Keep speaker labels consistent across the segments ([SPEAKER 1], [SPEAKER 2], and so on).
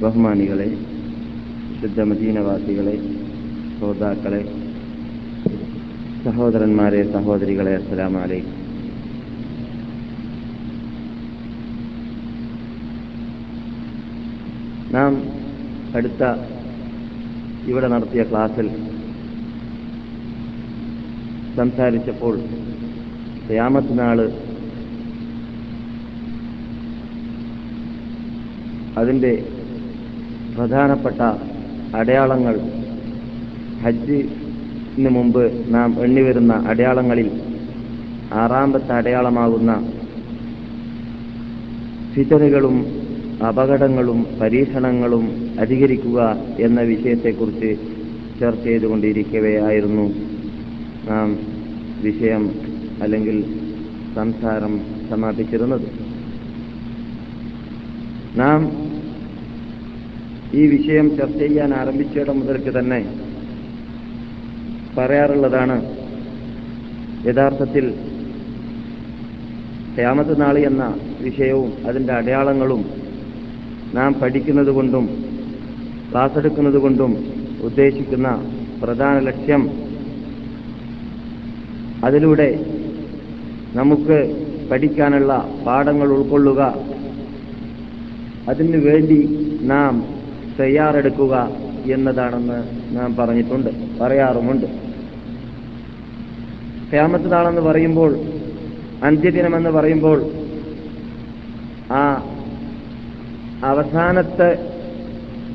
[SPEAKER 1] ബഹുമാനികളെ ശുദ്ധ മദീനവാസികളെ ശ്രോതാക്കളെ സഹോദരന്മാരെ സഹോദരികളെ അസ്സലാമു അലൈക്കും നാം അടുത്ത ഇവിടെ നടത്തിയ ക്ലാസ്സിൽ സംസാരിച്ചപ്പോൾ ഖിയാമത്ത് അതിന്റെ പ്രധാനപ്പെട്ട അടയാളങ്ങൾ ഹജ്ജിന് മുമ്പ് നാം എണ്ണിവരുന്ന അടയാളങ്ങളിൽ ആറാമത്തെ അടയാളമാകുന്ന ഫിതനുകളും അപകടങ്ങളും പരീക്ഷണങ്ങളും അധികരിക്കുക എന്ന വിഷയത്തെക്കുറിച്ച് ചർച്ച ചെയ്തുകൊണ്ടിരിക്കവെയായിരുന്നു നാം വിഷയം അല്ലെങ്കിൽ സംസാരം സമാപിച്ചിരുന്നത്. നാം ഈ വിഷയം ചർച്ച ചെയ്യാൻ ആരംഭിച്ചിടം മുതൽക്ക് തന്നെ പറയാറുള്ളതാണ് യഥാർത്ഥത്തിൽ ക്ഷയാമത്ത് നാളി എന്ന വിഷയവും അതിന്റെ അടയാളങ്ങളും നാം പഠിക്കുന്നത് കൊണ്ടും ക്ലാസ് എടുക്കുന്നത് കൊണ്ടും ഉദ്ദേശിക്കുന്ന പ്രധാന ലക്ഷ്യം അതിലൂടെ നമുക്ക് പഠിക്കാനുള്ള പാഠങ്ങൾ ഉൾക്കൊള്ളുക. അതിനു വേണ്ടി നാം തയ്യാറെടുക്കുക എന്നതാണെന്ന് നാം പറഞ്ഞിട്ടുണ്ട് പറയാറുമുണ്ട്. ക്യാമത്ത് നാളെന്ന് പറയുമ്പോൾ അന്ത്യദിനമെന്ന് പറയുമ്പോൾ ആ അവസാനത്തെ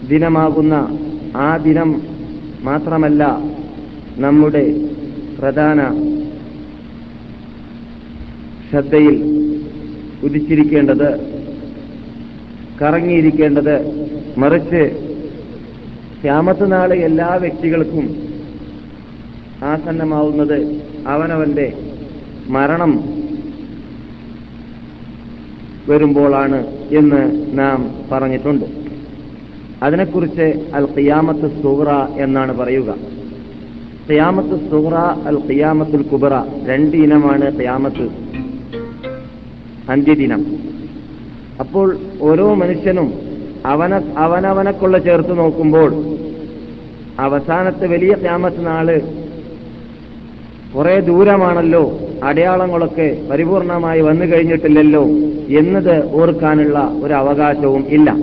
[SPEAKER 1] ദിനമാകുന്ന ആ ദിനം മാത്രമല്ല നമ്മുടെ പ്രധാന ശ്രദ്ധയിൽ ഉദിച്ചിരിക്കേണ്ടത് കറങ്ങിയിരിക്കേണ്ടത് മറിച്ച് ക്യാമത്ത് നാളെ എല്ലാ വ്യക്തികൾക്കും ആസന്നമാവുന്നത് അവനവന്റെ മരണം വരുമ്പോഴാണ് എന്ന് നാം പറഞ്ഞിട്ടുണ്ട്. അതിനെക്കുറിച്ച് അൽ ഖിയാമത്ത് സുഹറ എന്നാണ് പറയുക. ഖിയാമത്ത് സുഹറ അൽ ഖിയാമത്തുൽ കുബറ രണ്ട് ഇനമാണ് ഖിയാമത്ത് അന്ത്യദിനം. അപ്പോൾ ഓരോ മനുഷ്യനും അവന അവനവനക്കുള്ള ചേർത്ത് നോക്കുമ്പോൾ അവസാനത്തെ വലിയ ക്യാമത്ത് നാൾ കുറെ ദൂരമാണല്ലോ അടയാളങ്ങളൊക്കെ പരിപൂർണമായി വന്നു കഴിഞ്ഞിട്ടില്ലല്ലോ എന്നത് ഓർക്കാനുള്ള ഒരു അവകാശവും ഇല്ല.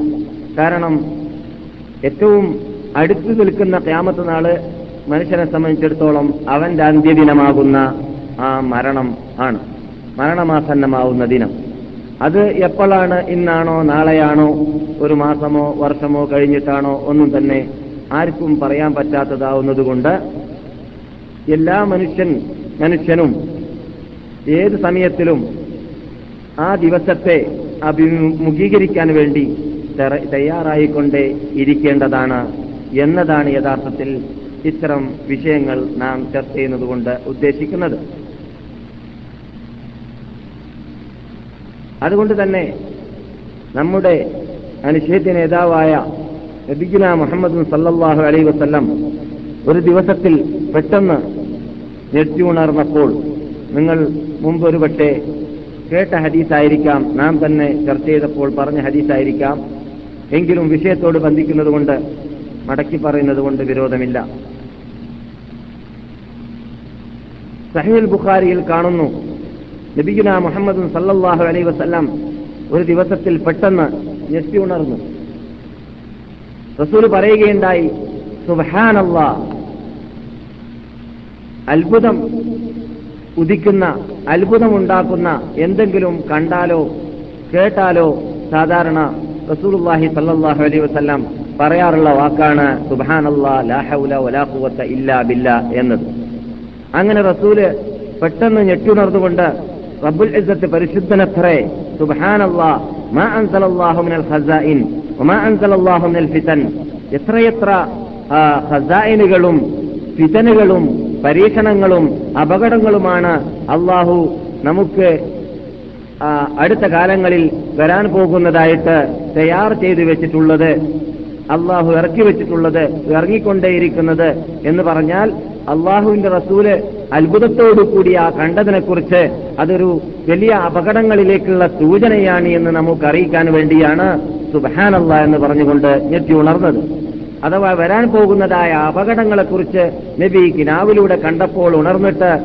[SPEAKER 1] കാരണം ഏറ്റവും അടുത്തു നിൽക്കുന്ന ക്യാമത്ത് നാൾ മനുഷ്യനെ സംബന്ധിച്ചിടത്തോളം അവന്റെ അന്ത്യദിനമാകുന്ന ആ മരണം ആണ്. മരണമാസന്നമാവുന്ന ദിനം. അത് എപ്പോഴാണ് ഇന്നാണോ നാളെയാണോ ഒരു മാസമോ വർഷമോ കഴിഞ്ഞിട്ടാണോ ഒന്നും തന്നെ ആർക്കും പറയാൻ പറ്റാത്തതാവുന്നതുകൊണ്ട് എല്ലാ മനുഷ്യൻ മനുഷ്യനും ഏത് സമയത്തിലും ആ ദിവസത്തെ അഭിമുഖീകരിക്കാൻ വേണ്ടി തയ്യാറായിക്കൊണ്ടേ ഇരിക്കേണ്ടതാണ് എന്നതാണ് യഥാർത്ഥത്തിൽ ഇത്തരം വിഷയങ്ങൾ നാം ചർച്ച ചെയ്യുന്നതുകൊണ്ട് ഉദ്ദേശിക്കുന്നത്. അതുകൊണ്ട് തന്നെ നമ്മുടെ അനുശേദ്യ നേതാവായ നബിഗുന മുഹമ്മദ് സല്ലാഹു അലൈ വസ്ല്ലം ഒരു ദിവസത്തിൽ പെട്ടെന്ന് ഞെട്ടി ഉണർന്നപ്പോൾ നിങ്ങൾ മുമ്പ് ഒരു പക്ഷേ കേട്ട ഹദീസായിരിക്കാം നാം തന്നെ ചർച്ച ചെയ്തപ്പോൾ പറഞ്ഞ ഹദീസായിരിക്കാം. എങ്കിലും വിഷയത്തോട് ബന്ധിക്കുന്നതുകൊണ്ട് മടക്കി പറയുന്നത് കൊണ്ട് വിരോധമില്ല. സഹീൽ ബുഖാരിയിൽ കാണുന്നു നബിഗുന മുഹമ്മദും സല്ലാഹു അലൈ വസ്ല്ലാം ഒരു ദിവസത്തിൽ പെട്ടെന്ന് ഞെട്ടി ഉണർന്നു. റസൂൽ പറയുകയുണ്ടായി സുബഹാനല്ല. അത്ഭുതം ഉദിക്കുന്ന അത്ഭുതമുണ്ടാക്കുന്ന എന്തെങ്കിലും കണ്ടാലോ കേട്ടാലോ സാധാരണ റസൂലുള്ളാഹി സല്ലല്ലാഹു അലൈഹി വസല്ലം പറയാറുള്ള വാക്കാണ് സുബഹാനല്ലാ ലാ ഹൗല വലാ ഖുവത ഇല്ലാ ബില്ലാ എന്നത്. അങ്ങനെ റസൂൽ പെട്ടെന്ന് ഞെട്ടുണർന്നുകൊണ്ട് റബ്ബുൽ ഇസ്സത്ത് പരിശുദ്ധനത്രേ സുബ്ഹാനല്ലാഹ് മാ അൻസലല്ലാഹു മിനൽ ഖസായിൻ വമാ അൻസലല്ലാഹു മിനൽ ഫിതൻ. എത്രയെത്ര ഖസായിനുകളും ഫിതനുകളും പരീക്ഷണങ്ങളും അപകടങ്ങളുമാണ് അള്ളാഹു നമുക്ക് അടുത്ത കാലങ്ങളിൽ വരാൻ പോകുന്നതായിട്ട് തയ്യാർ ചെയ്തു വെച്ചിട്ടുള്ളത്. അള്ളാഹു ഇറക്കി വെച്ചിട്ടുള്ളത് ഇറങ്ങിക്കൊണ്ടേയിരിക്കുന്നത് എന്ന് പറഞ്ഞാൽ അള്ളാഹുവിന്റെ റസൂൽ അത്ഭുതത്തോടു കൂടി ആ കണ്ടതിനെക്കുറിച്ച് അതൊരു വലിയ അപകടങ്ങളിലേക്കുള്ള സൂചനയാണ് എന്ന് നമുക്ക് അറിയിക്കാൻ വേണ്ടിയാണ് സുബഹാനല്ല എന്ന് പറഞ്ഞുകൊണ്ട് ഞെട്ടി ഉണർന്നത്. അഥവാ വരാൻ പോകുന്നതായ അപകടങ്ങളെക്കുറിച്ച് നബി കിനാവിലൂടെ കണ്ടപ്പോൾ ഉണർന്നിട്ട്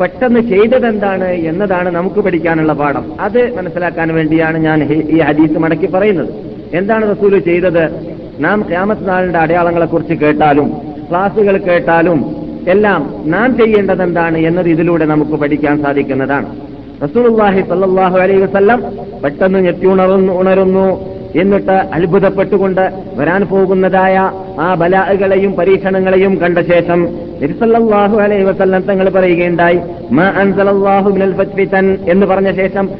[SPEAKER 1] പെട്ടെന്ന് ചെയ്തതെന്താണ് എന്നതാണ് നമുക്ക് പഠിക്കാനുള്ള പാഠം. അത് മനസ്സിലാക്കാൻ വേണ്ടിയാണ് ഞാൻ ഈ ഹദീസ് മടക്കി പറയുന്നത്. എന്താണ് റസൂൽ ചെയ്തത്? നാം ക്യാമത്ത് നാളിന്റെ അടയാളങ്ങളെക്കുറിച്ച് കേട്ടാലും ക്ലാസുകൾ കേട്ടാലും എല്ലാം നാം ചെയ്യേണ്ടത് എന്താണ് എന്നത് ഇതിലൂടെ നമുക്ക് പഠിക്കാൻ സാധിക്കുന്നതാണ്. റസൂലുള്ളാഹി സല്ലാഹു അലൈഹി വസല്ലം പെട്ടെന്ന് ഞെട്ടി ഉണർന്നു ഉണരുന്നു എന്നിട്ട് അത്ഭുതപ്പെട്ടുകൊണ്ട് വരാൻ പോകുന്നതായ ആ ബലാഹുകളെയും പരീക്ഷണങ്ങളെയും കണ്ട ശേഷം നിരുസല്ലാഹു അലൈഹി വസല്ലം തങ്ങൾ പറയുകയുണ്ടായി എന്ന് പറഞ്ഞ ശേഷം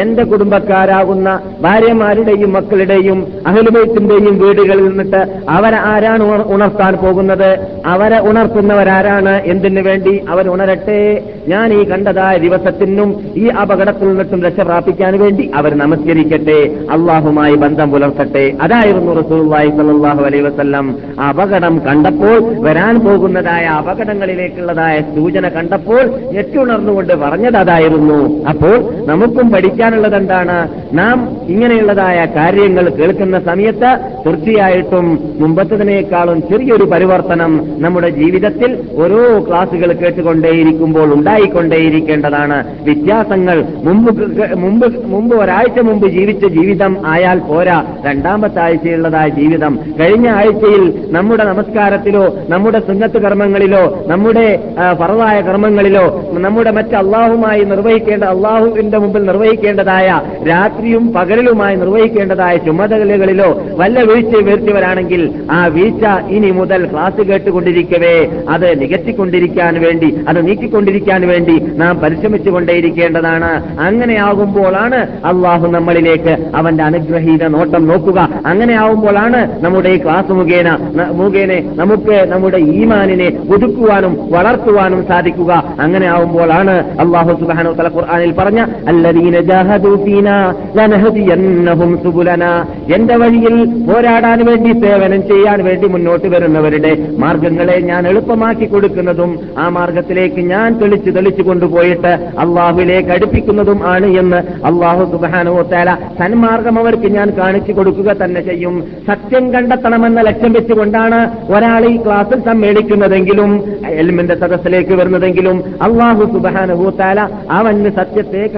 [SPEAKER 1] എന്റെ കുടുംബക്കാരാകുന്ന ഭാര്യമാരുടെയും മക്കളുടെയും അഹലുബൈത്തിന്റെയും വീടുകളിൽ നിന്നിട്ട് അവരെ ആരാണ് ഉണർ- ഉണർത്താൻ പോകുന്നത്? അവരെ ഉണർത്തുന്നവരാരാണ്? എന്തിനു വേണ്ടി അവർ ഉണരട്ടെ? ഞാൻ ഈ കണ്ടതായ ദിവസത്തിനും ഈ അപകടത്തിൽ നിന്നിട്ടും രക്ഷ പ്രാപിക്കാൻ വേണ്ടി അവർ നമസ്കരിക്കട്ടെ. അള്ളാഹുമായി ബന്ധം പുലർത്തട്ടെ. അതായിരുന്നു റസൂലുള്ളാഹി സ്വല്ലല്ലാഹു അലൈ വസല്ലം അപകടം കണ്ടപ്പോൾ വരാൻ പോകുന്നതായ അപകടങ്ങളിലേക്കുള്ളതായ സൂചന കണ്ടപ്പോൾ ഞെട്ടുണർന്നുകൊണ്ട് പറഞ്ഞത് അതായിരുന്നു. അപ്പോൾ നമുക്കും പഠിക്കാനുള്ളത് എന്താണ്? നാം ഇങ്ങനെയുള്ളതായ കാര്യങ്ങൾ കേൾക്കുന്ന സമയത്ത് തീർച്ചയായിട്ടും മുമ്പത്തതിനേക്കാളും ചെറിയൊരു പരിവർത്തനം നമ്മുടെ ജീവിതത്തിൽ ഓരോ ക്ലാസുകൾ കേട്ടുകൊണ്ടേയിരിക്കുമ്പോൾ ഉണ്ടായിക്കൊണ്ടേയിരിക്കേണ്ടതാണ്. വ്യത്യാസങ്ങൾ മുമ്പ് മുമ്പ് മുമ്പ് ഒരാഴ്ച മുമ്പ് ജീവിച്ച ജീവിതം ആയാൽ പോരാ. രണ്ടാമത്തെ ആഴ്ചയുള്ളതായ ജീവിതം. കഴിഞ്ഞ ആഴ്ചയിൽ നമ്മുടെ നമസ്കാരത്തിലോ നമ്മുടെ സുന്നത്ത് കർമ്മങ്ങളിലോ നമ്മുടെ ഫറവായ കർമ്മങ്ങളിലോ നമ്മുടെ മറ്റ് അള്ളാഹുമായി നിർവഹിക്കേണ്ട അള്ളാഹുവിന്റെ മുമ്പിൽ നിർവഹിക്കേണ്ടതായ രാത്രിയും പകലിലുമായി നിർവഹിക്കേണ്ടതായ ചുമതലകളിലോ വല്ല വീഴ്ച വരുത്തിയവരാണെങ്കിൽ ആ വീഴ്ച ഇനി മുതൽ ക്ലാസ് കേട്ടുകൊണ്ടിരിക്കവേ അത് നികത്തിക്കൊണ്ടിരിക്കാൻ വേണ്ടി അത് നീക്കിക്കൊണ്ടിരിക്കാൻ വേണ്ടി നാം പരിശ്രമിച്ചു കൊണ്ടേയിരിക്കേണ്ടതാണ് അങ്ങനെയാകുമ്പോഴാണ് അള്ളാഹു നമ്മളിലേക്ക് അവന്റെ അനുഗ്രഹീത നോട്ടം നോക്കുക. അങ്ങനെയാവുമ്പോഴാണ് നമ്മുടെ ഈ ക്ലാസ് മുഖേന മുഖേനെ നമുക്ക് നമ്മുടെ ഈമാനിനെ പുതുക്കുവാനും വളർത്തുവാനും സാധിക്കുക. അങ്ങനെ ആവുമ്പോഴാണ് അള്ളാഹു സുബാനു തല ഖുർആനിൽ പറഞ്ഞ അല്ലദീന എന്റെ വഴിയിൽ പോരാടാൻ വേണ്ടി സേവനം ചെയ്യാൻ വേണ്ടി മുന്നോട്ട് വരുന്നവരുടെ മാർഗങ്ങളെ ഞാൻ എളുപ്പമാക്കി കൊടുക്കുന്നതും ആ മാർഗത്തിലേക്ക് ഞാൻ തെളിച്ച് തെളിച്ചു കൊണ്ടുപോയിട്ട് അള്ളാഹുവിലേക്ക് അടുപ്പിക്കുന്നതും ആണ് എന്ന് അള്ളാഹു സുബാനുവത്തേല സന്മാർഗം അവർക്ക് ഞാൻ കാണിച്ചു കൊടുക്കുക തന്നെ ചെയ്യും. സത്യം കണ്ടെത്തണമെന്ന ലക്ഷ്യം വെച്ചുകൊണ്ടാണ് ഒരാൾ ഈ ക്ലാസ്സിൽ സമ്മേളിക്കുന്നതെങ്കിലും എൽമിന്റെ സദസ്സിലേക്ക് വരുന്നതെങ്കിലും അള്ളാഹു സുബാനുഭൂത്താല അവന് സത്യത്തെ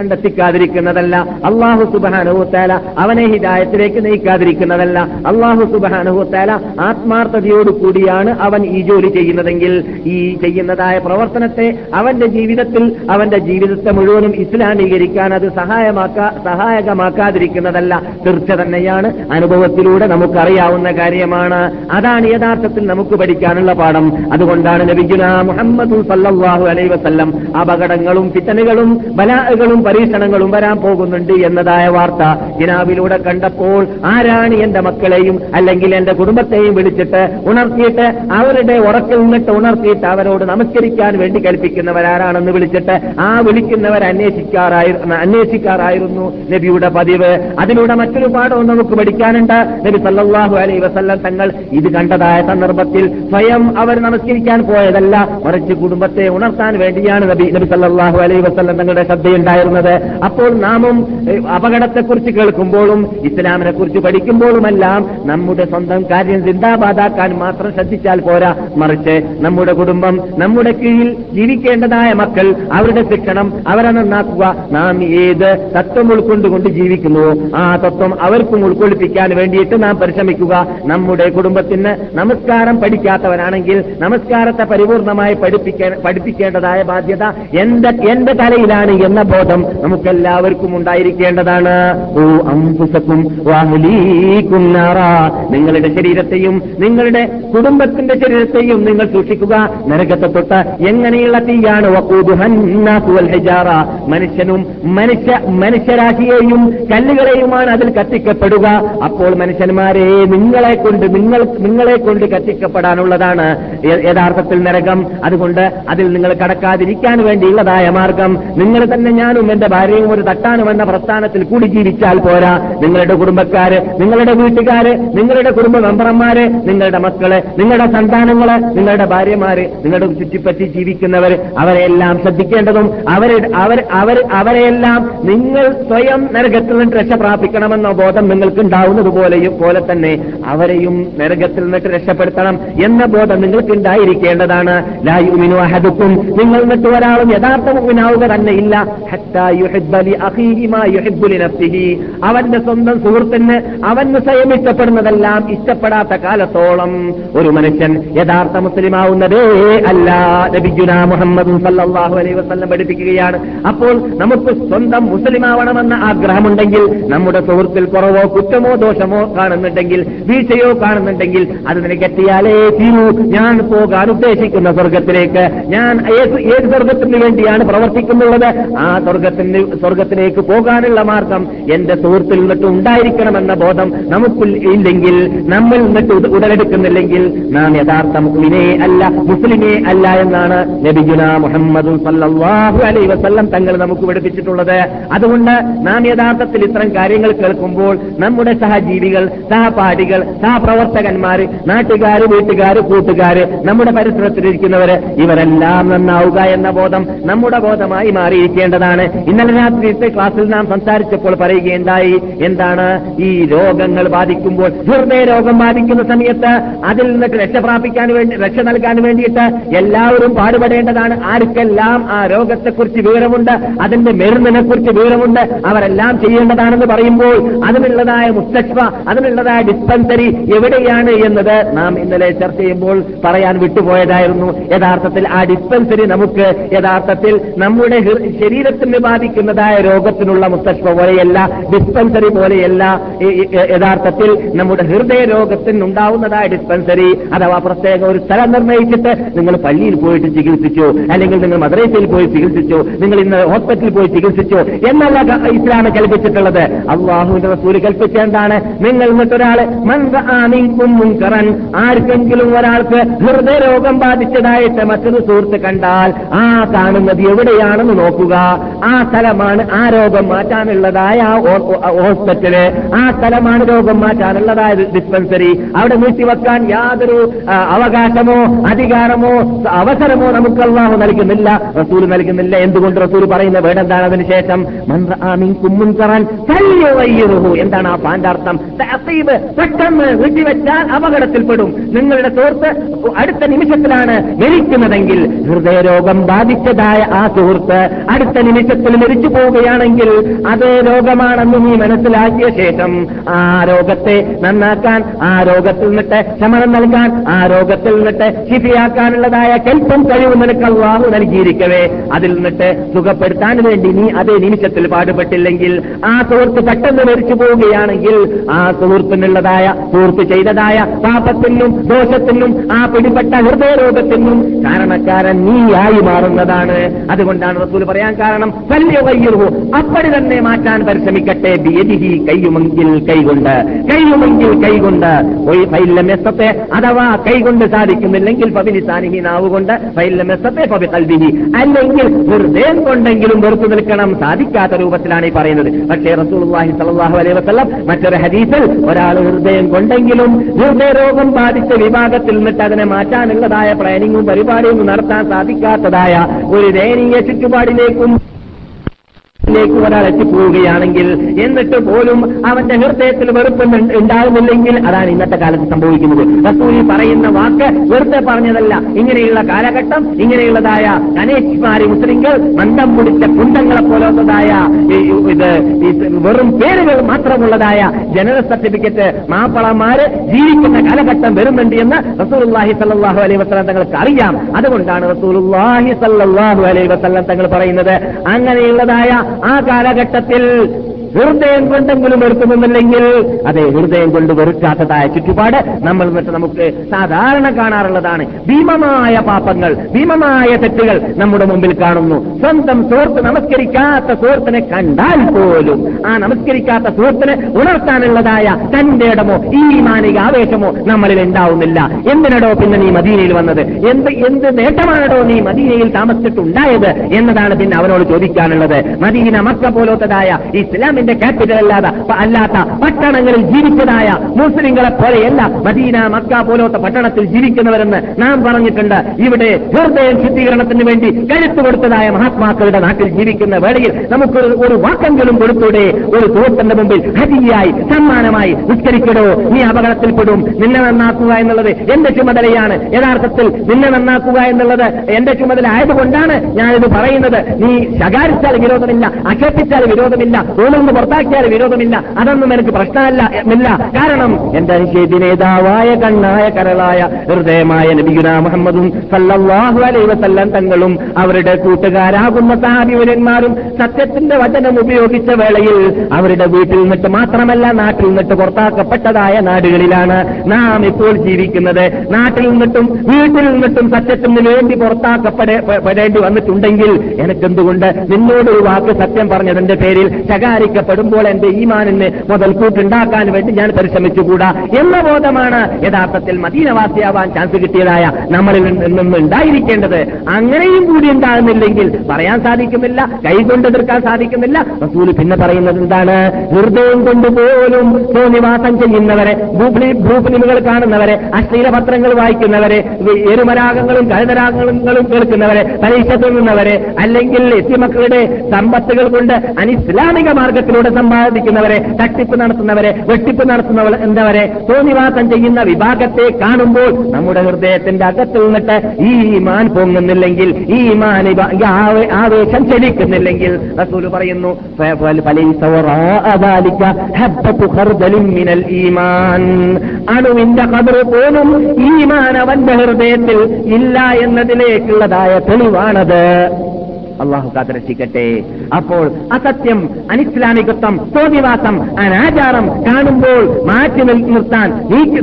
[SPEAKER 1] കണ്ടെത്തിക്കാതിരിക്കുന്നതല്ല അള്ളാഹു സുബാനുഭൂത്താല അവനെ ഹിദായത്തിലേക്ക് നയിക്കാതിരിക്കുന്നതല്ല. അള്ളാഹു സുബാനുഭൂത്താല ആത്മാർത്ഥതയോടു കൂടിയാണ് അവൻ ഈ ജോലി ചെയ്യുന്നതെങ്കിൽ. ഈ ചെയ്യുന്നതായ പ്രവർത്തനത്തെ അവന്റെ ജീവിതത്തിൽ അവന്റെ ജീവിതത്തെ മുഴുവനും ഇസ്ലാമീകരിക്കാൻ അത് സഹായമാക്കാ സഹായകമാക്കാതിരിക്കുന്നതല്ല. തീർച്ച തന്നെയാണ് അനുഭവത്തിലൂടെ നമുക്കറിയാവുന്ന കാര്യമാണ്. അതാണ് യഥാർത്ഥത്തിൽ നമുക്ക് പഠിക്കാനുള്ള പാഠം. അതുകൊണ്ടാണ് നബിഗുന മുഹമ്മദ് അലൈഹി വസല്ലം അപകടങ്ങളും ഫിത്തനുകളും ബലാഹുകളും പരീക്ഷണങ്ങളും വരാൻ പോകുന്നുണ്ട് എന്നതായ വാർത്ത ജനാബിലൂടെ കണ്ടപ്പോൾ ആരാണ് എന്റെ മക്കളെയും അല്ലെങ്കിൽ എന്റെ കുടുംബത്തെയും വിളിച്ചിട്ട് ഉണർത്തിയിട്ട് അവരുടെ ഉറക്കിൽ നിന്നിട്ട് ഉണർത്തിയിട്ട് അവരോട് നമസ്കരിക്കാൻ വേണ്ടി കൽപ്പിക്കുന്നവരാരാണെന്ന് വിളിച്ചിട്ട് ആ വിളിക്കുന്നവർ അന്വേഷിക്കാറായിരുന്നു അന്വേഷിക്കാറായിരുന്നു നബിയുടെ പതിവ്. അതിലൂടെ മറ്റൊരു പാഠവും നമുക്ക് പഠിക്കാനുണ്ട്. നബി സല്ലാഹു അലൈ വസല്ലം തങ്ങൾ ഇത് കണ്ടതായ സന്ദർഭത്തിൽ സ്വയം അവർ നമസ്കരിക്കാൻ പോയതല്ല മറിച്ച് കുടുംബത്തെ ഉണർത്താൻ വേണ്ടിയാണ് നബി നബി സല്ലാഹു അലൈ വസല്ലം തങ്ങളുടെ ശ്രദ്ധയുണ്ടായിരുന്നത്. അപ്പോൾ ഏഹ്, അപകടത്തെക്കുറിച്ച് കേൾക്കുമ്പോഴും ഇസ്ലാമിനെ കുറിച്ച് പഠിക്കുമ്പോഴുമെല്ലാം നമ്മുടെ സ്വന്തം കാര്യം ചിന്താബാധാക്കാൻ മാത്രം ശ്രദ്ധിച്ചാൽ പോരാ. മറിച്ച് നമ്മുടെ കുടുംബം നമ്മുടെ കീഴിൽ ജീവിക്കേണ്ടതായ മക്കൾ അവരുടെ ശിക്ഷണം അവരെ നന്നാക്കുക. നാം ഏത് തത്വം ഉൾക്കൊണ്ടുകൊണ്ട് ജീവിക്കുന്നുവോ ആ തത്വം അവർക്കും ഉൾക്കൊള്ളിപ്പിക്കാൻ വേണ്ടിയിട്ട് നാം പരിശ്രമിക്കുക. നമ്മുടെ കുടുംബത്തിന് നമസ്കാരം പഠിക്കാത്തവരാണെങ്കിൽ നമസ്കാരത്തെ പരിപൂർണമായി പഠിപ്പിക്കേണ്ടതായ ബാധ്യത എന്റെ എന്റെ തലയിലാണ് എന്ന ബോധം നമുക്കെല്ലാവർക്കും ഉണ്ടായിരിക്കേണ്ടതാണ് ഓ അംബുസക്കും നിങ്ങളുടെ ശരീരത്തെയും നിങ്ങളുടെ കുടുംബത്തിന്റെ ശരീരത്തെയും നിങ്ങൾ സൂക്ഷിക്കുക. നരകത്തെ തൊട്ട് എങ്ങനെയുള്ള തീയാണ്? മനുഷ്യനും മനുഷ്യ മനുഷ്യരാശിയെയും കല്ലുകളെയുമാണ് അതിൽ കത്തിക്കപ്പെടുക. അപ്പോൾ മനുഷ്യന്മാരെ നിങ്ങളെ കൊണ്ട് നിങ്ങൾ നിങ്ങളെ കൊണ്ട് കത്തിക്കപ്പെടാനുള്ളതാണ്. യഥാർത്ഥത്തിൽ നരകം. അതുകൊണ്ട് അതിൽ നിങ്ങൾ കടക്കാതിരിക്കാൻ വേണ്ടിയുള്ളതായ മാർഗം. നിങ്ങൾ തന്നെ ഞാനും എന്റെ ഭാര്യയും ഒരു പ്രസ്ഥാനം എന്ന പ്രസ്ഥാനത്തിൽ കൂടി ജീവിച്ചാൽ പോരാ. നിങ്ങളുടെ കുടുംബക്കാര് നിങ്ങളുടെ വീട്ടുകാര് നിങ്ങളുടെ കുടുംബ മെമ്പർമാര് നിങ്ങളുടെ മക്കൾ നിങ്ങളുടെ സന്താനങ്ങൾ നിങ്ങളുടെ ഭാര്യമാര് നിങ്ങളുടെ ചുറ്റിപ്പറ്റി ജീവിക്കുന്നവർ അവരെയെല്ലാം ശ്രദ്ധിക്കേണ്ടതും അവരെ അവർ അവർ അവരെയെല്ലാം നിങ്ങൾ സ്വയം നരകത്തിൽ നിന്ന് രക്ഷ പ്രാപിക്കണമെന്ന ബോധം നിങ്ങൾക്ക് ഉണ്ടാവുന്നത് പോലെയും പോലെ തന്നെ അവരെയും നരകത്തിൽ നിന്നിട്ട് രക്ഷപ്പെടുത്തണം എന്ന ബോധം നിങ്ങൾക്ക് ഉണ്ടായിരിക്കേണ്ടതാണ് ലായുമിനു അഹദുക്കും. നിങ്ങൾ നിന്നിട്ട് ഒരാളും യഥാർത്ഥ മുമ്പിനാവുക തന്നെ ഇല്ല ഹത്താ യുഹിബ്ബ അവന്റെ സ്വന്തം സുഹൃത്തിന് അവന് സ്വയം ഇഷ്ടപ്പെടുന്നതെല്ലാം ഇഷ്ടപ്പെടാത്ത കാലത്തോളം ഒരു മനുഷ്യൻ യഥാർത്ഥ മുസ്ലിമാവുന്നതേ അല്ല. നബിജുന മുഹമ്മദ് സല്ലല്ലാഹു അലൈഹി വസല്ലം പഠിപ്പിക്കുകയാണ്. അപ്പോൾ നമുക്ക് സ്വന്തം മുസ്ലിമാവണമെന്ന ആഗ്രഹമുണ്ടെങ്കിൽ നമ്മുടെ സുഹൃത്തിൽ കുറവോ കുറ്റമോ ദോഷമോ കാണുന്നുണ്ടെങ്കിൽ വീഴ്ചയോ കാണുന്നുണ്ടെങ്കിൽ അത് നിനക്കെത്തിയാലേ തീരൂ. ഞാൻ പോകാൻ ഉദ്ദേശിക്കുന്ന സ്വർഗത്തിലേക്ക്. ഞാൻ ഏത് സ്വർഗത്തിന് വേണ്ടിയാണ് പ്രവർത്തിക്കുന്നുള്ളത്? ആ സ്വർഗത്തിന് സ്വർഗത്തിലേക്ക് പോകാനുള്ള മാർഗം എന്റെ സുഹൃത്തിൽ നിന്നിട്ട് ഉണ്ടായിരിക്കണമെന്ന ബോധം നമുക്ക് ഇല്ലെങ്കിൽ നമ്മൾ നിന്നിട്ട് ഉടലെടുക്കുന്നില്ലെങ്കിൽ നാം യഥാർത്ഥ മുസ്ലിമേ അല്ല മുസ്ലിമേ അല്ല എന്നാണ് നബിജുന മുഹമ്മദ് അലൈഹി വസല്ലം തങ്ങൾ നമുക്ക് പഠിപ്പിച്ചിട്ടുള്ളത്. അതുകൊണ്ട് നാം യഥാർത്ഥത്തിൽ ഇത്തരം കാര്യങ്ങൾ കേൾക്കുമ്പോൾ നമ്മുടെ സഹജീവികൾ സഹപാഠികൾ സഹപ്രവർത്തകന്മാർ നാട്ടുകാർ വീട്ടുകാർ കൂട്ടുകാർ നമ്മുടെ പരിസരത്തിലിരിക്കുന്നവര് ഇവരെല്ലാം നന്നാവുക എന്ന ബോധം നമ്മുടെ ബോധമായി മാറിയിരിക്കേണ്ടതാണ്. ഇന്നലെ രാത്രിയത്തെ ക്ലാസ്സിൽ നാം സംസാരിച്ചപ്പോൾ പറയുകയുണ്ടായി എന്താണ് ഈ രോഗങ്ങൾ ബാധിക്കുമ്പോൾ ഹൃദയ രോഗം ബാധിക്കുന്ന സമയത്ത് അതിൽ നിന്നിട്ട് രക്ഷ പ്രാപിക്കാൻ വേണ്ടി രക്ഷ നൽകാൻ വേണ്ടിയിട്ട് എല്ലാവരും പാടുപെടേണ്ടതാണ്. ആർക്കെല്ലാം ആ രോഗത്തെക്കുറിച്ച് വിവരമുണ്ട് അതിന്റെ മരുന്നിനെ കുറിച്ച് വിവരമുണ്ട് അവരെല്ലാം ചെയ്യേണ്ടതാണെന്ന് പറയുമ്പോൾ അതിനുള്ളതായ മുത്തശ്വ അതിനുള്ളതായ ഡിസ്പെൻസറി എവിടെയാണ് എന്നത് നാം ഇന്നലെ ചർച്ച ചെയ്യുമ്പോൾ പറയാൻ വിട്ടുപോയതായിരുന്നു. യഥാർത്ഥത്തിൽ ആ ഡിസ്പെൻസറി നമുക്ക് യഥാർത്ഥത്തിൽ നമ്മുടെ ശരീരത്തിന് ബാധിക്കുന്നതായ രോഗത്തിനുള്ള മുസ്തഷ്ഫ പോലെയല്ല ഡിസ്പെൻസറി പോലെയല്ല യഥാർത്ഥത്തിൽ നമ്മുടെ ഹൃദയ രോഗത്തിനുണ്ടാവുന്നതായ ഡിസ്പെൻസറി അഥവാ പ്രത്യേക ഒരു സ്ഥലം നിർണയിച്ചിട്ട് നിങ്ങൾ പള്ളിയിൽ പോയിട്ട് ചികിത്സിച്ചു അല്ലെങ്കിൽ നിങ്ങൾ മദ്രസയിൽ പോയി ചികിത്സിച്ചു നിങ്ങൾ ഇന്ന് ഹോസ്പിറ്റലിൽ പോയി ചികിത്സിച്ചു എന്നല്ല ഇസ്ലാം കൽപ്പിച്ചിട്ടുള്ളത്. അള്ളാഹുവിന്റെ റസൂൽ കൽപ്പിച്ചെന്താണ് നിങ്ങൾ എന്നിട്ടൊരാൾ മുൻകറൻ. ആർക്കെങ്കിലും ഒരാൾക്ക് ഹൃദയരോഗം ബാധിച്ചതായിട്ട് മറ്റൊരു സുഹൃത്ത് കണ്ടാൽ ആ കാണുന്നത് എവിടെയാണെന്ന് നോക്കുക. ആ സ്ഥലമാണ് ആ രോഗം മാറ്റാനുള്ളതായ ഹോസ്പിറ്റൽ ആ സ്ഥലമാണ് രോഗം മാറ്റാനുള്ളതായ ഡിസ്പെൻസറി അവിടെ നീട്ടിവെക്കാൻ യാതൊരു അവകാശമോ അധികാരമോ അവസരമോ നമുക്ക് അള്ളാഹു നൽകുന്നില്ല. റസൂൽ നൽകുന്നില്ല. എന്തുകൊണ്ട് റസൂൽ പറയുന്ന വേടെന്താണ് അതിനുശേഷം കുമ്മുൻകറാൻ എന്താണ് ആ പാണ്ടാർത്ഥം പെട്ടെന്ന് വീട്ടിവെച്ചാൽ അപകടത്തിൽപ്പെടും. നിങ്ങളുടെ സുഹൃത്ത് അടുത്ത നിമിഷത്തിലാണ് മരിക്കുന്നതെങ്കിൽ ഹൃദയരോഗം ബാധിച്ചതായ ആ സുഹൃത്ത് അടുത്ത നിമിഷത്തിൽ മരിച്ചു പോവുകയാണെങ്കിൽ അത് രോഗമാണെന്ന് നീ മനസ്സിലാക്കിയ ശേഷം ആ രോഗത്തെ നന്നാക്കാൻ ആ രോഗത്തിൽ നിന്നിട്ട് ശമനം നൽകാൻ ആ രോഗത്തിൽ നിന്നിട്ട് ശിഫിയാക്കാനുള്ളതായ കെൽപ്പം കഴിവ് നിനക്ക് അള്ളാഹു നൽകിയിരിക്കവേ. അതിൽ നിന്നിട്ട് സുഖപ്പെടുത്താൻ വേണ്ടി നീ അതേ നിമിഷത്തിൽ പാടുപെട്ടില്ലെങ്കിൽ ആ സുഹൃത്ത് പെട്ടെന്ന് മരിച്ചു പോവുകയാണെങ്കിൽ ആ സുഹൃത്തിനുള്ളതായ സുഹൃത്ത് ചെയ്തതായ പാപത്തിനും ദോഷത്തിനും ആ പിടിപ്പെട്ട ഹൃദയരോഗത്തിനും കാരണക്കാരൻ നീയായി മാറുന്നതാണ്. അതുകൊണ്ടാണ് റസൂൽ പറയാൻ കാരണം അപ്പടി തന്നെ മാറ്റാൻ പരിശ്രമിക്കട്ടെ ബിയദിഹി കയ്യുമെങ്കിൽ കൈകൊണ്ട്. കയ്യുമെങ്കിൽ കൈകൊണ്ട്. ഒയ് ഫൈലമെസ്സത്തെ അഥവാ കൈകൊണ്ട് സാധിക്കുന്നില്ലെങ്കിൽ പബിലിസാനിഹി നാവുകൊണ്ട് ഫൈലമെസ്സത്തെ പബി കൽവിഹി അല്ലെങ്കിൽ ഹൃദയം കൊണ്ടെങ്കിലും വെറുത്തു നിൽക്കണം സാധിക്കാത്ത രൂപത്തിലാണ് ഈ പറയുന്നത്. പക്ഷേ റസൂലുള്ളാഹി സലാഹു അലൈ വസ്ലം മറ്റൊരു ഹദീസിൽ ഒരാൾ ഹൃദയം കൊണ്ടെങ്കിലും ഹൃദയരോഗം ബാധിച്ച വിഭാഗത്തിൽ നിന്നിട്ട് അതിനെ മാറ്റാനുള്ളതായ പ്ലാനിങ്ങും പരിപാടിയും നടത്താൻ സാധിക്കാത്തതായ ഒരു ദയനീയ ചുറ്റുപാടിലേക്കും ിലേക്ക് ഒരാൾ എത്തിപ്പോവുകയാണെങ്കിൽ എന്നിട്ട് പോലും അവന്റെ ഹൃദയത്തിൽ വെറുപ്പ് ഉണ്ട- ഉണ്ടാകുന്നില്ലെങ്കിൽ അതാണ് ഇന്നത്തെ കാലത്ത് സംഭവിക്കുന്നത്. റസൂലി പറയുന്ന വാക്ക് വെറുതെ പറഞ്ഞതല്ല. ഇങ്ങനെയുള്ള കാലഘട്ടം ഇങ്ങനെയുള്ളതായ അനേഷ്മാരി മുസ്ലിങ്ങൾ മന്ദം പിടിച്ച കുണ്ടങ്ങളെ പോലത്തതായ ഇത് വെറും പേരുകൾ മാത്രമുള്ളതായ ജനറൽ സർട്ടിഫിക്കറ്റ് മാപ്പളമാര് ജീവിക്കുന്ന കാലഘട്ടം വരുന്നുണ്ട് എന്ന് റസൂലുള്ളാഹി സല്ലാഹു അലൈ വസല്ലം തങ്ങൾക്ക് അറിയാം. അതുകൊണ്ടാണ് റസൂലുള്ളാഹി സല്ലാഹു അലൈ വസല്ലം തങ്ങൾ പറയുന്നത്. അങ്ങനെയുള്ളതായ ആ കാലഘട്ടത്തിൽ ഹൃദയം കൊണ്ടെങ്കിലും വെറുക്കുന്നുണ്ടെങ്കിൽ അതെ ഹൃദയം കൊണ്ട് വെറുക്കാത്തതായ ചുറ്റുപാട് നമ്മൾ എന്നിട്ട് നമുക്ക് സാധാരണ കാണാറുള്ളതാണ്. ഭീമമായ പാപങ്ങൾ ഭീമമായ തെറ്റുകൾ നമ്മുടെ മുമ്പിൽ കാണുന്നു. സ്വന്തം സുഹൃത്ത് നമസ്കരിക്കാത്ത സുഹൃത്തിനെ കണ്ടാൽ പോലും ആ നമസ്കരിക്കാത്ത സുഹൃത്തിനെ ഉണർത്താനുള്ളതായ തന്റെ ഇടമോ ഈ മാനിക ആവേശമോ നമ്മളിൽ ഉണ്ടാവുന്നില്ല. എന്തിനടോ പിന്നെ നീ മദീനയിൽ വന്നത്? എന്ത് എന്ത് നേട്ടമാണോ നീ മദീനയിൽ താമസിച്ചിട്ടുണ്ടായത്? എന്നതാണ് പിന്നെ അവനോട് ചോദിക്കാനുള്ളത്. മദീന മക്ക പോലത്തതായ ഇസ്ലാമിന്റെ ക്യാപിറ്റൽ അല്ലാതെ അല്ലാത്ത പട്ടണങ്ങളിൽ ജീവിച്ചതായ മുസ്ലിങ്ങളെ പോലെയല്ല മദീന മക്ക പോലത്തെ പട്ടണത്തിൽ ജീവിക്കുന്നവരെന്ന് നാം പറഞ്ഞിട്ടുണ്ട്. ഇവിടെ ഹൃദയ ശുദ്ധീകരണത്തിന് വേണ്ടി കരുത്തു കൊടുത്തതായ മഹാത്മാക്കളുടെ നാട്ടിൽ ജീവിക്കുന്ന വേളയിൽ നമുക്ക് ഒരു വാക്കെങ്കിലും കൊടുത്തൂടെ? ഒരു സുഹൃത്തിന്റെ മുമ്പിൽ ഹരിയായി സമ്മാനമായി നിസ്കരിക്കടോ നീ അപകടത്തിൽപ്പെടും. നിന്നെ നന്നാക്കുക എന്നുള്ളത് എന്റെ ചുമതലയാണ്. യഥാർത്ഥത്തിൽ നിന്നെ നന്നാക്കുക എന്നുള്ളത് എന്റെ ചുമതല ആയതുകൊണ്ടാണ് ഞാനിത് പറയുന്നത്. നീ ശകാരിച്ചാൽ വിരോധമില്ല അക്ഷേപിച്ചാൽ വിരോധമില്ല തോന്നുന്നു പുറത്താക്കിയാൽ വിരോധമില്ല. അതൊന്നും എനിക്ക് പ്രശ്നമല്ല കാരണം എന്റെ അനുശേദി നേതാവായ കണ്ണായ കരളായ ഹൃദയമായ നബിഗുന മുഹമ്മദും സല്ലല്ലാഹു അലൈഹി വസല്ലം തങ്ങളും അവരുടെ കൂട്ടുകാരാകുന്ന സഹാബിവരന്മാരും സത്യത്തിന്റെ വചനം ഉപയോഗിച്ച വേളയിൽ അവരുടെ വീട്ടിൽ നിന്നിട്ട് മാത്രമല്ല നാട്ടിൽ നിന്നിട്ട് പുറത്താക്കപ്പെട്ടതായ നാടുകളിലാണ് നാം ഇപ്പോൾ ജീവിക്കുന്നത്. നാട്ടിൽ നിന്നിട്ടും വീട്ടിൽ നിന്നിട്ടും സത്യത്തിന് വേണ്ടി പുറത്താക്കപ്പെടേണ്ടി വന്നിട്ടുണ്ടെങ്കിൽ എനിക്കെന്തുകൊണ്ട് നിന്നോട് ഒരു വാക്ക് സത്യം പറഞ്ഞതിന്റെ പേരിൽ ശകാരിക്കപ്പെടുമ്പോൾ എന്റെ ഈമാനിന് മുതൽക്കൂട്ടുണ്ടാക്കാൻ വേണ്ടി ഞാൻ പരിശ്രമിച്ചുകൂടാ എന്ന ബോധമാണ് യഥാർത്ഥത്തിൽ മദീനവാസിയാവാൻ ചാൻസ് കിട്ടിയതായ നമ്മളിൽ നിന്നും ഉണ്ടായിരിക്കേണ്ടത്. അങ്ങനെയും കൂടി ഉണ്ടാകുന്നില്ലെങ്കിൽ പറയാൻ സാധിക്കുന്നില്ല കൈകൊണ്ട് എതിർക്കാൻ സാധിക്കുന്നില്ല. റസൂൽ പിന്നെ പറയുന്നത് എന്താണ്? ഹൃദയം കൊണ്ട് പോലും ചെയ്യുന്നവരെ ഭൂഫിലിമുകൾ കാണുന്നവരെ അശ്ലീല പത്രങ്ങൾ വായിക്കുന്നവരെ എരുമരാഗങ്ങളും കഴുതരാഗങ്ങളും കേൾക്കുന്നവരെ പരീക്ഷ തിന്നുന്നവരെ അല്ലെങ്കിൽ എത്തിമക്കളുടെ സമ്പത്തുകൾ കൊണ്ട് അനിസ്ലാമിക മാർഗത്തിലൂടെ സമ്പാദിക്കുന്നവരെ തട്ടിപ്പ് നടത്തുന്നവരെ വെട്ടിപ്പ് നടത്തുന്നവർ എന്തവരെ തോന്നിവാസം ചെയ്യുന്ന വിഭാഗത്തെ കാണുമ്പോൾ നമ്മുടെ ഹൃദയത്തിന്റെ അകത്ത് നിന്നിട്ട് ഈ മാൻ പൊങ്ങുന്നില്ലെങ്കിൽ ഈ മാൻ ആവേശം ചലിക്കുന്നില്ലെങ്കിൽ റസൂൽ പറയുന്നു അണുവിന്റെ കബർ പോലും ഈമാൻ അവന്റെ ഹൃദയത്തിൽ ഇല്ല എന്നതിലേക്കുള്ളതായ തെളിവാണത്. അള്ളാഹു കാത്തിരക്ഷിക്കട്ടെ. അപ്പോൾ അസത്യം അനിസ്ലാമികത്വം തോന്നിവാസം അനാചാരം കാണുമ്പോൾ മാറ്റി നിർത്താൻ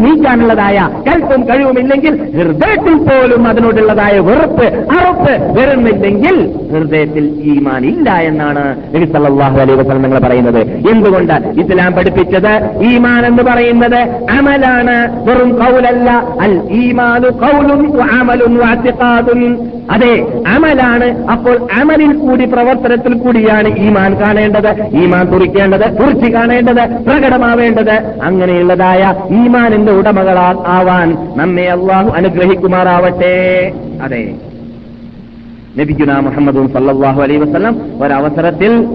[SPEAKER 1] നീക്കാനുള്ളതായ കൽപ്പും കഴിവുമില്ലെങ്കിൽ ഹൃദയത്തിൽ പോലും അതിനോടുള്ളതായ വെറുപ്പ് അറുപ്പ് വരുന്നില്ലെങ്കിൽ ഹൃദയത്തിൽ ഈമാൻ ഇല്ല എന്നാണ് നബി സല്ലല്ലാഹു അലൈഹി വസല്ലം നിങ്ങൾ പറയുന്നത്. എന്തുകൊണ്ട് ഇസ്ലാം പഠിപ്പിച്ചത്? ഈമാൻ എന്ന് പറയുന്നത് അമലാണ് വെറും കൗലല്ല. അൽ ഈമാനു കൗലും അതെ അമലാണ്. അപ്പോൾ അമലിൽ കൂടി പ്രവർത്തനത്തിൽ കൂടിയാണ് ഈമാൻ കാണേണ്ടത്. ഈമാൻ തുറിക്കേണ്ടത് കുറിച്ച് കാണേണ്ടത് പ്രകടമാവേണ്ടത്. അങ്ങനെയുള്ളതായ ഈമാനിന്റെ ഉടമകളാ ആവാൻ നമ്മെ അള്ളാഹു അനുഗ്രഹിക്കുമാറാവട്ടെ. അതെ. നബിഗുന മുഹമ്മദും സല്ലാഹു അലൈ വസ്ലം ഒരവസരത്തിൽ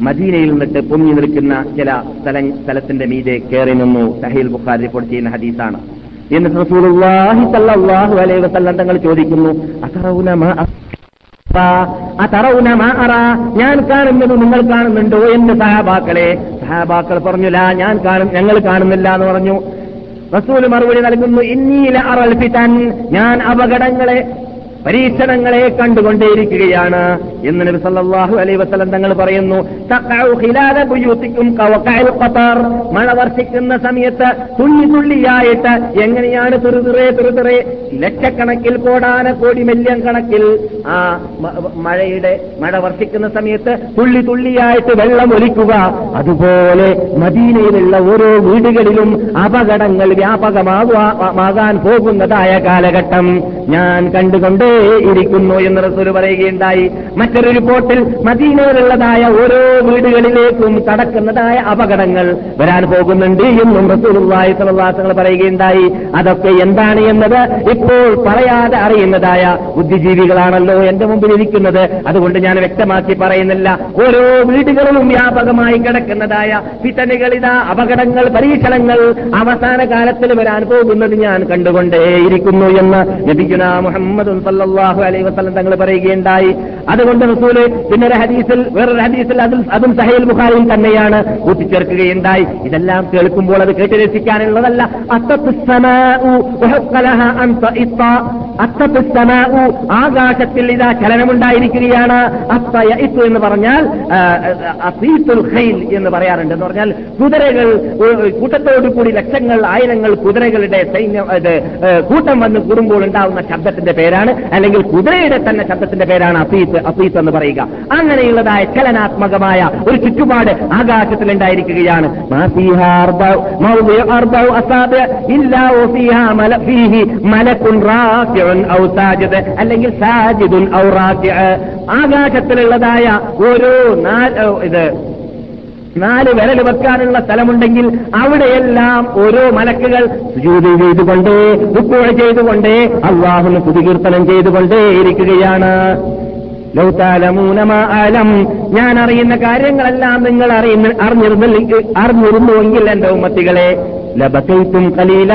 [SPEAKER 1] മദീനയിൽ നിന്നിട്ട് പൊങ്ങി നിൽക്കുന്ന ചില സ്ഥല സ്ഥലത്തിന്റെ മീതെ കയറി നിന്നു. സഹീൽ ബുഖാരി റിപ്പോർട്ട് ചെയ്യുന്ന ഹദീസാണ്. എന്നിട്ട് റസൂലുള്ളാഹി സല്ലല്ലാഹു അലൈഹി തങ്ങൾ ചോദിക്കുന്നു മാ അതറൗന മാറ ഞാൻ കാണുന്നത് നിങ്ങൾ കാണുന്നുണ്ടോ എന്ന് സഹാബാക്കളെ. സഹാബാക്കൾ പറഞ്ഞില്ല ഞാൻ കാണും ഞങ്ങൾ കാണുന്നില്ല എന്ന് പറഞ്ഞു. റസൂൽ മറുപടി നൽകുന്നു ഇന്നീല അറൽ ഫിതൻ ഞാൻ അപകടങ്ങളെ പരീക്ഷണങ്ങളെ കണ്ടുകൊണ്ടേയിരിക്കുകയാണ്. എന്ന് നബി സല്ലല്ലാഹു അലൈഹി വസല്ലം തങ്ങൾ പറയുന്നു മഴ വർഷിക്കുന്ന സമയത്ത് തുള്ളി തുള്ളിയായിട്ട് എങ്ങനെയാണ് തുറുതുറേ തുറുതുറേ ലക്ഷക്കണക്കിൽ കോടാന കോടി മില്യൺ കണക്കിൽ ആ മഴയുടെ മഴ വർഷിക്കുന്ന സമയത്ത് തുള്ളി തുള്ളിയായിട്ട് വെള്ളം ഒലിക്കുക. അതുപോലെ മദീനയിലുള്ള ഓരോ വീടുകളിലും അപകടങ്ങൾ വ്യാപകമാകാൻ പോകുന്നതായ കാലഘട്ടം ഞാൻ കണ്ടുകൊണ്ട് ഇരിക്കുന്നു എന്ന് റസൂൽ പറയുകയുണ്ടായി. മറ്റൊരു റിപ്പോർട്ടിൽ മദീനയിലുള്ളതായ ഓരോ വീടുകളിലേക്കും കടക്കുന്നതായ അപകടങ്ങൾ വരാൻ പോകുന്നുണ്ട് എന്നും റസൂലുള്ളാഹി സ്വല്ലല്ലാഹു പറയുകയുണ്ടായി. അതൊക്കെ എന്താണ് എന്നത്? ഇപ്പോൾ പറയാതെ അറിയുന്നതായ ബുദ്ധിജീവികളാണല്ലോ എന്റെ മുമ്പിൽ ഇരിക്കുന്നത്. അതുകൊണ്ട് ഞാൻ വ്യക്തമാക്കി പറയുന്നില്ല. ഓരോ വീടുകളിലും വ്യാപകമായി കിടക്കുന്നതായ പിത്തനുകളിതാ അപകടങ്ങൾ പരീക്ഷണങ്ങൾ അവസാന കാലത്തിൽ വരാൻ പോകുന്നത് ഞാൻ കണ്ടുകൊണ്ടേയിരിക്കുന്നു എന്ന് ലഭിക്കുന്ന മുഹമ്മദ് സല്ലല്ലാഹു അലൈഹി വസല്ലം തങ്ങൾ പറയുകയുണ്ടായി. അതുകൊണ്ട് റസൂൽ പിന്നെ ഒരു ഹദീസിൽ വേറൊരു ഹദീസിൽ അതിൽ അതും സഹേൽ ബുഖാരിയിൽ തന്നെയാണ് കൂട്ടിച്ചേർക്കുകയുണ്ടായി. ഇതെല്ലാം കേൾക്കുമ്പോൾ അത് കേട്ട് രസിക്കാനുള്ളതല്ല ആകാശത്തിൽ ഇതാ ചലനമുണ്ടായിരിക്കുകയാണ്. അത്തയ എന്ന് പറഞ്ഞാൽ ഖൈൽ എന്ന് പറയാറുണ്ട്. എന്ന് പറഞ്ഞാൽ കുതിരകൾ കൂട്ടത്തോടു കൂടി ലക്ഷങ്ങൾ ആയിരങ്ങൾ കുതിരകളുടെ സൈന്യം കൂട്ടം വന്ന് കൂടുമ്പോൾ ഉണ്ടാവുന്ന ശബ്ദത്തിന്റെ പേരാണ്. അല്ലെങ്കിൽ കുതിരയുടെ തന്നെ ശബ്ദത്തിന്റെ പേരാണ് അസീത്ത്. അസീത്ത് എന്ന് പറയുക. അങ്ങനെയുള്ളതായ ചലനാത്മകമായ ഒരു ചുറ്റുപാട് ആകാശത്തിൽ ഉണ്ടായിരിക്കുകയാണ് അല്ലെങ്കിൽ സാജിദുൻ ആകാശത്തിലുള്ളതായ ഓരോ ഇത് നാല് വിരൽ വെക്കാനുള്ള സ്ഥലമുണ്ടെങ്കിൽ അവിടെയെല്ലാം ഓരോ മലക്കുകൾ സുജൂദ് ചെയ്തുകൊണ്ടേ ഉപ്പുഴ ചെയ്തുകൊണ്ടേ അള്ളാഹുന് സ്തുതികീർത്തനം ചെയ്തുകൊണ്ടേ ഇരിക്കുകയാണ് ലൗതാലമൂനമാ ആലം. ഞാൻ അറിയുന്ന കാര്യങ്ങളെല്ലാം നിങ്ങൾ അറിയുന്ന അറിഞ്ഞിരുന്നില്ലെങ്കിൽ അറിഞ്ഞിരുന്നുവെങ്കിൽ എന്റെ ഉമ്മത്തികളെ ലബക്കൈത്തും കലീല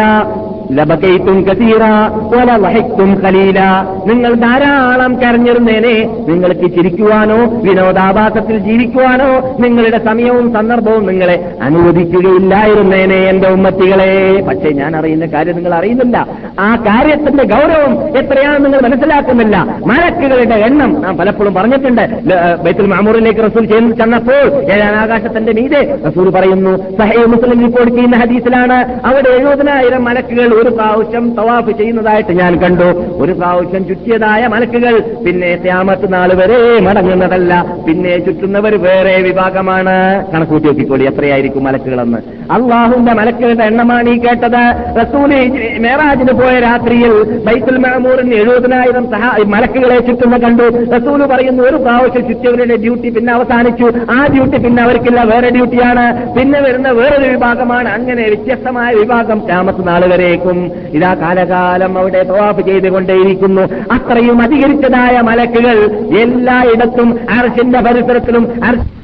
[SPEAKER 1] ലബക്കൈത്തും കസീറ വല വഹിക്കും ഖലീല. നിങ്ങൾ ധാരാളം കരഞ്ഞിരുന്നേനെ നിങ്ങൾക്ക് ചിരിക്കുവാനോ വിനോദാഭാസത്തിൽ ജീവിക്കുവാനോ നിങ്ങളുടെ സമയവും സന്ദർഭവും നിങ്ങളെ അനുവദിക്കുകയില്ലായിരുന്നേനെ എന്റെ ഉമ്മത്തികളെ. പക്ഷേ ഞാൻ അറിയുന്ന കാര്യം നിങ്ങൾ അറിയുന്നില്ല. ആ കാര്യത്തിന്റെ ഗൗരവം എത്രയാണെന്ന് നിങ്ങൾ മനസ്സിലാക്കുന്നില്ല. മലക്കുകളുടെ എണ്ണം നാം പലപ്പോഴും പറഞ്ഞിട്ടുണ്ട്. ബൈത്തുൽ മാമൂറിലേക്ക് റസൂൽ ചെന്നപ്പോൾ ഏഴാം ആകാശത്തിന്റെ മീതെ റസൂൽ പറയുന്നു സഹേ മുസ്ലിം റിപ്പോർട്ട് ചെയ്യുന്ന ഹദീസിലാണ് അവിടെ എഴുപതിനായിരം മലക്കുകൾ ഒരു പ്രാവശ്യം തവാഫ് ചെയ്യുന്നതായിട്ട് ഞാൻ കണ്ടു. ഒരു പ്രാവശ്യം ചുറ്റിയതായ മലക്കുകൾ പിന്നെ ത്യാമത്ത് നാൾ വരെ മടങ്ങുന്നതല്ല. പിന്നെ ചുറ്റുന്നവർ വേറെ വിഭാഗമാണ്. കണക്കൂട്ടി നോക്കിക്കോളി എത്രയായിരിക്കും മലക്കുകളെന്ന്. അള്ളാഹുന്റെ മലക്കുകളുടെ എണ്ണമാണ് ഈ കേട്ടത്. റസൂൽ മേറാജിന് പോയ രാത്രിയിൽ ബൈത്തുൽ മഹമൂറിന് എഴുപതിനായിരം മലക്കുകളെ ചുറ്റുന്ന കണ്ടു. റസൂൽ പറയുന്നു ഒരു പ്രാവശ്യം ചുറ്റിയവരുടെ ഡ്യൂട്ടി പിന്നെ അവസാനിച്ചു. ആ ഡ്യൂട്ടി പിന്നെ അവർക്കില്ല വേറെ ഡ്യൂട്ടിയാണ്. പിന്നെ വരുന്ന വേറൊരു വിഭാഗമാണ്. അങ്ങനെ വ്യത്യസ്തമായ വിഭാഗം ക്യാമത്ത് നാൾ ഇതാ കാലകാലം അവിടെ തവാഫ് ചെയ്തുകൊണ്ടേയിരിക്കുന്നു. അത്രയും അധികരിച്ചതായ മലക്കുകൾ എല്ലായിടത്തും അർഷിന്റെ പരിസരത്തിലും അർഷ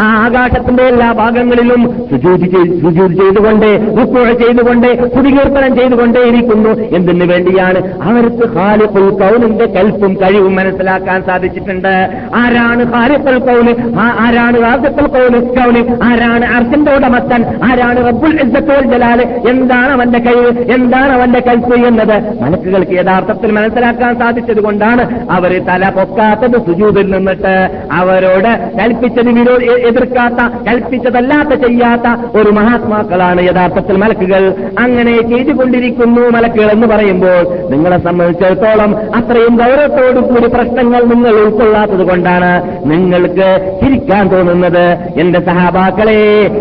[SPEAKER 1] ആ ആകാശത്തിന്റെ എല്ലാ ഭാഗങ്ങളിലും സുജൂതി സുജൂതി ചെയ്തുകൊണ്ട് ഉപ്പുഴ ചെയ്തുകൊണ്ട് കുടികീർത്തനം ചെയ്തുകൊണ്ടേയിരിക്കുന്നു. എന്തിനു വേണ്ടിയാണ്? അവർക്ക് ഖാലിഖുൽ കൗലിന്റെ കൽപ്പും കഴിവും മനസ്സിലാക്കാൻ സാധിച്ചിട്ടുണ്ട്. ആരാണ് ഖാലിഖുൽ കൗൽ ആരാണ് റാസിഖുൽ കൗൽ കൗൽ ആരാണ് അർജന്റെ ഉടമസ്ഥൻ? ആരാണ് റബ്ബുൽ ഇസ്സത്തുൽ ജലാൽ? എന്താണ് അവന്റെ കഴിവ്? എന്താണ് അവന്റെ കൽപ്പ് എന്നത്? മനസ്സുകൾക്ക് യഥാർത്ഥത്തിൽ മനസ്സിലാക്കാൻ സാധിച്ചത് കൊണ്ടാണ് അവർ തല പൊക്കാത്തത് സുജൂതിൽ നിന്നിട്ട് അവരോട് കൽപ്പിച്ചത് വിരോ എ- എതിർക്കാത്ത കൽപ്പിച്ചതല്ലാത്ത ചെയ്യാത്ത ഒരു മഹാത്മാക്കളാണ് യഥാർത്ഥത്തിൽ മലക്കുകൾ. അങ്ങനെ ചെയ്തുകൊണ്ടിരിക്കുന്നു മലക്കുകൾ എന്ന് പറയുമ്പോൾ നിങ്ങളെ സംബന്ധിച്ചിടത്തോളം അത്രയും ഗൗരവത്തോടു കൂടി പ്രശ്നങ്ങൾ നിങ്ങൾ ഉൾക്കൊള്ളാത്തത് കൊണ്ടാണ് നിങ്ങൾക്ക് ചിരിക്കാൻ തോന്നുന്നത്. എന്റെ സഹാബാക്കളെ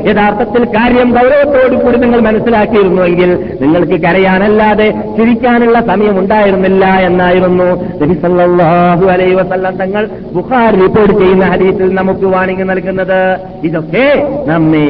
[SPEAKER 1] യഥാർത്ഥത്തിൽ കാര്യം ഗൗരവത്തോടു കൂടി നിങ്ങൾ മനസ്സിലാക്കിയിരുന്നുവെങ്കിൽ നിങ്ങൾക്ക് കരയാനല്ലാതെ ചിരിക്കാനുള്ള സമയം ഉണ്ടായിരുന്നില്ല എന്നായിരുന്നു നബി സല്ലല്ലാഹു അലൈഹി വസല്ലം തങ്ങൾ ബുഖാരി റിപ്പോർട്ട് ചെയ്യുന്ന ഹദീസിൽ നമുക്ക് വാണിംഗ് നൽകുന്നത്. ഇതൊക്കെ നമ്മെ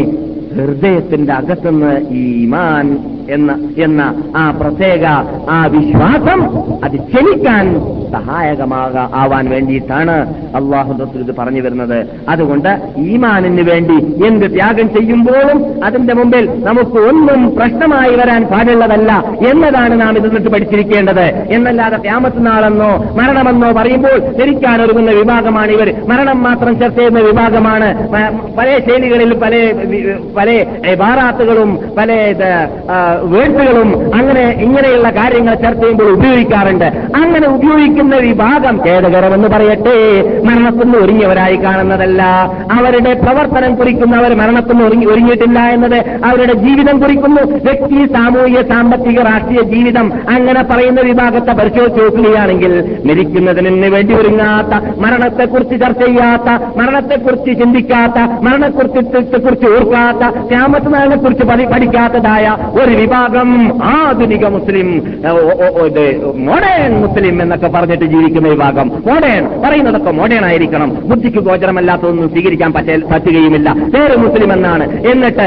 [SPEAKER 1] ഹൃദയത്തിന്റെ അകത്തുനിന്ന് ഈമാൻ എന്ന എന്ന ആ പ്രത്യേക ആ വിശ്വാസം അത് ക്ഷണിക്കാൻ സഹായകമാക ആവാൻ വേണ്ടിയിട്ടാണ് അള്ളാഹു ഇത് പറഞ്ഞു വരുന്നത്. അതുകൊണ്ട് ഈമാനിന് വേണ്ടി എന്ത് ത്യാഗം ചെയ്യുമ്പോഴും അതിന്റെ മുമ്പിൽ നമുക്ക് ഒന്നും പ്രശ്നമായി വരാൻ പാടുള്ളതല്ല എന്നതാണ് നാം ഇത് നിന്നിട്ട് പഠിച്ചിരിക്കേണ്ടത്. എന്നല്ലാതെ ത്യാമത്തനാളെന്നോ മരണമെന്നോ പറയുമ്പോൾ ധരിക്കാൻ ഒരുങ്ങുന്ന വിഭാഗമാണ് ഇവർ. മരണം മാത്രം ചർച്ച ചെയ്യുന്ന വിഭാഗമാണ്. പല ശൈലികളിൽ പല പല വാറാത്തുകളും പല വേഴ്സുകളും അങ്ങനെ ഇങ്ങനെയുള്ള കാര്യങ്ങൾ ചർച്ച ചെയ്യുമ്പോൾ ഉപയോഗിക്കാറുണ്ട്. അങ്ങനെ ഉപയോഗിക്കുന്ന വിഭാഗം ഖേദകരമെന്ന് പറയട്ടെ മരണത്തിന് ഒരുങ്ങിയവരായി കാണുന്നതല്ല. അവരുടെ പ്രവർത്തനം കുറിക്കുന്ന അവർ മരണത്തിന് ഒരുങ്ങി ഒരുങ്ങിയിട്ടില്ല എന്നത് അവരുടെ ജീവിതം കുറിക്കുന്നു. വ്യക്തി സാമൂഹിക സാമ്പത്തിക രാഷ്ട്രീയ ജീവിതം അങ്ങനെ പറയുന്ന വിഭാഗത്തെ പരിശോധിച്ച് നോക്കുകയാണെങ്കിൽ മരിക്കുന്നതിന് വേണ്ടി ഒരുങ്ങാത്ത മരണത്തെക്കുറിച്ച് ചർച്ച ചെയ്യാത്ത മരണത്തെക്കുറിച്ച് ചിന്തിക്കാത്ത മരണക്കുറിച്ച് കുറിച്ച് ഓർക്കാത്ത ക്യാമത്തിനെ കുറിച്ച് പഠിക്കാത്തതായ ഒരു വിഭാഗം ആധുനിക മുസ്ലിം മോഡേൺ മുസ്ലിം എന്നൊക്കെ പറഞ്ഞിട്ട് ജീവിക്കുന്ന വിഭാഗം. മോഡേൺ പറയുന്നതൊക്കെ മോഡേൺ ആയിരിക്കണം. ബുദ്ധിക്ക് ഗോചരമല്ലാത്തതൊന്നും സ്വീകരിക്കാൻ പറ്റ പറ്റുകയുമില്ല. പേര് മുസ്ലിം എന്നാണ്. എന്നിട്ട്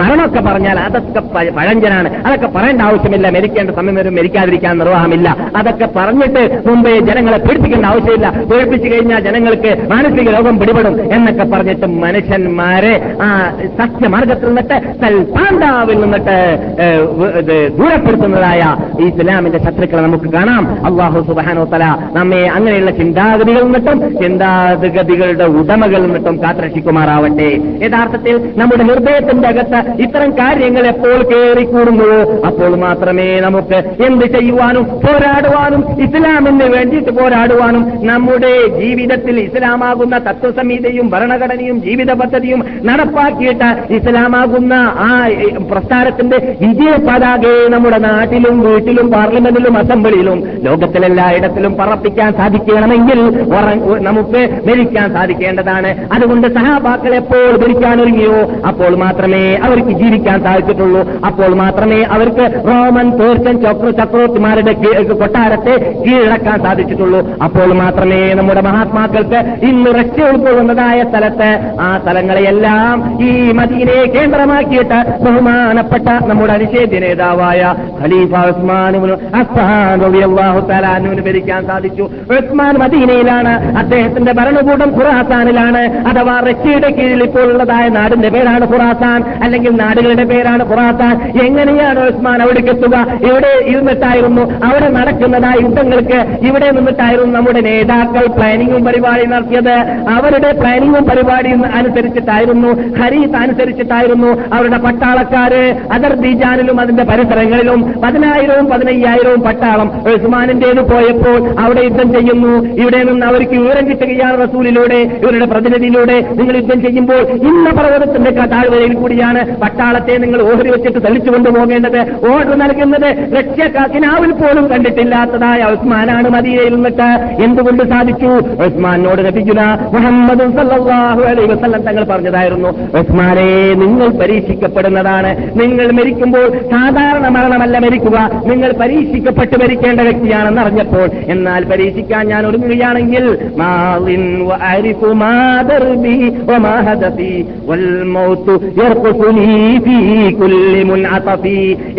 [SPEAKER 1] മരണമൊക്കെ പറഞ്ഞാൽ അതൊക്കെ പഴഞ്ചനാണ്. അതൊക്കെ പറയേണ്ട ആവശ്യമില്ല. മരിക്കേണ്ട സമയം വരും മരിക്കാതിരിക്കാൻ നിർവാഹമില്ല. അതൊക്കെ പറഞ്ഞിട്ട് മുമ്പേ ജനങ്ങളെ പേടിപ്പിക്കേണ്ട ആവശ്യമില്ല. പേടിപ്പിച്ചു കഴിഞ്ഞാൽ ജനങ്ങൾക്ക് മാനസിക രോഗം പിടിപെടും എന്നൊക്കെ പറഞ്ഞിട്ട് മനുഷ്യന്മാരെ ആ സത്യമാർഗത്തിൽ നിന്നിട്ട് സൽപാണ്ടാവിൽ നിന്നിട്ട് ദൂരപ്പെടുത്തുന്നതായ ഇസ്ലാമിന്റെ ശത്രുക്കളെ നമുക്ക് കാണാം. അള്ളാഹു സുബാനോ തല നമ്മെ അങ്ങനെയുള്ള ചിന്താഗതികളിൽ നിന്നിട്ടും ചിന്താഗതികളുടെ ഉടമകളിൽ നിന്നിട്ടും കാത്തരക്ഷിക്കുമാറാവട്ടെ. യഥാർത്ഥത്തിൽ നമ്മുടെ ഹൃദയത്തിന്റെ അകത്ത് ഇത്തരം കാര്യങ്ങൾ എപ്പോൾ കയറിക്കൂടുന്നുവോ അപ്പോൾ മാത്രമേ നമുക്ക് എന്ത് ചെയ്യുവാനും പോരാടുവാനും ഇസ്ലാമിന് വേണ്ടിയിട്ട് പോരാടുവാനും നമ്മുടെ ജീവിതത്തിൽ ഇസ്ലാമാകുന്ന തത്വസംഹിതയും ഭരണഘടനയും ജീവിത പദ്ധതിയും നടപ്പാക്കിയിട്ട് ഇസ്ലാമാകുന്ന ആ പ്രസ്ഥാനത്തിന്റെ പതാകയെ നമ്മുടെ നാട്ടിലും വീട്ടിലും പാർലമെന്റിലും അസംബ്ലിയിലും ലോകത്തിലെല്ലായിടത്തിലും പറപ്പിക്കാൻ സാധിക്കണമെങ്കിൽ നമുക്ക് ഭരിക്കാൻ സാധിക്കേണ്ടതാണ്. അതുകൊണ്ട് സഹാബാക്കൾ എപ്പോൾ ഭരിക്കാൻ ഒരുങ്ങിയോ അപ്പോൾ മാത്രമേ അവർക്ക് ജീവിക്കാൻ സാധിച്ചിട്ടുള്ളൂ. അപ്പോൾ മാത്രമേ അവർക്ക് റോമൻ പേർഷ്യൻ ചക്ര ചക്രവർത്തിമാരുടെ കൊട്ടാരത്തെ കീഴടക്കാൻ സാധിച്ചിട്ടുള്ളൂ. അപ്പോൾ മാത്രമേ നമ്മുടെ മഹാത്മാക്കൾക്ക് ഇന്ന് റഷ്യ ഉൾക്കൊള്ളുന്നതായ സ്ഥലത്ത് ആ സ്ഥലങ്ങളെയെല്ലാം ഈ മദീനയെ കേന്ദ്രമാക്കിയിട്ട് ബഹുമാനപ്പെട്ട നമ്മുടെ അനിഷേധ്യ നേതാവായ ഖലീഫ അസ്മാനുവിന് ഭരിക്കാൻ സാധിച്ചു. ഉസ്മാൻ മദീനയിലാണ് അദ്ദേഹത്തിന്റെ ഭരണകൂടം ഖുറാസാനിലാണ് അഥവാ റഷ്യയുടെ കീഴിൽ ഇപ്പോൾ ഉള്ളതായ നാടിന്റെ പേരാണ് ഖുറാസാൻ അല്ലെങ്കിൽ നാടുകളുടെ പേരാണ് ഖുറാസാൻ. എങ്ങനെയാണ് ഉസ്മാൻ അവിടേക്ക് എത്തുക? ഇവിടെ ഇരുന്നിട്ടായിരുന്നു? അവിടെ നടക്കുന്നതായ യുദ്ധങ്ങൾക്ക് ഇവിടെ നിന്നിട്ടായിരുന്നു നമ്മുടെ നേതാക്കൾ പ്ലാനിങ്ങും പരിപാടിയും നടത്തിയത്. അവരുടെ പ്ലാനിങ്ങും പരിപാടിയും അനുസരിച്ചിട്ടായിരുന്നു ഹരീസ് അനുസരിച്ചിട്ടായിരുന്നു അവരുടെ പട്ടാളക്കാര് അദർബീജാനിലും അതിന്റെ പരിസരങ്ങളിലും. പതിനായിരവും പതിനയ്യായിരവും പട്ടാളം. ഉസ്മാനിന്റേത് പോയപ്പോൾ അവിടെ യുദ്ധം ചെയ്യുന്നു. ഇവിടെ നിന്ന് അവർക്ക് വിവരം കിട്ടുകയാണ് റസൂലിലൂടെ ഇവരുടെ പ്രതിനിധിയിലൂടെ. നിങ്ങൾ യുദ്ധം ചെയ്യുമ്പോൾ ഇന്ന പർവതത്തിന്റെ താഴ്വരയിൽ കൂടിയാണ് പട്ടാളത്തെ നിങ്ങൾ ഓഹരി വെച്ചിട്ട് തെളിച്ചു കൊണ്ടുപോകേണ്ടത്. ഓർഡർ നൽകുന്നത് രക്ഷക്കാക്കിനാവിൽ പോലും കണ്ടിട്ടില്ലാത്തതായ ഉസ്മാനാണ് മദീനയിൽ നിന്നിട്ട് എന്തുകൊണ്ട് സാധിച്ചു? ഉസ്മാനോട് ലഭിക്കുന്ന മുഹമ്മദ് വസല്ലം തങ്ങൾ പറഞ്ഞതായിരുന്നു ഉസ്മാനെ നിങ്ങൾ പരീക്ഷിക്കപ്പെടുന്നതാണ്. നിങ്ങൾ മരിക്കുമ്പോൾ സാധാരണ മരണമല്ല മരിക്കുക. നിങ്ങൾ പരീക്ഷിക്കപ്പെട്ട് മരിക്കേണ്ട വ്യക്തിയാണെന്ന് അറിഞ്ഞപ്പോൾ എന്നാൽ പരീക്ഷിക്കാൻ ഞാൻ ഒരുങ്ങുകയാണെങ്കിൽ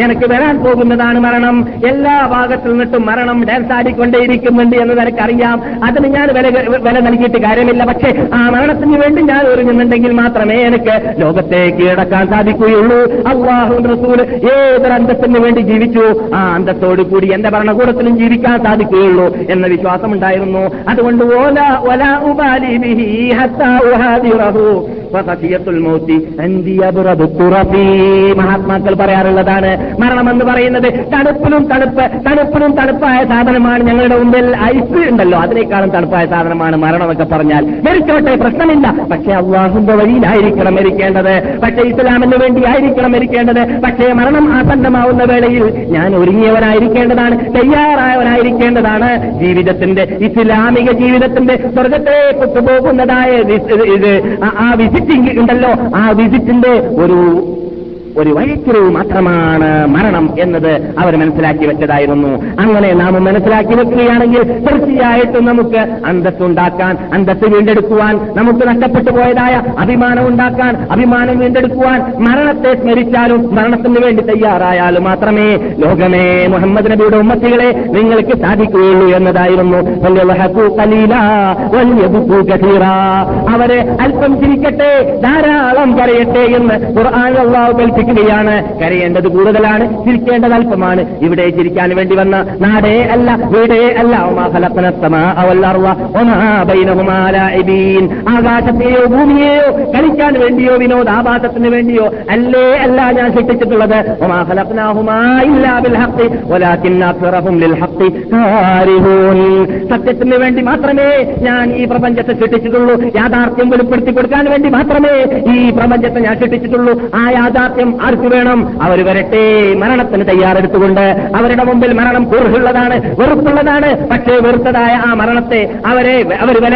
[SPEAKER 1] എനിക്ക് വരാൻ പോകുന്നതാണ് മരണം. എല്ലാ ഭാഗത്തു നിന്നിട്ടും മരണം ഡാൻസ് ആടിക്കൊണ്ടേയിരിക്കുന്നുണ്ട് എന്ന് എനിക്കറിയാം അതിന് ഞാൻ വില വില നൽകിയിട്ട് കാര്യമില്ല. പക്ഷേ ആ മരണത്തിന് വേണ്ടി ഞാൻ ഒരുങ്ങുന്നുണ്ടെങ്കിൽ മാത്രമേ എനിക്ക് ലോകത്തെ കീഴടക്കാൻ സാധിക്കുകയുള്ളൂ. അള്ളാഹു റസൂൽ ഏതൊരു അന്തസ്സിന് വേണ്ടി ജീവിച്ചു? ആ അന്തത്തോടു കൂടി എന്റെ ഭരണകൂടത്തിലും ജീവിക്കാൻ സാധിക്കുകയുള്ളൂ എന്ന വിശ്വാസം ഉണ്ടായിരുന്നു അതുകൊണ്ട് ഓല ഒല ഉപാലി മഹാത്മാക്കൾ പറയാറുള്ളതാണ് മരണമെന്ന് പറയുന്നത് തണുപ്പിലും തണുപ്പ് തണുപ്പിലും തണുപ്പായ സാധനമാണ് ഞങ്ങളുടെ മുമ്പിൽ. ഐസ് ഉണ്ടല്ലോ അതിനേക്കാളും തണുപ്പായ സാധനമാണ് മരണമെന്നൊക്കെ പറഞ്ഞാൽ. മരിച്ചോട്ടെ പ്രശ്നമില്ല. പക്ഷേ അള്ളാഹുന്റെ വഴിയിലായിരിക്കണം മരിക്കേണ്ടത്. പക്ഷേ ഇസ്ലാമിന് വേണ്ടി ആയിരിക്കണം മരിക്കേണ്ടത്. പക്ഷേ മരണം ആസന്നമാവുന്ന വേളയിൽ ഞാൻ ഒരുങ്ങിയവനായിരിക്കേണ്ടതാണ് തയ്യാറായവനായിരിക്കേണ്ടതാണ്. ജീവിതത്തിന്റെ ഇസ്ലാമിക ജീവിതത്തിന്റെ സ്വർഗത്തെ കൊണ്ടുപോകുന്നതായ ഇത് ആ വിസിറ്റിംഗ് ഉണ്ടല്ലോ. ആ വിസിറ്റിന്റെ ഒരു ഒരു വഴിത്തിരിവ് മാത്രമാണ് മരണം എന്നത് അവർ മനസ്സിലാക്കി വെച്ചതായിരുന്നു. അങ്ങനെ നാം മനസ്സിലാക്കി വെക്കുകയാണെങ്കിൽ തീർച്ചയായിട്ടും നമുക്ക് അന്തസ്സുണ്ടാക്കാൻ അന്തസ് വീണ്ടെടുക്കുവാൻ നമുക്ക് നഷ്ടപ്പെട്ടു പോയതായ അഭിമാനം ഉണ്ടാക്കാൻ അഭിമാനം വീണ്ടെടുക്കുവാൻ മരണത്തെ സ്മരിച്ചാലും മരണത്തിന് വേണ്ടി തയ്യാറായാലും മാത്രമേ ലോകമേ മുഹമ്മദ് നബിയുടെ ഉമ്മത്തികളെ നിങ്ങൾക്ക് സാധിക്കുകയുള്ളൂ എന്നതായിരുന്നു. അവരെ അല്പം ചിരിക്കട്ടെ ധാരാളം പറയട്ടെ എന്ന് ഖുർആൻ അള്ളാഹു കൽപ്പിക്കുകയാണ് കരയേണ്ടത് കൂടുതലാണ്. ചിരിക്കേണ്ടത് അല്പമാണ്. ഇവിടെ ചിരിക്കാൻ വേണ്ടി വന്ന നാടേ അല്ല വീടേ അല്ല. ആകാശത്തെയോ ഭൂമിയെയോ കളിക്കാൻ വേണ്ടിയോ വിനോദാഭാസത്തിന് വേണ്ടിയോ അല്ലേ അല്ല ഞാൻ സൃഷ്ടിച്ചിട്ടുള്ളത്? സത്യത്തിന് വേണ്ടി മാത്രമേ ഞാൻ ഈ പ്രപഞ്ചത്തെ സൃഷ്ടിച്ചിട്ടുള്ളൂ. യാഥാർത്ഥ്യം വെളിപ്പെടുത്തി കൊടുക്കാൻ വേണ്ടി മാത്രമേ ഈ പ്രപഞ്ചത്തെ ഞാൻ സൃഷ്ടിച്ചിട്ടുള്ളൂ. ആ യാഥാർത്ഥ്യം ആർക്ക് വേണം? അവർ വരട്ടെ. മരണത്തിന് തയ്യാറെടുത്തുകൊണ്ട് അവരുടെ മുമ്പിൽ മരണം കൂറുള്ളതാണ് വെറുപ്പുള്ളതാണ്. പക്ഷേ വെറുത്തതായ ആ മരണത്തെ അവരെ അവർ വില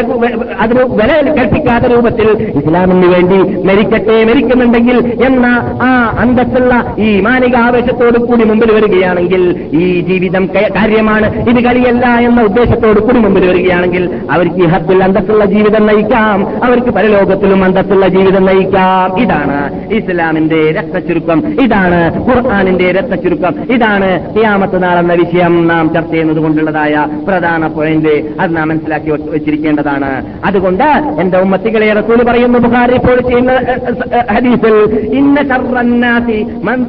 [SPEAKER 1] അതിന് വില കൽപ്പിക്കാത്ത രൂപത്തിൽ ഇസ്ലാമിന് വേണ്ടി മരിക്കട്ടെ മരിക്കുന്നുണ്ടെങ്കിൽ എന്ന ആ അന്തസ്സുള്ള ഈ മാനിക ആവേശത്തോടു കൂടി മുമ്പിൽ വരികയാണെങ്കിൽ ഈ ജീവിതം കാര്യമാണ്. ഇത് കളിയല്ല എന്ന ഉദ്ദേശത്തോടു കൂടി മുമ്പിൽ വരികയാണെങ്കിൽ അവർക്ക് ഈ ഹത്തിൽ അന്തസ്സുള്ള ജീവിതം നയിക്കാം. അവർക്ക് പരലോകത്തിലും അന്തസ്സുള്ള ജീവിതം നയിക്കാം. ഇതാണ് ഇസ്ലാമിന്റെ രക്തചുരുക്കം ഇതാണ് ഖുർആാനിന്റെ രക്തചുരുക്കം ഇതാണ് ഖിയാമത്ത് നാളെന്ന വിഷയം നാം ചർച്ച ചെയ്യുന്നത് കൊണ്ടുള്ളതായ പ്രധാന പോയിന്റ് അത് നാം മനസ്സിലാക്കി വെച്ചിരിക്കേണ്ടതാണ്. അതുകൊണ്ട് എന്റെ ഉമ്മത്തികളെ റസൂൽ പറയുന്നു ബുഖാരി ഇപ്പോൾ ചെയ്യുന്ന ഹദീസിൽ ഇന്ന ശർറന്നാസി മൻ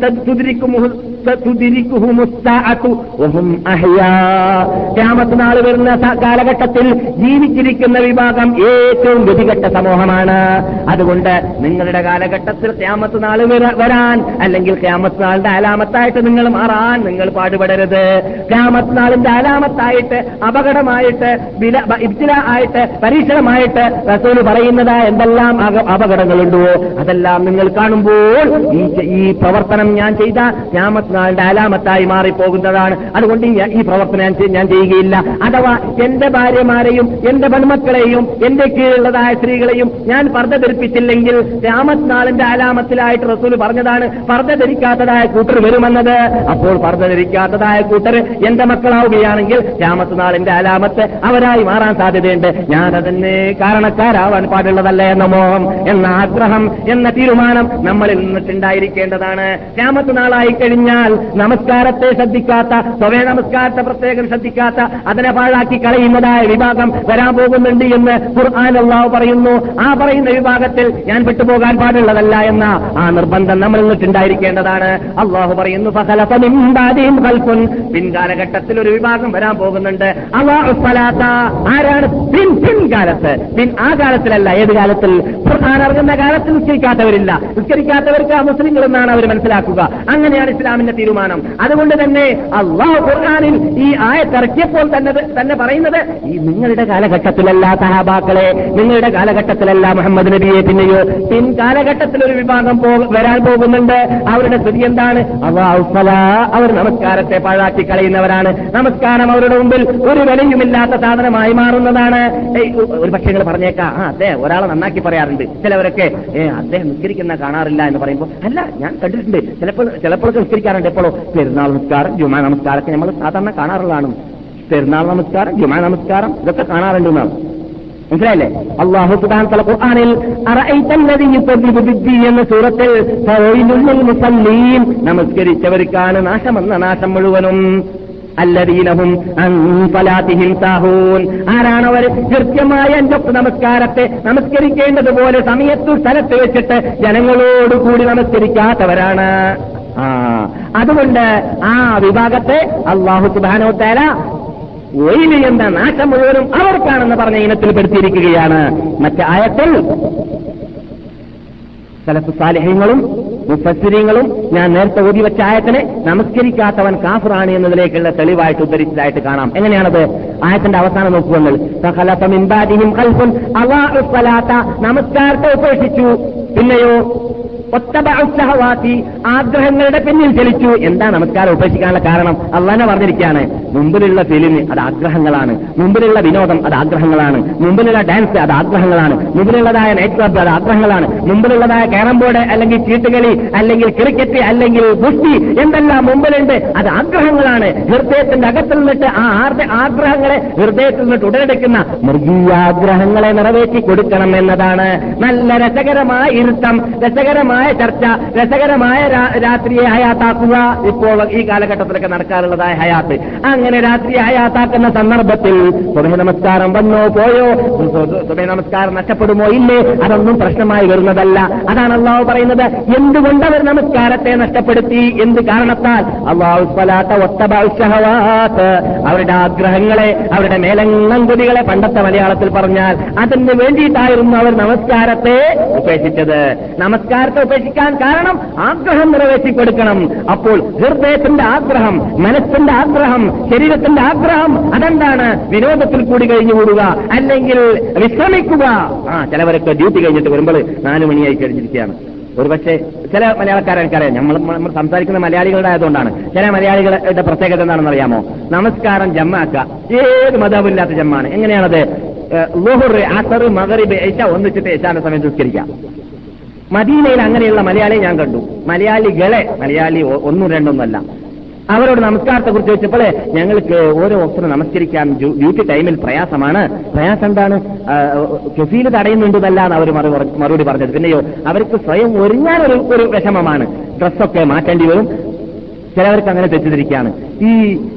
[SPEAKER 1] ക്യാമത്ത് നാൾ വരുന്ന കാലഘട്ടത്തിൽ ജീവിച്ചിരിക്കുന്ന വിഭാഗം ഏറ്റവും ഗതികെട്ട സമൂഹമാണ്. അതുകൊണ്ട് നിങ്ങളുടെ കാലഘട്ടത്തിൽ ക്യാമത്ത് നാൾ വര- വരാൻ അല്ലെങ്കിൽ ക്യാമത്നാളിന്റെ അലാമത്തായിട്ട് നിങ്ങൾ മാറാൻ നിങ്ങൾ പാടുപെടരുത്. ക്യാമത്നാളിന്റെ അലാമത്തായിട്ട് അപകടമായിട്ട് ഇബ്തില ആയിട്ട് പരീക്ഷണമായിട്ട് റസൂൽ പറയുന്നത് എന്തെല്ലാം അപകടങ്ങളുണ്ടോ? അതെല്ലാം നിങ്ങൾ കാണുമ്പോൾ ഈ പ്രവർത്തനം ഞാൻ ചെയ്ത ക്യാമത്നാളിന്റെ അലാമത്തായി മാറിപ്പോകുന്നതാണ്. അതുകൊണ്ട് ഈ പ്രവർത്തനം ഞാൻ ചെയ്യുകയില്ല. അഥവാ എന്റെ ഭാര്യമാരെയും എന്റെ പെൺമക്കളെയും എന്റെ കീഴിലുള്ളതായ സ്ത്രീകളെയും ഞാൻ പർദ്ധ ധരിപ്പിച്ചില്ലെങ്കിൽ ക്യാമത്നാളിന്റെ അലാമത്തിലായിട്ട് റസൂൽ പറഞ്ഞതാണ് പർദ്ദ ധരിക്കാത്തതായ കൂട്ടർ വരുമെന്നത്. അപ്പോൾ പർദ്ദ ധരിക്കാത്തതായ കൂട്ടർ എന്റെ മക്കളാവുകയാണെങ്കിൽ ക്യാമത്ത് നാളിന്റെ അലാമത്ത് അവരായി മാറാൻ സാധ്യതയുണ്ട്. ഞാൻ അതന്നെ കാരണക്കാരാവാൻ പാടുള്ളതല്ല എന്ന മോഹം എന്ന ആഗ്രഹം എന്ന തീരുമാനം നമ്മളിൽ നിന്നിട്ടുണ്ടായിരിക്കേണ്ടതാണ്. ക്യാമത്ത് നാളായി കഴിഞ്ഞാൽ നമസ്കാരത്തെ ശ്രദ്ധിക്കാത്ത സ്വയ നമസ്കാരത്തെ പ്രത്യേകം ശ്രദ്ധിക്കാത്ത അതിനെ പാഴാക്കി കളയുന്നതായ വിഭാഗം വരാൻ പോകുന്നുണ്ട് എന്ന് ഖുർആൻ അള്ളാഹു പറയുന്നു. ആ പറയുന്ന വിഭാഗത്തിൽ ഞാൻ വിട്ടുപോകാൻ പാടുള്ളതല്ല എന്ന ആ നിർബന്ധം നമ്മൾ നിന്നിട്ടുണ്ടായിരിക്കേണ്ടതാണ് അള്ളാഹു പറയുന്നു പിൻകാലഘട്ടത്തിൽ ഒരു വിഭാഗം വരാൻ പോകുന്നുണ്ട്. ആരാണ്? പിൻ പിൻകാലത്ത്. പിൻ ആ കാലത്തിലല്ല ഏത് കാലത്തിൽ? പ്രധാന ഇറങ്ങുന്ന കാലത്ത് നിസ്കരിക്കാത്തവരില്ല നിസ്കരിക്കാത്തവർക്ക് ആ മുസ്ലിങ്ങൾ എന്നാണ് അവർ മനസ്സിലാക്കുക. അങ്ങനെയാണ് ഇസ്ലാമിന്റെ തീരുമാനം. അതുകൊണ്ട് തന്നെ അള്ളാഹു ഖുർആാനിൽ ഈ ആയത്തിറക്കിയപ്പോൾ തന്നെ തന്നെ പറയുന്നത് ഈ നിങ്ങളുടെ കാലഘട്ടത്തിലല്ല സഹാബാക്കളെ നിങ്ങളുടെ കാലഘട്ടത്തിലല്ല മുഹമ്മദ് നബിയെ പിന്നെയോ? പിൻ കാലഘട്ടത്തിൽ ഒരു വിഭാഗം വരാൻ വരാൻ പോകുന്നുണ്ട് അവരുടെ സ്ഥിതി എന്താണ്? അവർ നമസ്കാരത്തെ പാഴാക്കി കളയുന്നവരാണ്. നമസ്കാരം അവരുടെ മുമ്പിൽ ഒരു വിലയുമില്ലാത്ത സാധനമായി മാറുന്നതാണ്. ഒരു പക്ഷേ നിങ്ങൾ പറഞ്ഞേക്കാം. ആ അതെ ഒരാളെ നന്നാക്കി പറയാറുണ്ട്. ചിലവരൊക്കെ ഏ അദ്ദേഹം നിസ്കരിക്കുന്ന കാണാറില്ല എന്ന് പറയുമ്പോൾ അല്ല ഞാൻ കണ്ടിട്ടുണ്ട്. ചിലപ്പോൾ ചിലപ്പോഴൊക്കെ നിസ്കരിക്കാറുണ്ട് എപ്പോഴോ. പെരുന്നാൾ നമസ്കാരം ജുമാ നമസ്കാരമൊക്കെ നമ്മൾ സാധാരണ കാണാറുള്ളതാണ്. പെരുന്നാൾ നമസ്കാരം ജുമാ നമസ്കാരം ഇതൊക്കെ കാണാറുണ്ട് എന്നാണ്. മനസ്സിലായില്ലേ? അള്ളാഹു സുബാൻ തല ഖുർആനിൽ എന്ന സൂറത്തിൽ മുസല്ലീൻ നമസ്കരിച്ചവർക്കാണ് നാശമെന്ന നാശം മുഴുവനും. അല്ലദീനഹും അൻ സലാത്തിഹിം സാഹൂൻ. ആരാണവർ കൃത്യമായ അഞ്ചൊക്കെ നമസ്കാരത്തെ നമസ്കരിക്കേണ്ടതുപോലെ സമയത്തു സ്ഥലത്ത് വെച്ചിട്ട് ജനങ്ങളോടുകൂടി നമസ്കരിക്കാത്തവരാണ്. ആ അതുകൊണ്ട് ആ വിഭാഗത്തെ അള്ളാഹു സുബാനോ തേല ഒയിൽ എന്ന നാശം മുഴുവനും അവർക്കാണെന്ന് പറഞ്ഞ ഇനത്തിൽപ്പെടുത്തിയിരിക്കുകയാണ് മറ്റു ആയത്തിൽ സലഫ് സാലിഹ്യങ്ങളും മുഫസ്സിരിങ്ങളും ഞാൻ നേരത്തെ ഓതി വെച്ച ആയത്തിനെ നമസ്കരിക്കാത്തവൻ കാഫറാണ് എന്നതിലേക്കുള്ള തെളിവായിട്ട് ഉദ്ധരിച്ചതായിട്ട് കാണാം. എങ്ങനെയാണത്? ആയത്തിന്റെ അവസാനം സ്വലാത്ത നമസ്കാരത്തെ ഉപേക്ഷിച്ചു. പിന്നെയോ? ഒത്തബഉ ആഗ്രഹങ്ങളുടെ പിന്നിൽ ചലിച്ചു എന്താ നമസ്കാരം ഉപേക്ഷിക്കാനുള്ള കാരണം? അള്ളാനെ പറഞ്ഞിരിക്കുകയാണ് മുമ്പിലുള്ള ഫിലിം അത് ആഗ്രഹങ്ങളാണ് മുമ്പിലുള്ള വിനോദം അത് ആഗ്രഹങ്ങളാണ് മുമ്പിലുള്ള ഡാൻസ് അത് ആഗ്രഹങ്ങളാണ് മുമ്പിലുള്ളതായ നൈറ്റ് ക്ലബ് അത് ആഗ്രഹങ്ങളാണ് മുമ്പിലുള്ളതായ ക്യാരം ബോർഡ് അല്ലെങ്കിൽ ചീട്ടുകളി അല്ലെങ്കിൽ ക്രിക്കറ്റ് അല്ലെങ്കിൽ ഗുസ്തി എന്തെല്ലാം മുമ്പിലുണ്ട് അത് ആഗ്രഹങ്ങളാണ്. ഹൃദയത്തിന്റെ അകത്തിൽ നിന്നിട്ട് ആ ആഗ്രഹങ്ങളെ ഹൃദയത്തിൽ നിന്നിട്ട് ഉടലെടുക്കുന്ന മൃഗീയാഗ്രഹങ്ങളെ നിറവേറ്റി കൊടുക്കണം എന്നതാണ്. നല്ല രസകരമായ ഇരുത്തം രസകരമായ ചർച്ച രസകരമായ രാത്രിയെ ഹയാത്താക്കുക. ഇപ്പോൾ ഈ കാലഘട്ടത്തിലൊക്കെ നടക്കാറുള്ളതായ ഹയാത്ത്. അങ്ങനെ രാത്രി ഹയാത്താക്കുന്ന സന്ദർഭത്തിൽ സുബഹ നമസ്കാരം വന്നോ പോയോ? സുബഹ നമസ്കാരം നഷ്ടപ്പെടുമോ ഇല്ലേ? അതൊന്നും പ്രശ്നമായി വരുന്നതല്ല. അതാണ് അള്ളാഹു പറയുന്നത്. എന്തുകൊണ്ട് അവർ നമസ്കാരത്തെ നഷ്ടപ്പെടുത്തി? എന്ത് കാരണത്താൽ? അള്ളാഹു അവരുടെ ആഗ്രഹങ്ങളെ അവരുടെ മേലങ്ങുതികളെ പണ്ടത്തെ മലയാളത്തിൽ പറഞ്ഞാൽ അതിന് വേണ്ടിയിട്ടായിരുന്നു അവർ നമസ്കാരത്തെ ഉപേക്ഷിച്ചത്. നമസ്കാരത്തെ ഉപേക്ഷിക്കാൻ കാരണം ആഗ്രഹം നിറവേറ്റി കൊടുക്കണം അപ്പോൾ ഹൃദയത്തിന്റെ ആഗ്രഹം മനസ്സിന്റെ ആഗ്രഹം ശരീരത്തിന്റെ ആഗ്രഹം അതെന്താണ്? വിനോദത്തിൽ കൂടി കഴിഞ്ഞുകൂടുക അല്ലെങ്കിൽ വിശ്രമിക്കുക. ആ ചിലവരൊക്കെ ഡ്യൂട്ടി കഴിഞ്ഞിട്ട് വരുമ്പോൾ നാലു മണിയായി കഴിഞ്ഞിരിക്കുകയാണ്. ഒരുപക്ഷെ ചില മലയാളക്കാരെ എനിക്കറിയാം നമ്മൾ നമ്മൾ സംസാരിക്കുന്ന മലയാളികളുടെ ആയതുകൊണ്ടാണ്. ചില മലയാളികളുടെ പ്രത്യേകത എന്താണെന്ന് അറിയാമോ? നമസ്കാരം ജമ്മാക്കുക ഏത് മതമില്ലാത്ത ജമ്മാണ്? എങ്ങനെയാണത്? ലോഹുർ അസർ മകറിബ് ഏശ ഒന്നിച്ചിട്ട് ഏശാന്റെ സമയം നിസ്കരിക്കാം. മദീനയിൽ അങ്ങനെയുള്ള മലയാളിയെ ഞാൻ കണ്ടു. മലയാളികളെ മലയാളി ഒന്നും രണ്ടൊന്നുമല്ല. അവരോട് നമസ്കാരത്തെ കുറിച്ച് ചോദിച്ചപ്പോൾ ഞങ്ങൾക്ക് ഓരോ വസ്തു നമസ്കരിക്കാൻ ഡ്യൂട്ടി ടൈമിൽ പ്രയാസമാണ്. പ്രയാസം എന്താണ്? കെഫീൽ തടയുന്നുണ്ടെന്നല്ലാന്ന് അവർ മറുപടി പറഞ്ഞത്. പിന്നെയോ അവർക്ക് സ്വയം ഒരുങ്ങാൻ ഒരു ഒരു വിഷമമാണ്. ഡ്രസ്സൊക്കെ മാറ്റേണ്ടി വരും. ചിലവർക്ക് അങ്ങനെ തെറ്റിദ്ധരിക്കുകയാണ്. ഈ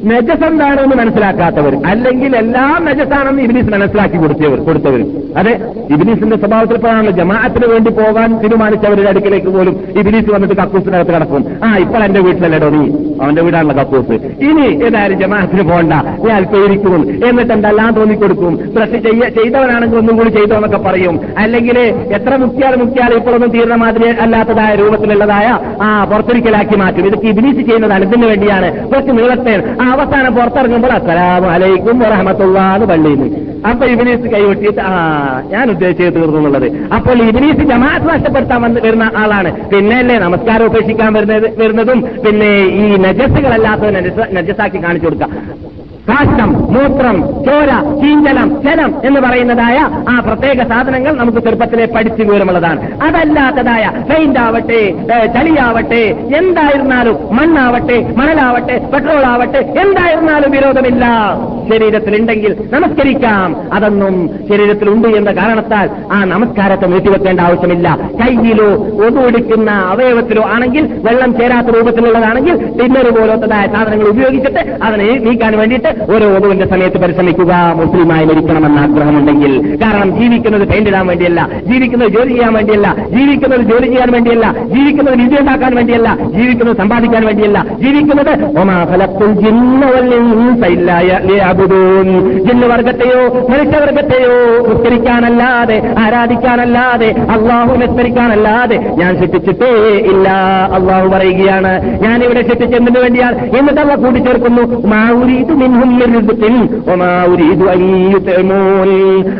[SPEAKER 1] നജസ് എന്താണെന്ന് മനസ്സിലാക്കാത്തവർ അല്ലെങ്കിൽ എല്ലാം നജസാണെന്ന് ഇബിലീസ് മനസ്സിലാക്കി കൊടുത്തവർ കൊടുത്തവർ. അതെ ഇബിലീസിന്റെ സ്വഭാവത്തിൽ പോകാനുള്ള ജമാഅത്തിന് വേണ്ടി പോകാൻ തീരുമാനിച്ചവരുടെ അടുക്കിലേക്ക് പോലും ഇബിലീസ് വന്നിട്ട് കക്കൂസിനകത്ത് കിടക്കും. ആ ഇപ്പോൾ എന്റെ വീട്ടിലല്ലേടോ നീ? അവന്റെ വീടാണല്ലോ കക്കൂസ്. ഇനി ഏതായാലും ജമാഅത്തിന് പോകണ്ട ഞാൻ അല്പം എന്നിട്ട് എന്തെല്ലാം തോന്നിക്കൊടുക്കും? പ്രശ്നം ചെയ്തവനാണെങ്കിൽ ഒന്നും കൂടി ചെയ്തോ എന്നൊക്കെ പറയും. അല്ലെങ്കിൽ എത്ര മുക്കിയാൽ മുക്കിയാൽ ഇപ്പോഴൊന്നും തീർന്ന മാതിരി അല്ലാത്തതായ രൂപത്തിലുള്ളതായ ആ പുറത്തൊരിക്കലാക്കി മാറ്റും. ഇതൊക്കെ ഇബിലീസ് ചെയ്യുന്നതാണ് ഇതിന് വേണ്ടിയാണ് കുറച്ച് നീളത്തെ ആ അവസാനം പുറത്തിറങ്ങുമ്പോൾ അസ്സലാമു അലൈക്കും വറഹമത്തുള്ളാന്ന് പള്ളിയിൽ അപ്പൊ ഇബിനീസ് കൈവെട്ടിയിട്ട് ആ ഞാൻ ഉദ്ദേശിച്ചത് തീർന്നു എന്നുള്ളത്. അപ്പോൾ ഇബിനീസ് ജമാഅത്ത് നഷ്ടപ്പെടുത്താൻ വരുന്ന ആളാണ്. പിന്നെ അല്ലേ നമസ്കാരം ഉപേക്ഷിക്കാൻ വരുന്നത് വരുന്നതും പിന്നെ ഈ നജസ്സുകളല്ലാത്തത് നജസ്സാക്കി കാണിച്ചു കൊടുക്കുക. കാഷ്ടം മൂത്രം ചോര ചീഞ്ചലം ജലം എന്ന് പറയുന്നതായ ആ പ്രത്യേക സാധനങ്ങൾ നമുക്ക് ചെറുപ്പത്തിലെ പഠിച്ചു വിവരമുള്ളതാണ്. അതല്ലാത്തതായ പെയിന്റാവട്ടെ ചളിയാവട്ടെ എന്തായിരുന്നാലും മണ്ണാവട്ടെ മണലാവട്ടെ പെട്രോൾ ആവട്ടെ എന്തായിരുന്നാലും വിരോധമില്ല. ശരീരത്തിലുണ്ടെങ്കിൽ നമസ്കരിക്കാം. അതൊന്നും ശരീരത്തിലുണ്ട് എന്ന കാരണത്താൽ ആ നമസ്കാരത്തെ നീട്ടിവെക്കേണ്ട ആവശ്യമില്ല. കയ്യിലോ ഒതുവെടുക്കുന്ന അവയവത്തിലോ ആണെങ്കിൽ വെള്ളം ചേരാത്ത രൂപത്തിലുള്ളതാണെങ്കിൽ ടിന്നർ പോലത്തതായ സാധനങ്ങൾ ഉപയോഗിച്ചിട്ട് അതിനെ നീക്കാൻ വേണ്ടിയിട്ട് ഓരോ ഒതുവിന്റെ സമയത്ത് പരിശ്രമിക്കുക മുസ്ലിമായി മരിക്കണമെന്ന് ആഗ്രഹമുണ്ടെങ്കിൽ. കാരണം ജീവിക്കുന്നത് പെയിന്റിടാൻ വേണ്ടിയല്ല ജീവിക്കുന്നത് ജോലി ചെയ്യാൻ വേണ്ടിയല്ല ജീവിക്കുന്നത് ജോലി ചെയ്യാൻ വേണ്ടിയല്ല ജീവിക്കുന്നത് വിധി ഉണ്ടാക്കാൻ വേണ്ടിയല്ല ജീവിക്കുന്നത് സമ്പാദിക്കാൻ വേണ്ടിയല്ല. ജീവിക്കുന്നത്. ജിന്നുവർഗത്തെയോ മനുഷ്യവർഗത്തെയോ ഉത്തരിക്കാനല്ലാതെ ആരാധിക്കാനല്ലാതെ അള്ളാഹു നിസ്കരിക്കാനല്ലാതെ ഞാൻ ശിക്ഷിച്ചിട്ടേ ഇല്ല അള്ളാഹു പറയുകയാണ്. ഞാൻ ഇവിടെ ശിക്ഷിച്ചെന്തിനു വേണ്ടിയാണ്? എന്നിട്ട് അവ കൂട്ടിച്ചേർക്കുന്നു. മാ ഉരീദു മിൻഹും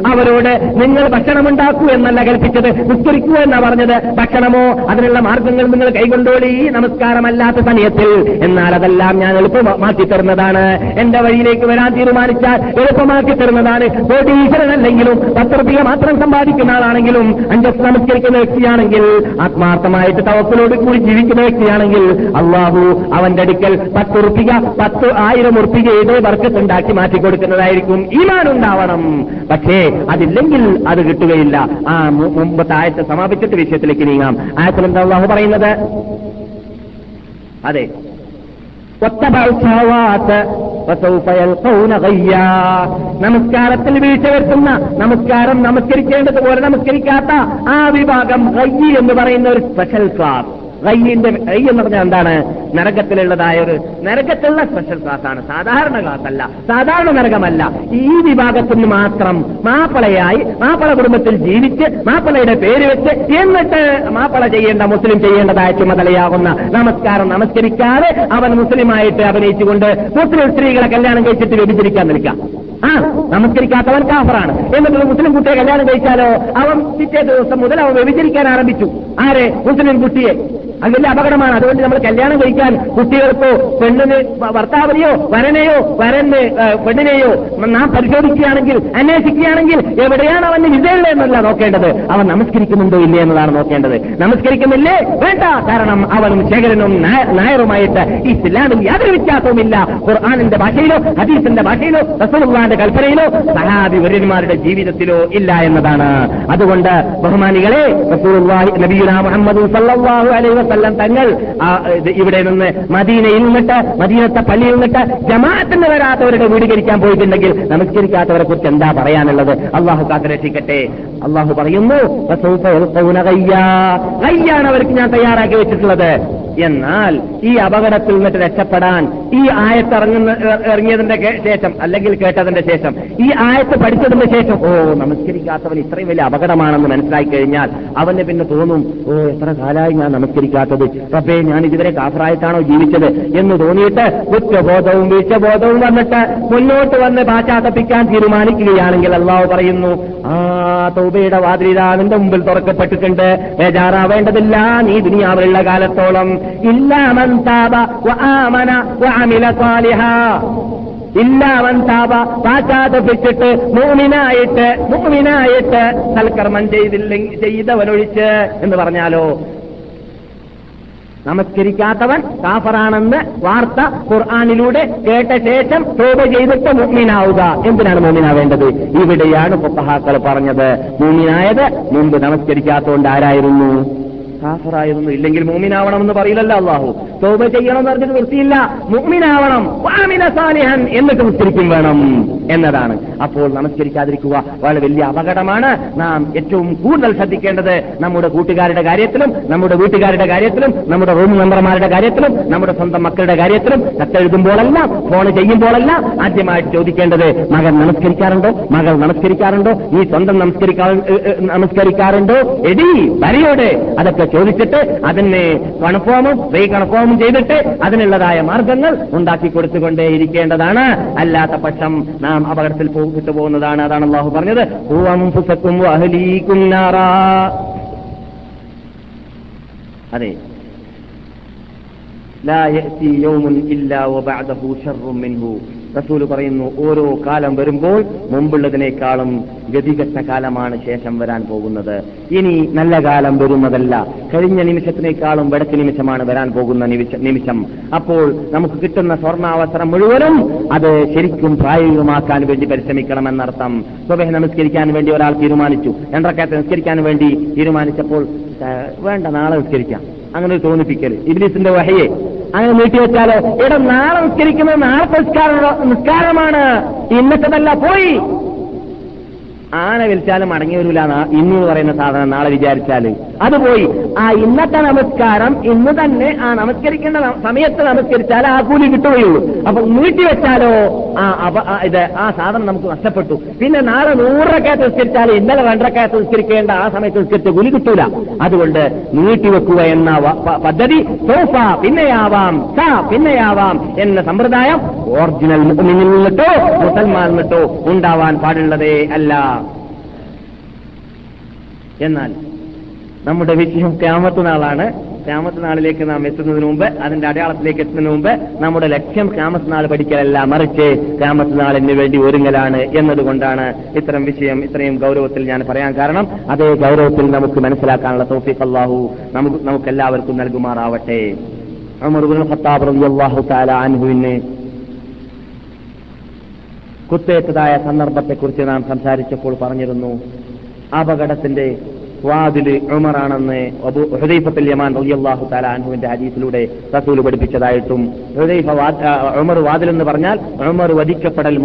[SPEAKER 1] അവരോട് നിങ്ങൾ ഭക്ഷണമുണ്ടാക്കൂ എന്നല്ല കൽപ്പിച്ചത് നിസ്കരിക്കൂ എന്നാ പറഞ്ഞത്. ഭക്ഷണമോ അതിനുള്ള മാർഗങ്ങൾ നിങ്ങൾ കൈകൊണ്ടോളി നമസ്കാരമല്ലാത്ത സമയത്തിൽ. എന്നാൽ അതെല്ലാം ഞാൻ എളുപ്പമാക്കി തരുന്നതാണ്. എന്റെ വഴിയിലേക്ക് വരാൻ തീരുമാനിച്ചാൽ എളുപ്പമാക്കി തരുന്നതാണ്. കോടീശ്വരനല്ലെങ്കിലും പത്ത് മാത്രം സമ്പാദിക്കുന്ന ആളാണെങ്കിലും അഞ്ചസ് നമസ്കരിക്കുന്ന വ്യക്തിയാണെങ്കിൽ ആത്മാർത്ഥമായിട്ട് തവത്തിലോട് കൂടി ജീവിക്കുന്ന വ്യക്തിയാണെങ്കിൽ അള്ളാഹു അവന്റെ അടുക്കൽ പത്ത് റുപ്യ പത്ത് ആയിരം ഉറുപ്പികയുടെ തർക്കത്തുണ്ടാക്കി മാറ്റി കൊടുക്കുന്നതായിരിക്കും ഈമാൻ ഉണ്ടാവണം പക്ഷേ അതില്ലെങ്കിൽ അത് കിട്ടുകയില്ല. ആ മുമ്പ് ആയത്തെ സമാപിച്ചിട്ട് വിഷയത്തിലേക്ക് നീങ്ങാം. ആയത്തിലെന്താ അള്ളാഹു പറയുന്നത്? അതെ. നമസ്കാരത്തിൽ വീഴ്ച വരുത്തുന്ന നമസ്കാരം നമസ്കരിക്കേണ്ടതുപോലെ നമസ്കരിക്കാത്ത ആ വിഭാഗം റയ്യി എന്ന് പറയുന്ന ഒരു സ്പെഷ്യൽ ക്ലാസ് റയ്യിന്റെ റയ്യെന്ന് പറഞ്ഞാൽ എന്താണ്? നരകത്തിലുള്ളതായ ഒരു നരകത്തിലുള്ള സ്പെഷ്യൽ ക്ലാസ് ആണ്. സാധാരണ ക്ലാസ് അല്ല. സാധാരണ നരകമല്ല. ഈ വിഭാഗത്തിന് മാത്രം മാപ്പളയായി മാപ്പള കുടുംബത്തിൽ ജീവിച്ച് മാപ്പളയുടെ പേര് വെച്ച് എന്നിട്ട് മാപ്പള ചെയ്യേണ്ട മുസ്ലിം ചെയ്യേണ്ടതായ ചുമതലയാകുന്ന നമസ്കാരം നമസ്കരിക്കാതെ അവൻ മുസ്ലിമായിട്ട് അഭിനയിച്ചുകൊണ്ട് മുസ്ലിം സ്ത്രീകളെ കല്യാണം കഴിച്ചിട്ട് വ്യഭിചരിക്കാൻ നിൽക്കാം. ആ നമസ്കരിക്കാത്തവൻ കാഫറാണ്. എന്നിട്ട് മുസ്ലിം കുട്ടിയെ കല്യാണം കഴിച്ചാലോ? അവൻ പിറ്റേ ദിവസം മുതൽ അവൻ വ്യഭിചരിക്കാൻ ആരംഭിച്ചു. ആരെ? മുസ്ലിം കുട്ടിയെ. അത് വലിയ അപകടമാണ്. അതുകൊണ്ട് നമ്മൾ കല്യാണം കഴിക്കാൻ കുട്ടികൾക്കോ പെണ്ണിന് ഭർത്താവിനെയോ വരനെയോ വരന് ഏ, പെണ്ണിനെയോ നാം പരിശോധിക്കുകയാണെങ്കിൽ അന്വേഷിക്കുകയാണെങ്കിൽ എവിടെയാണ് അവന് വിജയമുള്ളത് എന്നല്ല നോക്കേണ്ടത്. അവൻ നമസ്കരിക്കുന്നുണ്ടോ ഇല്ലേ എന്നതാണ് നോക്കേണ്ടത്. നമസ്കരിക്കുന്നില്ലേ? വേണ്ട. കാരണം അവനും ശേഖരനും നായ- നായറുമായിട്ട് ഇസ്ലാമിൽ യാതൊരു വ്യത്യാസവുമില്ല. ഖുർആാനിന്റെ ഭാഷയിലോ ഹദീസിന്റെ ഭാഷയിലോ റസൂലുള്ളാഹിന്റെ കൽപ്പനയിലോ സഹാബി വര്യന്മാരുടെ ജീവിതത്തിലോ ഇല്ല എന്നതാണ്. അതുകൊണ്ട് ബഹുമാനികളെ റസൂലുള്ളാഹി നബിയുനാ മുഹമ്മദ് തങ്ങൾ ഇവിടെ നിന്ന് മദീനയിൽ നിന്നിട്ട് മദീനത്തെ പള്ളിയിൽ നിന്നിട്ട് ജമാഅത്തിന് വരാത്തവരുടെ വീടുകരിക്കാൻ പോയിട്ടുണ്ടെങ്കിൽ നമസ്കരിക്കാത്തവരെ കുറിച്ച് എന്താ പറയാനുള്ളത്? അള്ളാഹു കാത്തരക്ഷിക്കട്ടെ അള്ളാഹു പറയുന്നു കയ്യാണ് യൽഖൗന ഗയ്യാ." ഗയ്യാണ് അവർക്ക് ഞാൻ തയ്യാറാക്കി വെച്ചിട്ടുള്ളത്. എന്നാൽ ഈ അപകടത്തിൽ നിന്നിട്ട് രക്ഷപ്പെടാൻ ഈ ആയത്ത് ഇറങ്ങിയതിന്റെ ശേഷം അല്ലെങ്കിൽ കേട്ടതിന്റെ ശേഷം ഈ ആയത്ത് പഠിച്ചതിന്റെ ശേഷം ഓ നമസ്കരിക്കാത്തവൻ ഇത്രയും വലിയ അപകടമാണെന്ന് മനസ്സിലാക്കി കഴിഞ്ഞാൽ അവന് പിന്നെ തോന്നും ഓ എത്ര കാലമായി ഞാൻ നമസ്കരിക്കാത്തത്? റബ്ബേ ഞാൻ ഇതുവരെ കാഫറായിട്ടാണോ ജീവിച്ചത് എന്ന് തോന്നിയിട്ട് കുറ്റബോധവും വീഴ്ചബോധവും വന്നിട്ട് മുന്നോട്ട് വന്ന് പാശ്ചാത്തപ്പിക്കാൻ തീരുമാനിക്കുകയാണെങ്കിൽ അള്ളാഹു പറയുന്നു ആ തൗബയുടെ വാതിലിതാ നിന്റെ മുമ്പിൽ തുറക്കപ്പെട്ടിട്ടുണ്ട്. ബേജാറാവേണ്ടതില്ല നീ ദുനിയാവിലുള്ള കാലത്തോളം ഇല്ലാമൻ വഅമില സാലിഹ. ഇല്ലാവൻ താപ പാശ്ചാത്തപ്പിച്ചിട്ട് മൂമിനായിട്ട് മൂമിനായിട്ട് സൽക്കർമ്മം ചെയ്തില്ലെങ്കിൽ ചെയ്തവനൊഴിച്ച് എന്ന് പറഞ്ഞാലോ നമസ്കരിക്കാത്തവൻ കാഫറാണെന്ന് വാർത്ത ഖുർആാനിലൂടെ കേട്ട ശേഷം തോപ ചെയ്തിട്ട് മുഗ്മീനാവുക. എന്തിനാണ് മൂമിനാവേണ്ടത് ഇവിടെയാണ് ഫുഖഹാക്കൾ പറഞ്ഞത്. മൂമിനായത് മുമ്പ് നമസ്കരിക്കാത്തതുകൊണ്ട് ആരായിരുന്നു? കാഫറായിരുന്നു ഇല്ലെങ്കിൽ മൂമിനാവണം എന്ന് പറയില്ലല്ല അള്ളാഹു തോപ ചെയ്യണം എന്ന് പറഞ്ഞിട്ട് വൃത്തിയില്ല. മൂമിനാവണം സാലിഹൻ എന്നിട്ട് ഉച്ചരിക്കും വേണം എന്നതാണ്. അപ്പോൾ നമസ്കരിക്കാതിരിക്കുക വളരെ വലിയ അപകടമാണ്. നാം ഏറ്റവും കൂടുതൽ ശ്രദ്ധിക്കേണ്ടത് നമ്മുടെ കൂട്ടുകാരുടെ കാര്യത്തിലും നമ്മുടെ വീട്ടുകാരുടെ കാര്യത്തിലും നമ്മുടെ റൂം മെമ്പർമാരുടെ കാര്യത്തിലും നമ്മുടെ സ്വന്തം മക്കളുടെ കാര്യത്തിലും. കത്തെഴുതുമ്പോഴെല്ലാം ഫോൺ ചെയ്യുമ്പോഴെല്ലാം ആദ്യമായിട്ട് ചോദിക്കേണ്ടത് മകൻ നമസ്കരിക്കാറുണ്ടോ? മകൾ നമസ്കരിക്കാറുണ്ടോ? ഈ സ്വന്തം നമസ്കരിക്കാ നമസ്കരിക്കാറുണ്ടോ? എടി വരയോടെ. അതൊക്കെ ചോദിച്ചിട്ട് അതിനെ കൺഫോമും റീ കൺഫോമും ചെയ്തിട്ട് അതിനുള്ളതായ മാർഗങ്ങൾ ഉണ്ടാക്കി കൊടുത്തുകൊണ്ടേ ഇരിക്കേണ്ടതാണ് അല്ലാത്ത പക്ഷം നാം അപകടത്തിൽ പോ- വിട്ടുപോകുന്നതാണ് അതാണ് അള്ളാഹു പറഞ്ഞത്. "ഖുഅൻഫുസക്കും വഅഹ്ലീകും നാറാ." അതെ. ശർറും മിൻഹു. റസൂൽ പറയുന്നു ഓരോ കാലം വരുമ്പോൾ മുമ്പുള്ളതിനേക്കാളും ഗതികെട്ട കാലമാണ് ശേഷം വരാൻ പോകുന്നത്. ഇനി നല്ല കാലം വരുന്നതല്ല. കഴിഞ്ഞ നിമിഷത്തിനേക്കാളും വടക്ക് നിമിഷമാണ് വരാൻ പോകുന്ന നിമിഷം അപ്പോൾ നമുക്ക് കിട്ടുന്ന സ്വർണാവസരം മുഴുവനും അത് ശരിക്കും പ്രായോഗികമാക്കാൻ വേണ്ടി പരിശ്രമിക്കണം എന്നർത്ഥം സ്വബഹ നമസ്കരിക്കാൻ വേണ്ടി ഒരാൾ തീരുമാനിച്ചു. രണ്ടരക്കാലത്ത് നിസ്കരിക്കാൻ വേണ്ടി തീരുമാനിച്ചപ്പോൾ വേണ്ട നാളെ നിസ്കരിക്കാം. അങ്ങനെ തോന്നിപ്പിക്കൽ ഇബ്ലീസിന്റെ വഹയെ അങ്ങനെ നീട്ടിവെച്ചാലോ ഇവിടെ നാളെ നിസ്കരിക്കുന്നത് നാളെ നിസ്കാരമാണ് നിസ്കാരമാണ് ഇന്നത്തതല്ല പോയി. ആന വിളിച്ചാലും മടങ്ങി വരില്ല ഇന്ന് പറയുന്ന സാധനം നാളെ വിചാരിച്ചാൽ അത് പോയി. ആ ഇന്നത്തെ നമസ്കാരം ഇന്ന് തന്നെ ആ നമസ്കരിക്കേണ്ട സമയത്ത് നമസ്കരിച്ചാൽ ആ കൂലി കിട്ടുകയുള്ളൂ. അപ്പൊ നീട്ടിവെച്ചാലോ ആ ഇത് ആ സാധനം നമുക്ക് നഷ്ടപ്പെട്ടു. പിന്നെ നാളെ നൂറക്കകത്ത് നിസ്കരിച്ചാൽ ഇന്നലെ രണ്ടരക്കകത്ത് നിസ്കരിക്കേണ്ട ആ സമയത്ത് നിസ്കരിച്ച കൂലി കിട്ടൂല. അതുകൊണ്ട് നീട്ടിവെക്കുക എന്ന പദ്ധതി. സോഫ പിന്നെയാവാം. സ പിന്നെയാവാം എന്ന സമ്പ്രദായം. ഒറിജിനൽ നിന്നിട്ടോ മുസൽമാൻ നിന്നിട്ടോ ഉണ്ടാവാൻ പാടുള്ളതേ അല്ല. എന്നാൽ നമ്മുടെ വിഷയം ക്യാമത്ത് നാളാണ് ക്യാമത്ത് നാളിലേക്ക് നാം എത്തുന്നതിന് മുമ്പ് അതിന്റെ അടയാളത്തിലേക്ക് എത്തുന്നതിന് മുമ്പ് നമ്മുടെ ലക്ഷ്യം ക്യാമത്ത് നാൾ പഠിക്കലല്ല മറിച്ച് ക്യാമത്ത് നാളിന് വേണ്ടി ഒരുങ്ങലാണ് എന്നതുകൊണ്ടാണ് ഇത്തരം വിഷയം ഇത്രയും ഗൗരവത്തിൽ ഞാൻ പറയാൻ കാരണം. അതേ ഗൗരവത്തിൽ നമുക്ക് മനസ്സിലാക്കാനുള്ള തോഫിക് അള്ളാഹു നമുക്ക് നമുക്ക് എല്ലാവർക്കും നൽകുമാറാവട്ടെ ഖത്താബ് റളിയല്ലാഹു തആല അൻഹുവിന് കുത്തേറ്റതായ സന്ദർഭത്തെക്കുറിച്ച് നാം സംസാരിച്ചപ്പോൾ പറഞ്ഞിരുന്നു അപകടത്തിന്റെ വാതിൽ ഉമറാണെന്ന് അബു ഹുദൈഫത്തുൽ യമാൻ തആല അൻഹുവിന്റെ ഹദീസിലൂടെ റസൂൽ പഠിപ്പിച്ചതായിട്ടും ഹുദൈഫ വാ- ഉമർ വാതിൽ എന്ന് പറഞ്ഞാൽ ഉമർ വധിക്കപ്പെടൽ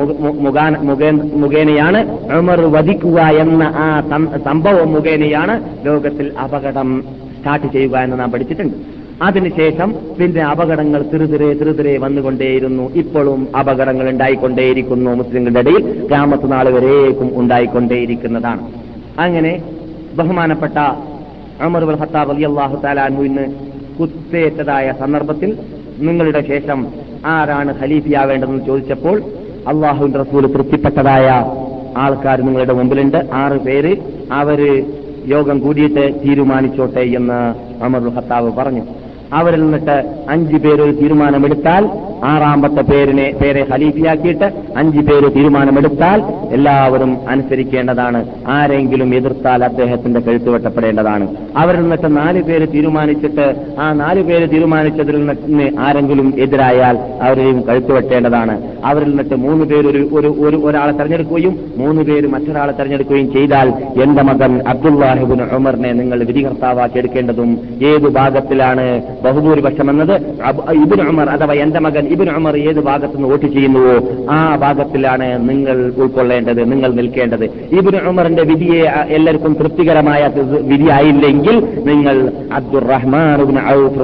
[SPEAKER 1] മുഖേനയാണ്. ഉമർ വധിക്കുക എന്ന ആ സംഭവം മുഖേനയാണ് ലോകത്തിൽ അപകടം സ്റ്റാർട്ട് ചെയ്യുക എന്ന് നാം പഠിച്ചിട്ടുണ്ട്. അതിനുശേഷം പിന്നെ അപകടങ്ങൾ തിരുതിരെ തിരുതിരെ വന്നുകൊണ്ടേയിരുന്നു. ഇപ്പോഴും അപകടങ്ങൾ ഉണ്ടായിക്കൊണ്ടേയിരിക്കുന്നു മുസ്ലിങ്ങളുടെ ഇടയിൽ. ഗ്രാമത്ത് നാൾ വരേക്കും ഉണ്ടായിക്കൊണ്ടേയിരിക്കുന്നതാണ്. അങ്ങനെ ബഹുമാനപ്പെട്ട അമർ ഉൽ ഖത്താബ് അലി അള്ളാഹു താലാൻഹുവിന് കുത്തേറ്റതായ സന്ദർഭത്തിൽ നിങ്ങളുടെ ശേഷം ആരാണ് ഖലീഫിയാവേണ്ടതെന്ന് ചോദിച്ചപ്പോൾ അള്ളാഹുവിന്റെ റസൂൽ തൃപ്തിപ്പെട്ടതായ ആൾക്കാർ നിങ്ങളുടെ മുമ്പിലുണ്ട്. ആറ് പേര് അവർ യോഗം കൂടിയിട്ട് തീരുമാനിച്ചോട്ടെ എന്ന് അമർ ഹത്താവ് പറഞ്ഞു. അവരിൽ നിന്നിട്ട് അഞ്ചു പേര് തീരുമാനമെടുത്താൽ ആറാമത്തെ പേരിനെ പേരെ ഖലീഫിയാക്കിയിട്ട് അഞ്ചു പേര് തീരുമാനമെടുത്താൽ എല്ലാവരും അനുസരിക്കേണ്ടതാണ്. ആരെങ്കിലും എതിർത്താൽ അദ്ദേഹത്തിന്റെ കഴുത്ത് വെട്ടപ്പെടേണ്ടതാണ്. അവരിൽ നിന്നിട്ട് നാല് പേര് തീരുമാനിച്ചിട്ട് ആ നാല് പേര് തീരുമാനിച്ചതിൽ നിന്ന് ആരെങ്കിലും എതിരായാൽ അവരെയും കഴുത്ത് വെട്ടേണ്ടതാണ്. അവരിൽ നിന്നിട്ട് മൂന്ന് പേര് ഒരു ഒരു ഒരു ഒരാളെ തെരഞ്ഞെടുക്കുകയും മൂന്ന് പേര് മറ്റൊരാളെ തെരഞ്ഞെടുക്കുകയും ചെയ്താൽ എന്റെ മകൻ അബ്ദുല്ലാഹിബിൻ ഉമറിനെ നിങ്ങൾ വിധികർത്താവാക്കി എടുക്കേണ്ടതും ഏത് ഭാഗത്തിലാണ്? ബഹുഭൂരിപക്ഷം എന്നത് ഇബുൻ ഉമർ അഥവാ എന്റെ മകൻ ഇബിൻ ഉമർ ഏത് ഭാഗത്ത് നിന്ന് വോട്ട് ചെയ്യുന്നുവോ ആ ഭാഗത്തിലാണ് നിങ്ങൾ ഉൾക്കൊള്ളേണ്ടത് നിങ്ങൾ നിൽക്കേണ്ടത്. ഇബിൻ ഉമറിന്റെ വിധിയെ എല്ലാവർക്കും തൃപ്തികരമായ വിധിയായില്ലെങ്കിൽ നിങ്ങൾ അബ്ദുറഹ്മാൻ ഔഫ്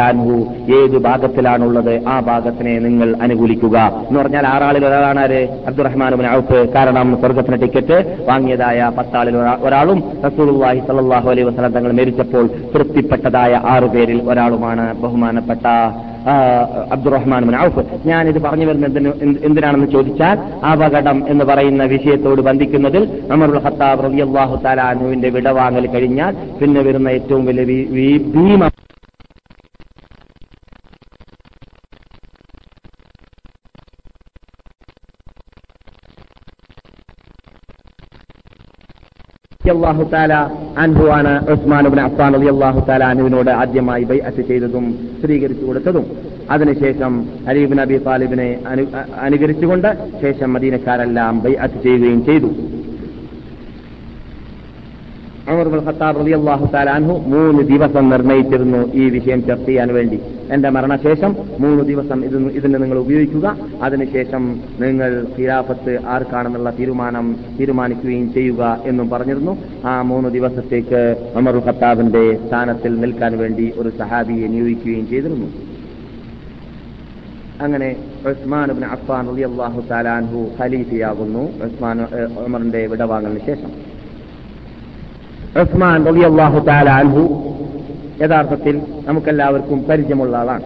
[SPEAKER 1] അൻഹു ഏത് ഭാഗത്തിലാണുള്ളത് ആ ഭാഗത്തിനെ നിങ്ങൾ അനുകൂലിക്കുക. എന്ന് പറഞ്ഞാൽ ആറാളിൽ ഒരാളാണ് ആര്? അബ്ദുറഹ്മാൻ ഔഫ്. കാരണം സ്വർഗത്തിന് ടിക്കറ്റ് വാങ്ങിയതായ പത്താളിൽ ഒരാ- ഒരാളും റസൂലുള്ളാഹി സ്വല്ലല്ലാഹു അലൈഹി വസല്ലം തങ്ങൾ മരിച്ചപ്പോൾ തൃപ്തിപ്പെട്ടതായ ആറുപേരിൽ ഒരാളുമാണ് ബഹുമാനപ്പെട്ട ആ, അബ്ദുറഹ്മാൻ ബിൻ ഔഫ്. ഞാനിത് പറഞ്ഞു വരുന്നത് എന്തിന് എന്തിനാണെന്ന് ചോദിച്ചാൽ അപകടം എന്ന് പറയുന്ന വിഷയത്തോട് ബന്ധിക്കുന്നതിൽ അമറുൽ ഹത്താബ് റളിയല്ലാഹു തആല താലാനുവിന്റെ വിടവാങ്ങൽ കഴിഞ്ഞാൽ പിന്നെ വരുന്ന ഏറ്റവും വലിയ ഭീമ അള്ളാഹു അൻഹുവാണ് ഉസ്മാൻ അബ്ബാൻ അലി അള്ളാഹു താല അനുവിനോട് ആദ്യമായി അറ്റ് ചെയ്തതും സ്വീകരിച്ചു കൊടുത്തതും. അതിനുശേഷം അലീബിൻ അബി താലിബിനെ അനു അനുകരിച്ചുകൊണ്ട് ശേഷം മദീനക്കാരെല്ലാം ബൈഅത്ത് ചെയ്യുകയും ചെയ്തു. മൂന്ന് ദിവസം നിർണയിച്ചിരുന്നു ഈ വിഷയം ചർച്ച ചെയ്യാൻ വേണ്ടി. എന്റെ മരണശേഷം മൂന്ന് ദിവസം ഇത് ഇതിന് നിങ്ങൾ ഉപയോഗിക്കുക. അതിനുശേഷം നിങ്ങൾ ഖിലാഫത്ത് ആർക്കാണെന്നുള്ള തീരുമാനം തീരുമാനിക്കുകയും ചെയ്യുക എന്നും പറഞ്ഞിരുന്നു. ആ മൂന്ന് ദിവസത്തേക്ക് ഉമർ ഖത്താബിന്റെ സ്ഥാനത്തിൽ നിൽക്കാൻ വേണ്ടി ഒരു സഹാബിയെ നിയോഗിക്കുകയും ചെയ്തിരുന്നു. അങ്ങനെ ഉസ്മാൻ ബിൻ അഫ്ഫാൻ റളിയല്ലാഹു തആല അൻഹു ഖലീഫയാകുന്നു ഉസ്മാൻ ഉമറിന്റെ വിടവാങ്ങലിന് ശേഷം. ഉസ്മാൻ റളിയല്ലാഹു തആല അൻഹു യഥാർത്ഥത്തിൽ നമുക്കെല്ലാവർക്കും പരിചയമുള്ള ആളാണ്.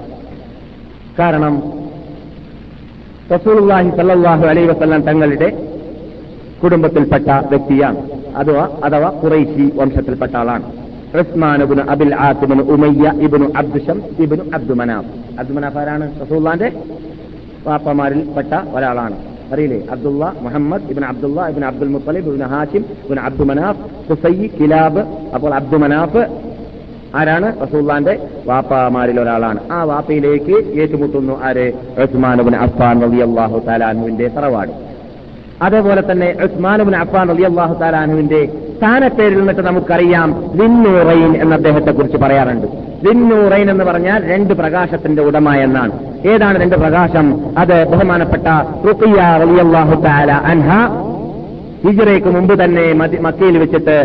[SPEAKER 1] കാരണം റസൂൽഹി സല്ലാഹു അലൈ വസ്ലാം തങ്ങളുടെ കുടുംബത്തിൽപ്പെട്ട വ്യക്തിയാണ്. അഥവാ അഥവാ കുറൈശി വംശത്തിൽപ്പെട്ട ആളാണ്. Usman ibn Abil As Umayya ibn Abdushams ibn ibn Abdu Manaf റസൂള്ളാന്റെ വാപ്പമാരിൽ പെട്ട ഒരാളാണ്. അറിയില്ലേ? അബ്ദുള്ള മുഹമ്മദ് ഇബിൻ അബ്ദുള്ള ഇബിൻ അബ്ദുൽ മുത്തലിബ് ഇബിൻ ഹാഷിം ഇബിൻ അബ്ദു മനാഫ് ഹുസൈ കിലാബ് അപ്പോൾ അബ്ദു മനാഫ് ആരാണ്? റസൂള്ളാന്റെ വാപ്പമാരിൽ ഒരാളാണ്. ആ വാപ്പയിലേക്ക് ഏറ്റുമുട്ടുന്നു ആര്? ഉസ്മാൻ ഇബ്നു അഫ്ഫാൻ അള്ളാഹു താലാനുവിന്റെ തറവാട്. അതേപോലെ തന്നെ ഉസ്മാൻ ഇബ്നു അഫ്ഫാൻ അള്ളാഹു താലാനുവിന്റെ സ്ഥാനപ്പേരിൽ നിന്നിട്ട് നമുക്കറിയാം വിന്നൂറൈൻ എന്ന അദ്ദേഹത്തെ കുറിച്ച് പറയാറുണ്ട്. വിന്നൂറൈൻ എന്ന് പറഞ്ഞാൽ രണ്ട് പ്രകാശത്തിന്റെ ഉടമ എന്നാണ്. ഏതാണ് രണ്ട് പ്രകാശം? അത് ബഹുമാനപ്പെട്ട റുഖിയ റളിയല്ലാഹു തആല അൻഹ ഹിജ്റയ്ക്ക് മുമ്പ് തന്നെ മക്കയിൽ വെച്ചിട്ട്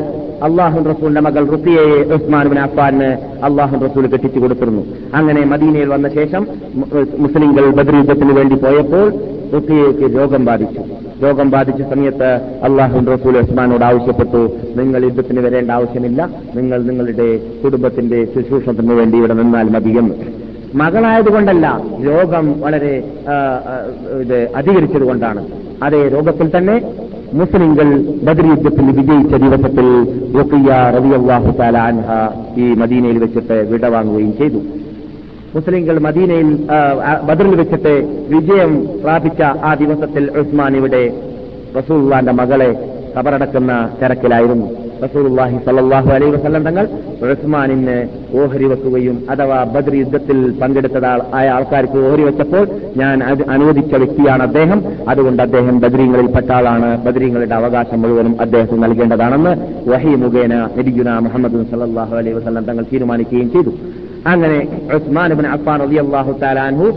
[SPEAKER 1] അള്ളാഹു റസൂലിന്റെ മകൾ റുക്കിയയെ ഉസ്മാൻ ബിൻ അഫ്ഫാന് അള്ളാഹു റസൂൽ കെട്ടിച്ചു കൊടുത്തിരുന്നു. അങ്ങനെ മദീനയിൽ വന്ന ശേഷം മുസ്ലിംകൾ ബദർ വേണ്ടി പോയപ്പോൾ റുക്കിയയ്ക്ക് രോഗം ബാധിച്ചു. രോഗം ബാധിച്ച സമയത്ത് അള്ളാഹു റസൂൽ ഉസ്മാനോട് ആവശ്യപ്പെട്ടു നിങ്ങൾ യുദ്ധത്തിന് വരേണ്ട ആവശ്യമില്ല. നിങ്ങൾ നിങ്ങളുടെ കുടുംബത്തിന്റെ ശുശ്രൂഷത്തിന് വേണ്ടി ഇവിടെ നിന്നാൽ മതിയെന്ന് മകളായതുകൊണ്ടല്ല രോഗം വളരെ ഇത് അധികരിച്ചതുകൊണ്ടാണ്. അതേ രോഗത്തിൽ തന്നെ മുസ്ലിങ്ങൾ ബദർ യുദ്ധത്തിൽ വിജയിച്ച ദിവസത്തിൽ ഈ മദീനയിൽ വെച്ചിട്ട് വിടവാങ്ങുകയും ചെയ്തു. മുസ്ലിങ്ങൾ മദീനയിൽ ബദറിൽ വെച്ചിട്ട് വിജയം പ്രാപിച്ച ആ ദിവസത്തിൽ ഉസ്മാൻ ഇവിടെ റസൂള്ളാന്റെ മകളെ കബറടക്കുന്ന തിരക്കിലായിരുന്നു. റസൂലുള്ളാഹി സല്ലല്ലാഹു അലൈഹി വസല്ലം തങ്ങൾ ഉസ്മാനിന് ഓഹരി വെക്കുകയും അഥവാ ബദർ യുദ്ധത്തിൽ പങ്കെടുത്ത ആയ ആൾക്കാർക്ക് ഓഹരി വെച്ചപ്പോൾ ഞാൻ അനുവദിച്ച വ്യക്തിയാണ് അദ്ദേഹം. അതുകൊണ്ട് അദ്ദേഹം ബദരീങ്ങളിൽപ്പെട്ട ആളാണ്. ബദ്രീങ്ങളുടെ അവകാശം മുഴുവനും അദ്ദേഹത്തിന് നൽകേണ്ടതാണെന്ന് വഹി മുഖേന നബിഗുന മുഹമ്മദ് സല്ലല്ലാഹു അലൈഹി വസല്ലം തങ്ങൾ തീരുമാനിക്കുകയും ചെയ്തു. അങ്ങനെ ഉസ്മാൻ ഇബ്നു അഫ്ഫാൻ റളിയല്ലാഹു തആല അൻഹു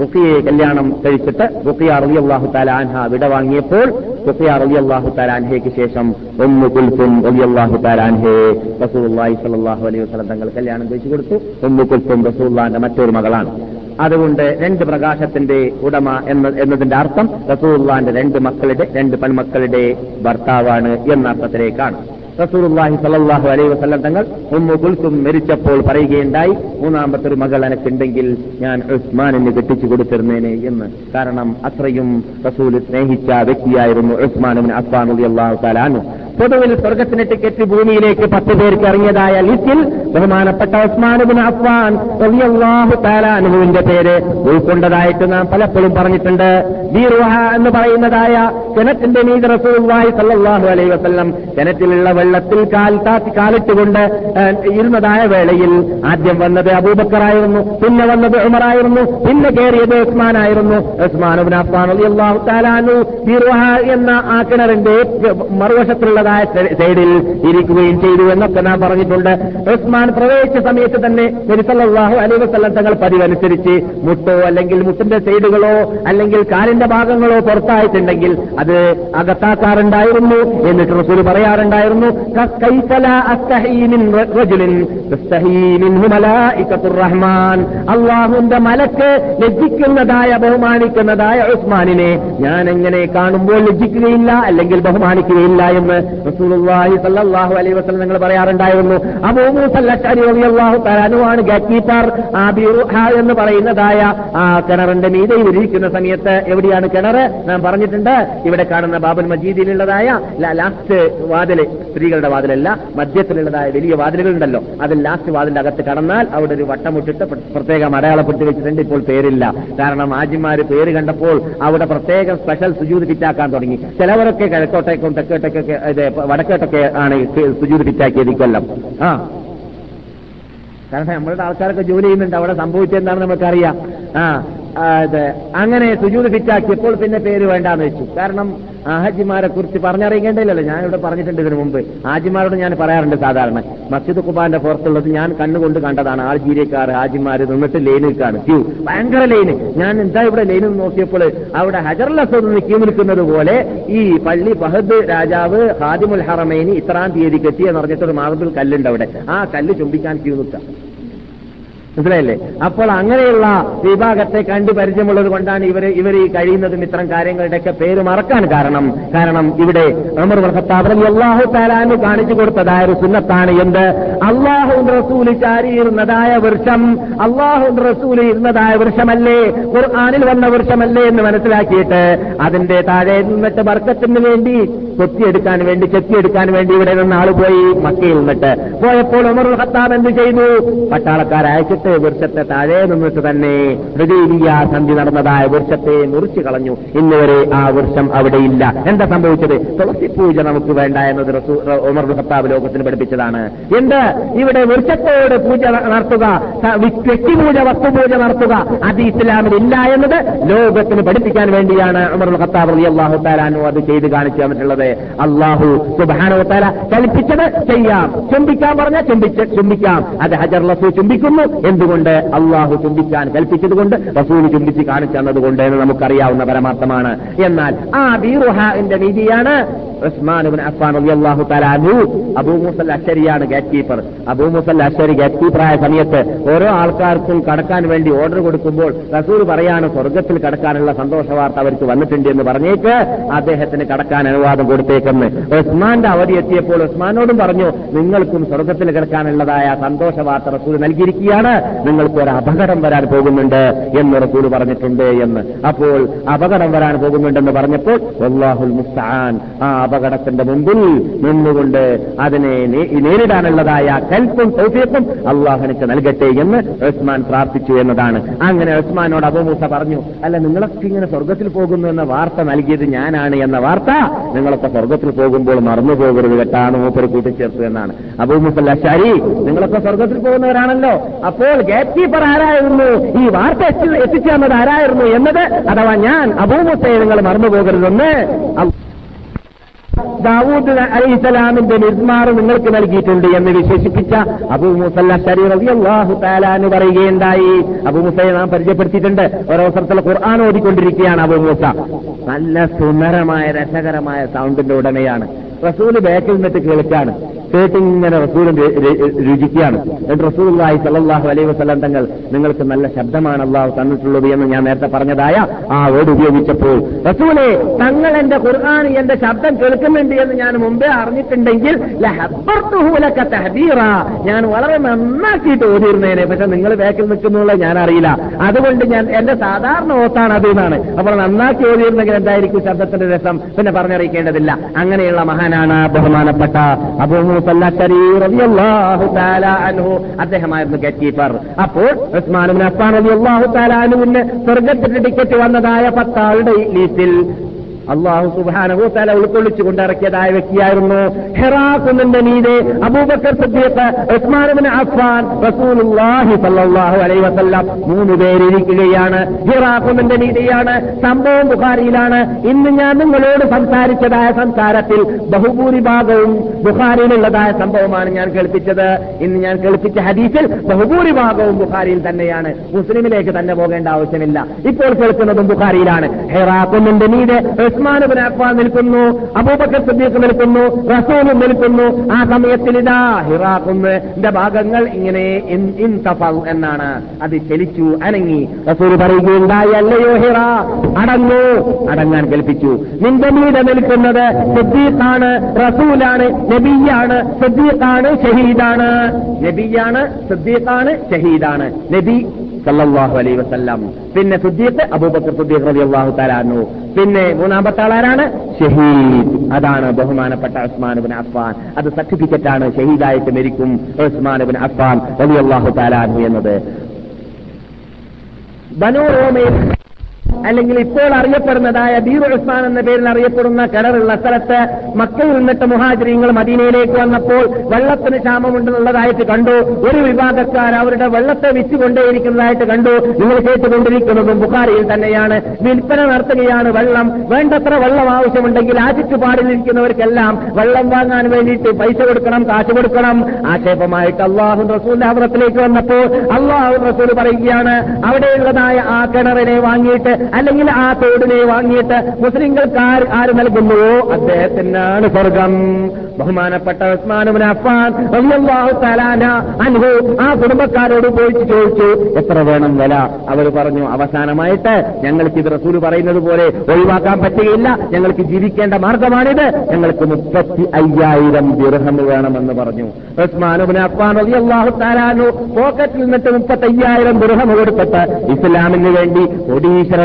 [SPEAKER 1] റുഖിയെ കല്യാണം കഴിച്ചിട്ട് റുഖിയ അള്ളാഹു താലാൻഹ വിട വാങ്ങിയപ്പോൾ റുഖിയ റബി അള്ളാഹു താലാൻഹയ്ക്ക് ശേഷം ഒന്ന് കുൽത്തും റബി അള്ളാഹു താലാൻഹേ റസൂലുള്ളാഹി സലാഹു അലൈഹി വസ്ലം തങ്ങൾ കല്യാണം കഴിച്ചു കൊടുത്തു. ഒന്ന് കുൽത്തും റസൂള്ളാന്റെ മറ്റൊരു മകളാണ്. അതുകൊണ്ട് രണ്ട് പ്രകാശത്തിന്റെ ഉടമ എന്ന എന്നതിന്റെ അർത്ഥം റസൂള്ളാന്റെ രണ്ട് മക്കളുടെ രണ്ട് പെൺമക്കളുടെ ഭർത്താവാണ് എന്ന അർത്ഥത്തിലേക്കാണ് റസൂലുള്ളാഹി സ്വല്ലല്ലാഹു അലൈഹി വസല്ലം തങ്ങൾ ഉമ്മു കുൽസും മരിച്ചപ്പോൾ പറയുകയുണ്ടായി മൂന്നാമത്തെ ഒരു മകൾ എനക്കുണ്ടെങ്കിൽ ഞാൻ ഉസ്മാനിന് കെട്ടിച്ചു കൊടുത്തിരുന്നേനെ എന്ന്. കാരണം അത്രയും റസൂൽ സ്നേഹിച്ച വ്യക്തിയായിരുന്നു ഉസ്മാൻ അസ്മാൻ തആല അൻഹു. പൊതുവിൽ സ്വർഗത്തിന് ടിക്കറ്റ് ഭൂമിയിലേക്ക് പത്ത് പേർക്ക് ഇറങ്ങിയതായ ലിസ്റ്റിൽ ബഹുമാനപ്പെട്ട അഫ്ഫാൻ റളിയല്ലാഹു തആല അൻഹുവിന്റെ പേര് ഉൾക്കൊണ്ടതായിട്ട് നാം പലപ്പോഴും പറഞ്ഞിട്ടുണ്ട്. ബീറുഹ എന്ന് പറയുന്നതായ കിണറ്റിന്റെ മീത് റസൂലുള്ളാഹി സല്ലാഹു അലൈ വസല്ലം കിണറ്റിലുള്ള വെള്ളത്തിൽ കാൽ താത്തി കാലിട്ടുകൊണ്ട് ഇരുന്നതായ വേളയിൽ ആദ്യം വന്നത് അബൂബക്കറായിരുന്നു പിന്നെ വന്നത് ഉമറായിരുന്നു പിന്നെ കയറിയത് ഉസ്മാനായിരുന്നു. അഫ്ഫാൻ റളിയല്ലാഹു തആല അൻഹു ബീറുഹ എന്ന ആ കിണറിന്റെ മറുവശത്തുള്ളതായ സൈഡിൽ ഇരിക്കുകയും ചെയ്തു എന്നൊക്കെ നാം പറഞ്ഞിട്ടുണ്ട്. ഉസ്മാൻ പ്രവേശിച്ച സമയത്ത് തന്നെ നബി സല്ലല്ലാഹു അലൈഹി വസല്ലം തങ്ങൾ പതിവനുസരിച്ച് മുട്ടോ അല്ലെങ്കിൽ മുട്ടിന്റെ സൈഡുകളോ അല്ലെങ്കിൽ കാലിന്റെ ഭാഗങ്ങളോ പുറത്തായിട്ടുണ്ടെങ്കിൽ അത് അകത്താക്കാറുണ്ടായിരുന്നു എന്നിട്ട് റസൂൽ പറയാറുണ്ടായിരുന്നു അള്ളാഹുന്റെ റഹ്മാൻ. അള്ളാഹുവിന്റെ മലക്ക് ലജ്ജിക്കുന്നതായ ബഹുമാനിക്കുന്നതായ ഉസ്മാനിനെ ഞാൻ എങ്ങനെ കാണുമ്പോൾ ലജ്ജിക്കുകയില്ല അല്ലെങ്കിൽ ബഹുമാനിക്കുകയില്ല എന്ന് റസൂലുള്ളാഹി അലൈഹി വസല്ലം നിങ്ങൾ പറയാറുണ്ടായിരുന്നു അബൂ അശ്അരി റളിയല്ലാഹു ആ എന്ന് പറയുന്നതായ ആ കിണറിന്റെ മീതെ ഇരിക്കുന്ന സമയത്ത് എവിടെയാണ് കിണർ? ഞാൻ പറഞ്ഞിട്ടുണ്ട് ഇവിടെ കാണുന്ന ബാബുൽ മജീദിലുള്ളതായ ലാസ്റ്റ് വാതിൽ സ്ത്രീകളുടെ വാതിലല്ല മധ്യത്തിലുള്ളതായ വലിയ വാതിലുകളുണ്ടല്ലോ അതിൽ ലാസ്റ്റ് വാതിലിന്റെ അകത്ത് കടന്നാൽ അവിടെ ഒരു വട്ടമുട്ടിട്ട് പ്ര- പ്രത്യേകം അടയാളപ്പെടുത്തി വെച്ചിട്ടുണ്ട് ഇപ്പോൾ പേരില്ല. കാരണം ആജിമാര് പേര് കണ്ടപ്പോൾ അവിടെ പ്രത്യേകം സ്പെഷ്യൽ സുജൂത് കിറ്റാക്കാൻ തുടങ്ങി. ചിലവരൊക്കെ കിഴക്കോട്ടേക്കും തെക്കോട്ടേക്കൊക്കെ ഇത് വടക്കോട്ടൊക്കെ ആണ് സുജൂത് ഫിറ്റാക്കിയത് ഇക്കൊല്ലം ആ. കാരണം നമ്മളുടെ ആൾക്കാരൊക്കെ ജോലി ചെയ്യുന്നുണ്ട്. അവിടെ സംഭവിച്ചെന്താണെന്ന് നമുക്കറിയാം ആ. ഇത്. അങ്ങനെ സുജൂത് ഫിറ്റാക്കിയപ്പോൾ പിന്നെ പേര് വേണ്ടാന്ന് വെച്ചു. കാരണം ഹാജിമാരെ കുറിച്ച് പറഞ്ഞറിയിക്കേണ്ടല്ലോ ഞാൻ ഇവിടെ പറഞ്ഞിട്ടുണ്ട് ഇതിനു മുമ്പ്. ഹാജിമാരോട് ഞാൻ പറയാറുണ്ട് സാധാരണ. മസ്ജിദ് കുബാന്റെ പുറത്തുള്ളത് ഞാൻ കണ്ണുകൊണ്ട് കണ്ടതാണ്. ആൾജീരിയക്കാർ ഹാജിമാര് നിന്നിട്ട് ലൈനിൽ നിൽക്കാണ്. ക്യൂ ഭയങ്കര ലൈന്. ഞാൻ എന്താ ഇവിടെ ലൈനിൽ നോക്കിയപ്പോൾ അവിടെ ഹജറുൽ ക്യൂ നിൽക്കുന്നത് പോലെ ഈ പള്ളി ബഹദ് രാജാവ് ഹാദിമുൽ ഹറമേനി ഇത്രാം തീയതിക്ക് എത്തിയെന്ന് പറഞ്ഞിട്ടൊരു മാർബിൾ കല്ലുണ്ട് അവിടെ. ആ കല്ല് ചുംബിക്കാൻ ക്യൂ നിൽക്കാം മനസ്സിലായില്ലേ? അപ്പോൾ അങ്ങനെയുള്ള വിഭാഗത്തെ കണ്ടു പരിചയമുള്ളത് കൊണ്ടാണ് ഇവർ ഇവർ ഈ കഴിയുന്നതും ഇത്തരം കാര്യങ്ങളുടെയൊക്കെ പേര് മറക്കാൻ കാരണം. കാരണം ഇവിടെ അമർ അള്ളാഹു താലാന് കാണിച്ചു കൊടുത്തതായ ഒരു സുന്നത്താണ് എന്ത്? അള്ളാഹു റസൂൽ ചാരിയിരുന്നതായ വൃക്ഷം. അള്ളാഹു റസൂൽ ഇരുന്നതായ വൃക്ഷമല്ലേ? ഖുർആാനിൽ വന്ന വൃക്ഷമല്ലേ എന്ന് മനസ്സിലാക്കിയിട്ട് അതിന്റെ താഴെ നിന്നിട്ട് വർക്കത്തിന് വേണ്ടി കൊത്തിയെടുക്കാൻ വേണ്ടി ചെത്തിയെടുക്കാൻ വേണ്ടി ഇവിടെ നിന്ന് ആൾ പോയി മക്കയിൽ നിന്നിട്ട്. പോയപ്പോൾ ഉമർ ഖത്താബ് എന്ത് ചെയ്തു? പട്ടാളക്കാരെ അയച്ചിട്ട് വൃക്ഷത്തെ താഴെ നിന്നിട്ട് തന്നെ ഹൃദയ സന്ധി നടന്നതായ വൃക്ഷത്തെ മുറിച്ചു കളഞ്ഞു. ഇന്നുവരെ ആ വൃക്ഷം അവിടെയില്ല. എന്താ സംഭവിച്ചത്? തുളസി പൂജ നമുക്ക് വേണ്ട എന്നത് ഉമർ ഖത്താബ് ലോകത്തിന് പഠിപ്പിച്ചതാണ്. എന്ത്? ഇവിടെ വൃക്ഷത്തോട് പൂജ നടത്തുക. വ്യക്തി വ്യക്തിപൂജ വസ്തുപൂജ നടത്തുക. അത് ഇസ്ലാമിൽ ഇല്ല എന്നത് ലോകത്തിന് പഠിപ്പിക്കാൻ വേണ്ടിയാണ് ഉമർ റളി അള്ളാഹു താലാനു അത് ചെയ്ത് കാണിച്ചു തന്നിട്ടുള്ളത്. അള്ളാഹു സുബാനോ താല കൽപ്പിച്ചത് ചെയ്യാം. ചുംബിക്കാൻ പറഞ്ഞാൽ ചുംബിച്ച് ചുംബിക്കാം. അത് ഹജർ ലസു ചുംബിക്കുന്നു. എന്തുകൊണ്ട് അള്ളാഹു ചിന്തിക്കാൻ കൽപ്പിച്ചതുകൊണ്ട് റസൂൽ ചിന്തിച്ച് കാണിച്ചു തന്നതുകൊണ്ട് എന്ന് നമുക്കറിയാവുന്ന പരമാർത്ഥമാണ്. എന്നാൽ ആ ബീറുഹാന്റെ നീതിയാണ് അൻഹു. അബൂ ഗേറ്റ് കീപ്പർ അബൂ മൂസൽ അശ്ശരി ഗേറ്റ് കീപ്പറായ സമയത്ത് ഓരോ ആൾക്കാർക്കും കടക്കാൻ വേണ്ടി ഓർഡർ കൊടുക്കുമ്പോൾ റസൂൽ പറയാണ് സ്വർഗത്തിൽ കടക്കാനുള്ള സന്തോഷ വാർത്ത അവർക്ക് വന്നിട്ടുണ്ട് എന്ന് പറഞ്ഞേക്ക് അദ്ദേഹത്തിന് കടക്കാൻ അനുവാദം കൊടുത്തേക്കെന്ന്. ഉസ്മാന്റെ അവധി എത്തിയപ്പോൾ ഉസ്മാനോടും പറഞ്ഞു നിങ്ങൾക്കും സ്വർഗത്തിൽ കിടക്കാനുള്ളതായ സന്തോഷ വാർത്ത റസൂൽ നൽകിയിരിക്കുകയാണ്. നിങ്ങൾക്ക് ഒരു അപകടം വരാൻ പോകുന്നുണ്ട് എന്ന് റസൂൽ പറഞ്ഞിട്ടുണ്ട് എന്ന്. അപ്പോൾ അപകടം വരാൻ പോകുന്നുണ്ടെന്ന് പറഞ്ഞപ്പോൾ അള്ളാഹുൽ മുസ്താൻ ആ അപകടത്തിന്റെ മുമ്പിൽ നിന്നുകൊണ്ട് അതിനെ നേരിടാനുള്ളതായ കൽപ്പും സൗഫിയത്തും അള്ളാഹുനിക്ക് നൽകട്ടെ എന്ന് ഉസ്മാൻ പ്രാർത്ഥിച്ചു എന്നതാണ്. അങ്ങനെ ഉസ്മാനോട് അബൂമൂസ പറഞ്ഞു അല്ല നിങ്ങളൊക്കെ ഇങ്ങനെ സ്വർഗത്തിൽ പോകുന്നു എന്ന വാർത്ത നൽകിയത് ഞാനാണ് എന്ന വാർത്ത നിങ്ങളൊക്കെ സ്വർഗത്തിൽ പോകുമ്പോൾ മറന്നു പോകരുത് കേട്ടാണ് മൂപ്പര് കൂട്ടിച്ചേർത്തു എന്നാണ്. അബൂമുസല്ല ശരി നിങ്ങളൊക്കെ സ്വർഗത്തിൽ പോകുന്നവരാണല്ലോ. അപ്പോൾ ഗേറ്റ് കീപ്പർ ആരായിരുന്നു? ഈ വാർത്ത എത്തി- എത്തിച്ചു തന്നത് ആരായിരുന്നു എന്നത്? അഥവാ ഞാൻ അബൂമുസയെ നിങ്ങൾ മറന്നുപോകരുതെന്ന്. ദാവൂദ് അലി ഇസ്ലാമിന്റെ നിർമാറ് നിങ്ങൾക്ക് നൽകിയിട്ടുണ്ട് എന്ന് വിശേഷിപ്പിച്ച അബൂ മുസല്ല ശരീർ അള്ളാഹു താലാന്ന് പറയുകയുണ്ടായി. അബൂ മുസയെ നാം പരിചയപ്പെടുത്തിയിട്ടുണ്ട്. അവസരത്തിൽ ഖുർആൻ ഓടിക്കൊണ്ടിരിക്കുകയാണ് അബൂ മൂസ നല്ല സുന്ദരമായ രസകരമായ സൗണ്ടിന്റെ ഉടമയാണ്. റസൂൽ ബേക്കൽ നിന്നിട്ട് കേൾക്കാണ്. കേട്ടിങ്ങനെ റസൂലും രു- രു- രുചിക്കുകയാണ്. എന്നിട്ട് റസൂലായി സല്ലല്ലാഹു അലൈഹി വസ്ലാം തങ്ങൾ നിങ്ങൾക്ക് നല്ല ശബ്ദമാണ് അള്ളാഹു തന്നിട്ടുള്ളത് എന്ന് ഞാൻ നേരത്തെ പറഞ്ഞതായ ആ വേർഡ് ഉപയോഗിച്ചപ്പോൾ റസൂലെ തങ്ങൾ എന്റെ ഖുർആൻ എന്റെ ശബ്ദം കേൾക്കുന്നുണ്ട് എന്ന് ഞാൻ മുമ്പേ അറിഞ്ഞിട്ടുണ്ടെങ്കിൽ. ഞാൻ വളരെ നന്നാക്കിയിട്ട് ഓതിയിരുന്നേനെ. പക്ഷെ നിങ്ങൾ ബേക്കൽ നിൽക്കുന്നുള്ള ഞാൻ അറിയില്ല. അതുകൊണ്ട് ഞാൻ എന്റെ സാധാരണ ഓത്താണ് അത് എന്നാണ്. അപ്പോൾ നന്നാക്കി ഓതിയിരുന്നെങ്കിൽ എന്തായിരിക്കും ശബ്ദത്തിന്റെ രസം? പിന്നെ പറഞ്ഞറിയിക്കേണ്ടതില്ല. അങ്ങനെയുള്ള മഹാനാണ് ബഹുമാനപ്പെട്ട അൻഹു. അദ്ദേഹമായിരുന്നു ഗേറ്റ് കീപ്പർ. അപ്പോൾ ഉസ്മാൻ അഫ്ഫാൻ തആല അൻഹുവിന് സ്വർഗത്തിന്റെ ടിക്കറ്റ് വന്നതായ പത്താളുടെ ലിസ്റ്റിൽ അള്ളാഹു സുബാനഹു തല ഉൾക്കൊള്ളിച്ചു കൊണ്ടിറക്കിയതായ വ്യക്തിയായിരുന്നു ഹെറാഖുന്നിന്റെ മീതെ അബൂബക്കർ സിദ്ദീഖ് അഫ്ഫാൻ അലൈഹി മൂന്ന് പേരിരിക്കുകയാണ് ഹിറാഖുന്നിന്റെ മീതെയാണ് സംഭവം ബുഖാരിയിലാണ്. ഇന്ന് ഞാൻ നിങ്ങളോട് സംസാരിച്ചതായ സംസാരത്തിൽ ബഹുഭൂരിഭാഗവും ബുഖാരിയിലുള്ളതായ സംഭവമാണ് ഞാൻ കേൾപ്പിച്ചത്. ഇന്ന് ഞാൻ കേൾപ്പിച്ച ഹദീസിൽ ബഹുഭൂരിഭാഗവും ബുഖാരിയിൽ തന്നെയാണ്. മുസ്ലിമിലേക്ക് തന്നെ പോകേണ്ട ആവശ്യമില്ല. ഇപ്പോൾ കേൾക്കുന്നതും ബുഖാരിയിലാണ്. ഹെറാഖുന്നിന്റെ മീതെ ഉസ്മാനുബിൻ അഫ്വാൻ നിൽക്കുന്നു അബൂബക്കർ സദ്ദീഖ് നിൽക്കുന്നു റസൂലും നിൽക്കുന്നു. ആ സമയത്തിൽ ഇതാ ഹിറാഖുന്നിന്റെ ഭാഗങ്ങൾ ഇങ്ങനെ എന്നാണ്. അത് ചലിച്ചു അനങ്ങി. റസൂൽ പറയുകയുണ്ടായി അല്ലയോ ഹിറ അടങ്ങൂ. അടങ്ങാൻ കൽപ്പിച്ചു. നിന്റെ മീതെ നിൽക്കുന്നത് സിദ്ദീഖാണ് റസൂലാണ് നബിയാണ് സിദ്ദീഖാണ് ഷഹീദാണ്. നബിയാണ് സിദ്ദീഖാണ് ഷഹീദാണ്. നബി സല്ലല്ലാഹു അലൈ വസല്ലം. പിന്നെ സുദ്ദീഖ് അബൂബക്കർ സുദ്ദീഖ് റബി അള്ളാഹു തലാനു പിന്നെ മൂന്നാമത്തെ ആളാരാണ് ഷഹീദ്. അതാണ് ബഹുമാനപ്പെട്ട ഉസ്മാൻ ബിൻ അഫ്ഫാൻ. അത് സർട്ടിഫിക്കറ്റ് ആണ്. ഷഹീദായിട്ട് മരിക്കും ഉസ്മാൻ ഇബ്നു അഫ്ഫാൻ അള്ളാഹു തലാനു എന്നത്. ബനൂ റോമയിൽ അല്ലെങ്കിൽ ഇപ്പോൾ അറിയപ്പെടുന്നതായ ബീർ ഉസ്മാൻ എന്ന പേരിൽ അറിയപ്പെടുന്ന കിണറുള്ള സ്ഥലത്ത് മക്കയിൽ നിന്നിട്ട് മുഹാജിരിങ്ങൾ മദീനയിലേക്ക് വന്നപ്പോൾ വെള്ളത്തിന് ക്ഷാമമുണ്ടെന്നുള്ളതായിട്ട് കണ്ടു. ഒരു വിഭാഗക്കാർ അവരുടെ വെള്ളത്തെ വിറ്റുകൊണ്ടേയിരിക്കുന്നതായിട്ട് കണ്ടു. നിങ്ങൾ കേട്ടുകൊണ്ടിരിക്കുന്നതും ബുഖാരിയിൽ തന്നെയാണ്. വിൽപ്പന നടത്തുകയാണ് വെള്ളം. വേണ്ടത്ര വെള്ളം ആവശ്യമുണ്ടെങ്കിൽ ആ ചുറ്റുപാടിലിരിക്കുന്നവർക്കെല്ലാം വെള്ളം വാങ്ങാൻ വേണ്ടിയിട്ട് പൈസ കൊടുക്കണം കാശ് കൊടുക്കണം. ആക്ഷേപമായിട്ട് അള്ളാഹു റസൂലിന്റെ അവറത്തിലേക്ക് വന്നപ്പോൾ അള്ളാഹു റസൂൽ പറയുകയാണ് അവിടെയുള്ളതായ ആ കിണറിനെ വാങ്ങിയിട്ട് അല്ലെങ്കിൽ ആ തോടിനെ വാങ്ങിയിട്ട് മുസ്ലിങ്ങൾക്ക് ആര് ആര് നൽകുന്നുവോ? അദ്ദേഹത്തിനാണ് സ്വർഗം. ബഹുമാനപ്പെട്ട അൻഹു ആ കുടുംബക്കാരോട് പോയിട്ട് ചോദിച്ചു എത്ര വേണം വില? അവർ പറഞ്ഞു അവസാനമായിട്ട് ഞങ്ങൾക്ക് ഇത് റസൂൽ പറയുന്നത് പോലെ ഒഴിവാക്കാൻ പറ്റുകയില്ല. ഞങ്ങൾക്ക് ജീവിക്കേണ്ട മാർഗമാണിത്. ഞങ്ങൾക്ക് മുപ്പത്തി അയ്യായിരം ദിർഹം വേണമെന്ന് പറഞ്ഞു. ഉസ്മാനുബിൻ പോക്കറ്റിൽ നിന്നിട്ട് മുപ്പത്തി അയ്യായിരം ദിർഹം കൊടുത്തിട്ട് ഇസ്ലാമിന് വേണ്ടി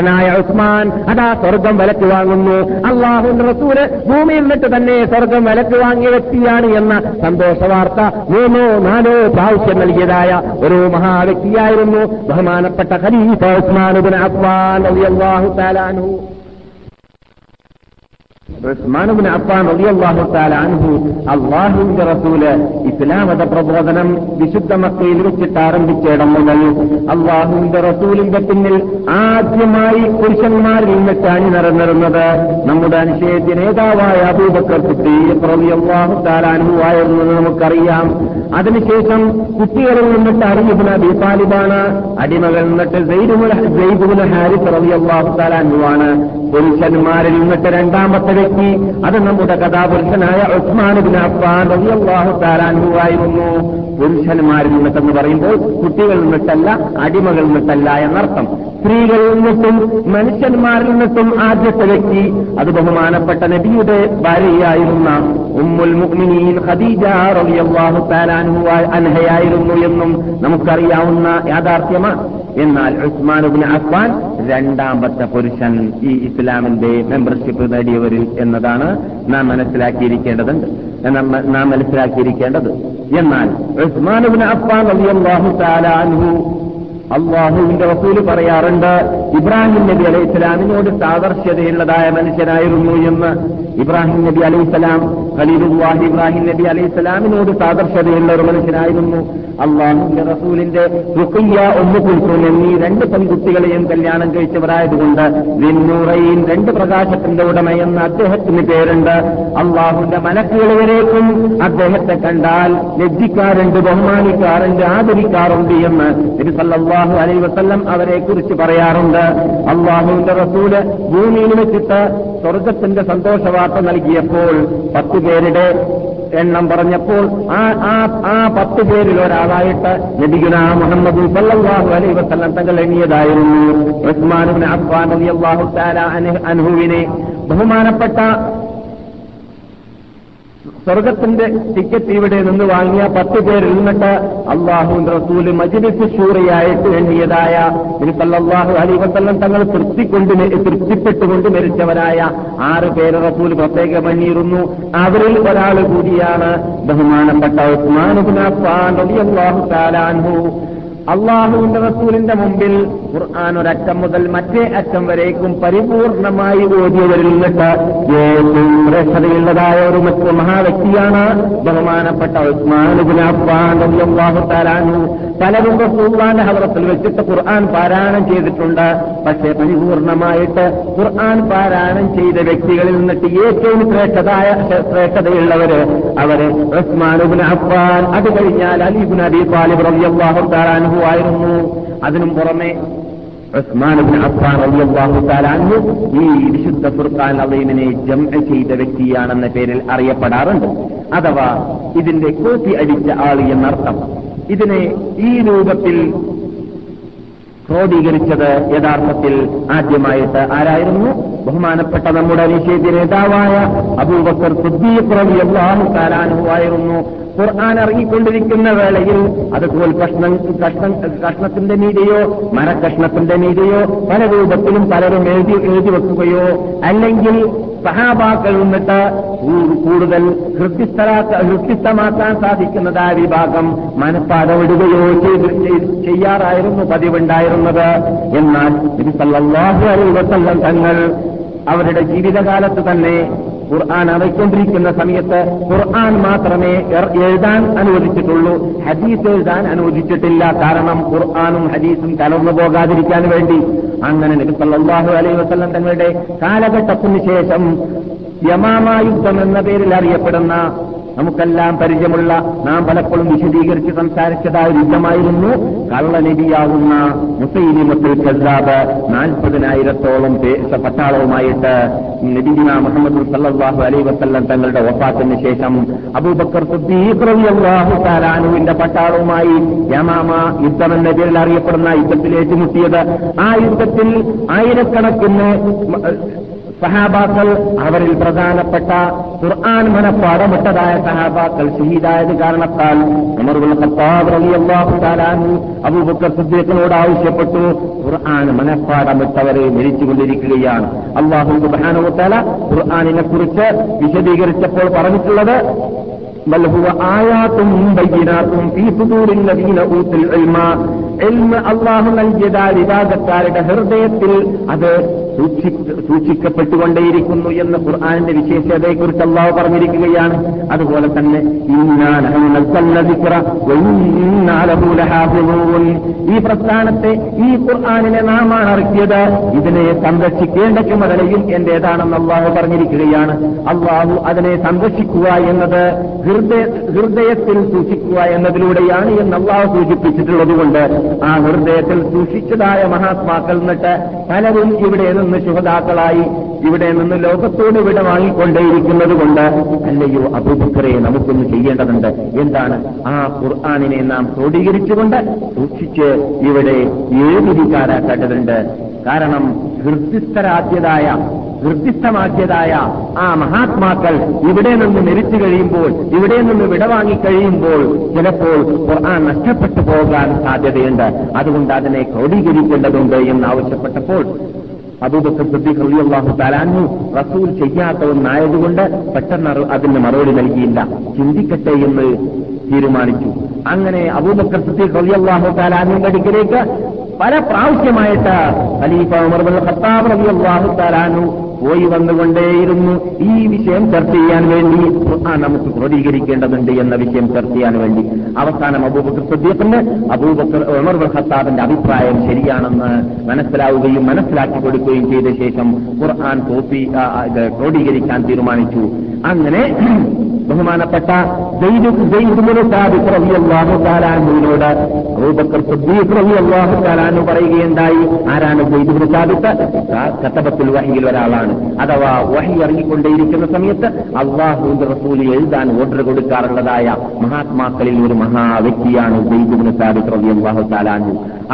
[SPEAKER 1] കോടീശ്വരനായ ഉസ്മാൻ അതാ സ്വർഗം വിലക്ക് വാങ്ങുന്നു. അള്ളാഹു റസൂൽ ഭൂമിയിൽ നിന്നിട്ട് തന്നെ സ്വർഗം വിലക്ക് വാങ്ങിയ വ്യക്തിയാണ് എന്ന സന്തോഷ വാർത്ത മൂന്നോ നാലോ പ്രാവശ്യം നൽകിയതായ ഒരു മഹാവ്യക്തിയായിരുന്നു ബഹുമാനപ്പെട്ട ഖലീഫ ഉസ്മാനുബിൻ അഫ്വാൻ അള്ളാഹു താലാനു ഉസ്മാനുബിൻ അപ്പാൻ റളിയല്ലാഹു തആല അൻഹു അള്ളാഹുവിന്റെ റസൂൽ ഇസ്ലാമത പ്രബോധനം വിശുദ്ധ മക്കയിൽ വെച്ചിട്ട് ആരംഭിച്ചിടം മുതൽ അള്ളാഹുവിന്റെ റസൂലിന്റെ പിന്നിൽ ആദ്യമായി പുരുഷന്മാരിൽ നിന്നിട്ട് അണിനിറന്നിരുന്നത് നമ്മുടെ അനുശയത്തിന് നേതാവായ അബൂബക്കർ സിദ്ദീഖ് റളിയല്ലാഹു തആല അൻഹു ആയിരുന്നു നമുക്കറിയാം. അതിനുശേഷം കുട്ടികളിൽ നിന്നിട്ട് അറിയുന്ന അബി താലിബാണ്. അടിമകൾ നിന്നിട്ട് സെയ്ദുൽ ഹാരിസ് റളിയല്ലാഹു തആല അൻഹു ആണ്. പുരുഷന്മാരിൽ നിന്നിട്ട് രണ്ടാമത്തെ വ്യക്തി അത് നമ്മുടെ കഥാപുരുഷനായ ഉസ്മാനുബിൻ അഫ്ഫാൻ റളിയല്ലാഹു തആല ആയിരുന്നു. പുരുഷന്മാരിൽ നിന്നിട്ടെന്ന് പറയുമ്പോൾ കുട്ടികളിൽ നിന്നിട്ടല്ല അടിമകളിൽ നിന്നിട്ടല്ല എന്നർത്ഥം. സ്ത്രീകളിൽ നിന്നിട്ടും മനുഷ്യന്മാരിൽ നിന്നിട്ടും ആദ്യത്തെ വ്യക്തി അത് ബഹുമാനപ്പെട്ട നബിയുടെ ഭാര്യയായിരുന്ന ഉമ്മുൽ മുഅ്മിനീൻ ഖദീജ റളിയല്ലാഹു തആല അൻഹു അൻഹയായിരുന്നു എന്നും നമുക്കറിയാവുന്ന യാഥാർത്ഥ്യമാണ്. എന്നാൽ ഉസ്മാൻ ഇബ്നു അഫ്ഫാൻ രണ്ടാമത്തെ പുരുഷൻ ഈ ഇസ്ലാമിന്റെ മെമ്പർഷിപ്പ് നേടിയവരിൽ എന്നതാണ് നാം മനസ്സിലാക്കിയിരിക്കേണ്ടതുണ്ട്. നാം മനസ്സിലാക്കിയിരിക്കേണ്ടത്. എന്നാൽ ഉസ്മാൻ ഇബ്നു അഫ്ഫാൻ റളിയല്ലാഹു തആല അൻഹു അള്ളാഹുവിന്റെ റസൂൽ പറയാറുണ്ട് ഇബ്രാഹിം നബി അലൈഹി ഇസ്ലാമിനോട് സാദർശ്യതയുള്ളതായ മനുഷ്യനായിരുന്നു എന്ന്. ഇബ്രാഹിം നബി അലൈഹി സ്വലാം ഖലീലുല്ലാഹി ഇബ്രാഹിം നബി അലൈഹി സ്വലാമിനോട് സാദർശ്യതയുള്ള ഒരു മനുഷ്യനായിരുന്നു. അള്ളാഹുവിന്റെ റസൂലിന്റെ റുഖിയ ഒന്നു കുൽസും എന്നീ രണ്ട് പെൺകുട്ടികളെയും കല്യാണം കഴിച്ചവരായതുകൊണ്ട് നിന്നൂറയിൽ രണ്ട് പ്രകാശത്തിന്റെ ഉടമയെന്ന് അദ്ദേഹത്തിന് പേരുണ്ട്. അള്ളാഹുവിന്റെ മലക്കുകൾ വരേക്കും അദ്ദേഹത്തെ കണ്ടാൽ ലജ്ജിക്കാറുണ്ട് ബഹുമാനിക്കാറുണ്ട് ആദരിക്കാറുണ്ട് എന്ന് നബി അലൈഹി വസ്ല്ലം അവരെ കുറിച്ച് പറയാറുണ്ട്. അള്ളാഹുവിന്റെ റസൂൽ ഭൂമിയിൽ വെച്ചിട്ട് സ്വർഗത്തിന്റെ സന്തോഷവാർത്ത നൽകിയപ്പോൾ പത്ത് പേരുടെ എണ്ണം പറഞ്ഞപ്പോൾ ആ ആ ആ പത്ത് പേരിൽ ഒരാളായിട്ട് നബിഗുന മുഹമ്മദ് സല്ലാഹു അലൈ വസല്ലം തങ്ങൾ എണ്ണിയതായിരുന്നു. ഉസ്മാനുബിൻ റളിയല്ലാഹു തആല അൻഹു- ബഹുമാനപ്പെട്ട സ്വർഗത്തിന്റെ ടിക്കറ്റ് ഇവിടെ നിന്ന് വാങ്ങിയ പത്ത് പേരിൽ നിന്നിട്ട് അള്ളാഹുവിന്റെ റസൂൽ മജിബിസ് ഷൂറയായിട്ട് എണ്ണിയതായ അള്ളാഹു അലിബത്തല്ലം തങ്ങൾ തൃപ്തിക്കൊണ്ട് തൃപ്തിപ്പെട്ടുകൊണ്ട് മരിച്ചവരായ ആറ് പേര് റസൂൽ പ്രത്യേകം എണ്ണിയിരുന്നു. അവരിൽ ഒരാൾ കൂടിയാണ് ബഹുമാനപ്പെട്ട ഉസ്മാൻ അൻഹു. അള്ളാഹുവിന്റെ റസൂലിന്റെ മുമ്പിൽ ഖുർആൻ ഒരറ്റം മുതൽ മറ്റേ അറ്റം വരേക്കും പരിപൂർണമായി ഓതിയവരിൽ നിന്നിട്ട് ഏറ്റവും ശ്രേഷ്ഠതയുള്ളതായ ഒരു മറ്റു മഹാവ്യക്തിയാണ് ബഹുമാനപ്പെട്ട അൻഹു. പലരും റസൂള്ളാന്റെ ഹവറത്തിൽ വെച്ചിട്ട് ഖുർആൻ പാരായണം ചെയ്തിട്ടുണ്ട്. പക്ഷേ പരിപൂർണമായിട്ട് ഖുർആൻ പാരായണം ചെയ്ത വ്യക്തികളിൽ നിന്നിട്ട് ഏറ്റവും ശ്രേഷ്ഠതായ ശ്രേഷ്ഠതയുള്ളവര് അവർ ഉസ്മാനുബിൻ അഫ്വാൻ അത് കഴിഞ്ഞാൽ അലി ഇബ്നു അബി താലിബ് തആല അൻഹു ആയിരുന്നു. അതിനും പുറമെ ഉസ്മാൻ അഫ്ഫാൻ തആല അൻഹു ഈ വിശുദ്ധ ഫുർഖാൻ അലീമിനെ ജം ചെയ്ത വ്യക്തിയാണെന്ന പേരിൽ അറിയപ്പെടാറുണ്ട്. അഥവാ ഇതിന്റെ കോപ്പി അടിച്ച ആൾ എന്നർത്ഥം ഇതിനെ ഈ രൂപത്തിൽ ക്രോഡീകരിച്ചത് യഥാർത്ഥത്തിൽ ആദ്യമായിട്ട് ആരായിരുന്നു? ബഹുമാനപ്പെട്ട നമ്മുടെ നിഷേധ നേതാവായ അബൂബക്കർ സുദ്ദീഖ് തആല അൻഹു ആയിരുന്നു. ഖുർആൻ ഇറങ്ങിക്കൊണ്ടിരിക്കുന്ന വേളയിൽ അത് കോൽ കഷ്ണം കഷ്ണം കഷ്ണത്തിന്റെ മീതെയോ മരക്കഷ്ണത്തിന്റെ മീതെയോ പല രൂപത്തിലും പലരും എഴുതി എഴുതി വെക്കുകയോ അല്ലെങ്കിൽ സഹാബാക്കൾ നിന്നിട്ട് കൂടുതൽ ഹൃത്യസ്ഥമാക്കാൻ സാധിക്കുന്നത് സാധിക്കുന്നതായ വിഭാഗം. മനപ്പാടവിടുകയോ ചെയ്ത് ചെയ്യാറായിരുന്നു പതിവുണ്ടായിരുന്നത്. എന്നാൽ ഇത് സല്ലാഹു അലൈഹി വസല്ലം തങ്ങൾ അവരുടെ ജീവിതകാലത്ത് തന്നെ ഖുർആൻ അറിയിക്കൊണ്ടിരിക്കുന്ന സമയത്ത് ഖുർആൻ മാത്രമേ എഴുതാൻ അനുവദിച്ചിട്ടുള്ളൂ. ഹദീസ് എഴുതാൻ അനുവദിച്ചിട്ടില്ല. കാരണം ഖുർആാനും ഹദീസും കലർന്നു പോകാതിരിക്കാൻ വേണ്ടി. അങ്ങനെ നബി അലൈ അലൈഹി വസല്ലം തങ്ങളുടെ കാലഘട്ടത്തിനു ശേഷം യമാമ യുദ്ധം എന്ന പേരിൽ അറിയപ്പെടുന്ന നമുക്കെല്ലാം പരിചയമുള്ള നാം പലപ്പോഴും വിശദീകരിച്ച് സംസാരിച്ചതായ യുദ്ധമായിരുന്നു കള്ളനബിയാവുന്ന മുസൈലിമത്തുൽ കസാബ് നാൽപ്പതിനായിരത്തോളം പട്ടാളവുമായിട്ട് നബിദിന മുഹമ്മദ് സല്ലാഹു അലൈ വസല്ലം തങ്ങളുടെ ഒപ്പാത്തിന് ശേഷം അബൂബക്കർ സുദ്ദീഖ്ലാഹു താലാനുവിന്റെ പട്ടാളവുമായി യമാമ യുദ്ധം എന്ന പേരിൽ അറിയപ്പെടുന്ന യുദ്ധത്തിൽ ഏറ്റുമുട്ടിയത് ആ യുദ്ധത്തിൽ ആയിരക്കണക്കിന് സഹാബാക്കൾ അവരിൽ പ്രധാനപ്പെട്ട ഖുർആൻ മനപ്പാടമിട്ടതായ സഹാബാക്കൾ ഷഹീദായത് കാരണത്താൽ അബൂബക്കർ സിദ്ദീഖിനോട് ആവശ്യപ്പെട്ടു ഖുർആൻ മനപ്പാടമിട്ടവരെ മരിച്ചുകൊണ്ടിരിക്കുകയാണ് അള്ളാഹു സുബാനുത്തല ഖുർആാനിനെ കുറിച്ച് വിശദീകരിച്ചപ്പോൾ പറഞ്ഞിട്ടുള്ളത് بل هو آيات بينات في صدور الذين أوتوا العلم علم അള്ളാഹു നൽകിയതായ വിഭാഗക്കാരുടെ ഹൃദയത്തിൽ അത് സൂക്ഷിക്കപ്പെട്ടുകൊണ്ടേയിരിക്കുന്നു എന്ന് ഖുർആാനിന്റെ വിശേഷതയെക്കുറിച്ച് അള്ളാഹു പറഞ്ഞിരിക്കുകയാണ്. അതുപോലെ തന്നെ ഈ പ്രസ്ഥാനത്തെ ഈ ഖുർആാനിനെ നാമാണ് ഇറക്കിയത്. ഇതിനെ സംരക്ഷിക്കേണ്ട ചുമതലയും എന്റേതാണെന്ന് അള്ളാഹു പറഞ്ഞിരിക്കുകയാണ്. അള്ളാഹു അതിനെ സംരക്ഷിക്കുക എന്നത് ഹൃദയത്തിൽ സൂക്ഷിക്കുക എന്നതിലൂടെയാണ് എന്ന് അള്ളാഹു സൂചിപ്പിച്ചിട്ടുള്ളതുകൊണ്ട് ആ ഹൃദയത്തിൽ സൂക്ഷിച്ചതായ മഹാത്മാക്കൾ എന്നിട്ട് പലരും ഇവിടെ നിന്ന് ശുഹതാക്കളായി ഇവിടെ നിന്ന് ലോകത്തോട് ഇവിടെ വാങ്ങിക്കൊണ്ടേയിരിക്കുന്നത് കൊണ്ട് അല്ലയോ അബൂബക്കറെ നമുക്കൊന്ന് ചെയ്യേണ്ടതുണ്ട്. എന്താണ്? ആ ഖുർആാനിനെ നാം ക്രോഡീകരിച്ചുകൊണ്ട് സൂക്ഷിച്ച് ഇവിടെ ഏഴുതിരിക്കാരാക്കേണ്ടതുണ്ട് കാരണം ഹൃദ്യസ്ഥരാദ്യതായ ഹൃദ്യസ്ഥമാക്കിയതായ ആ മഹാത്മാക്കൾ ഇവിടെ നിന്ന് മരിച്ചു കഴിയുമ്പോൾ ഇവിടെ നിന്ന് വിടവാങ്ങി കഴിയുമ്പോൾ ചിലപ്പോൾ ഖുർആൻ നഷ്ടപ്പെട്ടു പോകാൻ സാധ്യതയുണ്ട്. അതുകൊണ്ട് അതിനെ ക്രോഡീകരിക്കേണ്ടതുണ്ട് എന്ന് ആവശ്യപ്പെട്ടപ്പോൾ അബൂബക്കർ സിദ്ദീഖ് അള്ളാഹു തലാഞ്ഞു റസൂൽ ചെയ്യാത്ത ഒന്നായതുകൊണ്ട് പെട്ടെന്ന് അതിന് മറുപടി നൽകിയില്ല. ചിന്തിക്കട്ടെ എന്ന് തീരുമാനിച്ചു. അങ്ങനെ അബൂബക്കർ സിദ്ദീഖ് അള്ളാഹു തആലാനുവിന്റെ അടുക്കിലേക്ക് പല പ്രാവശ്യമായിട്ട് ഖലീഫ ഉമർ ഖത്താബ് അള്ളാഹു തആലാനു പോയി വന്നുകൊണ്ടേയിരുന്നു. ഈ വിഷയം ചർച്ച ചെയ്യാൻ വേണ്ടി ആ നമുക്ക് ക്രോഡീകരിക്കേണ്ടതുണ്ട് എന്ന വിഷയം ചർച്ച ചെയ്യാൻ വേണ്ടി. അവസാനം അബൂബക്കർ സദ്യത്തിന് അബൂബക്കർ ഉമർ ഖത്താബിന്റെ അഭിപ്രായം ശരിയാണെന്ന് മനസ്സിലാവുകയും മനസ്സിലാക്കി കൊടുക്കുകയും ചെയ്ത ശേഷം ഖുർആൻ കോപ്പി ക്രോഡീകരിക്കാൻ തീരുമാനിച്ചു. അങ്ങനെ ബഹുമാനപ്പെട്ട ാഹുനോട് അബൂബക്കർ സുദ്ദീഖ് അള്ളാഹു പറയുകയുണ്ടായി. ആരാണ് ജയ്ദുബിന് സാബിത്ത്? കത്തബത്തുൽ വഹിയിൽ ഒരാളാണ്. അഥവാ വഹി ഇറങ്ങിക്കൊണ്ടേയിരിക്കുന്ന സമയത്ത് അള്ളാഹുവിന്റെ റസൂൽ എഴുതാൻ ഓർഡർ കൊടുക്കാറുള്ളതായ മഹാത്മാക്കളിൽ ഒരു മഹാ വ്യക്തിയാണ്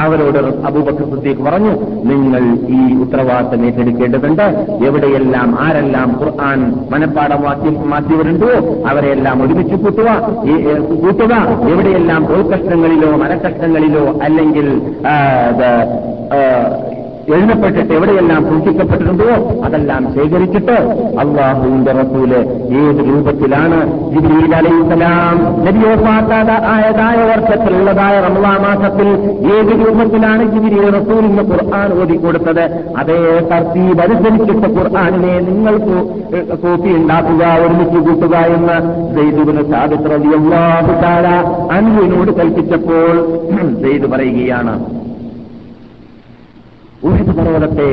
[SPEAKER 1] അവരോട് സുദ്ദീഖ് പറഞ്ഞു നിങ്ങൾ ഈ ഉത്തരവാദിത്തം ഏറ്റെടുക്കേണ്ടതുണ്ട്. എവിടെയെല്ലാം ആരെല്ലാം ഖുർആൻ മനപ്പാടമാക്കി മാറ്റിയവരുണ്ടോ അവരെയെല്ലാം ഒരുമിച്ച് കൂട്ടുക കൂട്ടുക. എവിടെയെല്ലാം തോൽക്കഷ്ണങ്ങളിലോ മരക്കഷ്ണങ്ങളിലോ അല്ലെങ്കിൽ എഴുതപ്പെട്ടിട്ട് എവിടെയെല്ലാം സൂക്ഷിക്കപ്പെട്ടിട്ടുണ്ടോ അതെല്ലാം ശേഖരിച്ചിട്ട് അള്ളാഹുവിന്റെ റസൂൽ ഏത് രൂപത്തിലാണ് ജിബ്രീൽ ആയതായ വർഷത്തിലുള്ളതായ റമലാ മാസത്തിൽ ഏത് രൂപത്തിലാണ് ജിബ്രീൽ റസൂലിന് ഖുർആൻ ഓതിക്കൊടുത്തത് അതേ തർത്തീബ് അനുസരിച്ചിട്ട് ഖുർആാനിനെ നിങ്ങൾ കോപ്പി ഉണ്ടാക്കുക ഒരുമിച്ച് കൂട്ടുക എന്ന് റളിയല്ലാഹു തആല അൻവിനോട് കൽപ്പിച്ചപ്പോൾ സെയ്ദ് പറയുകയാണ് പർവതത്തെ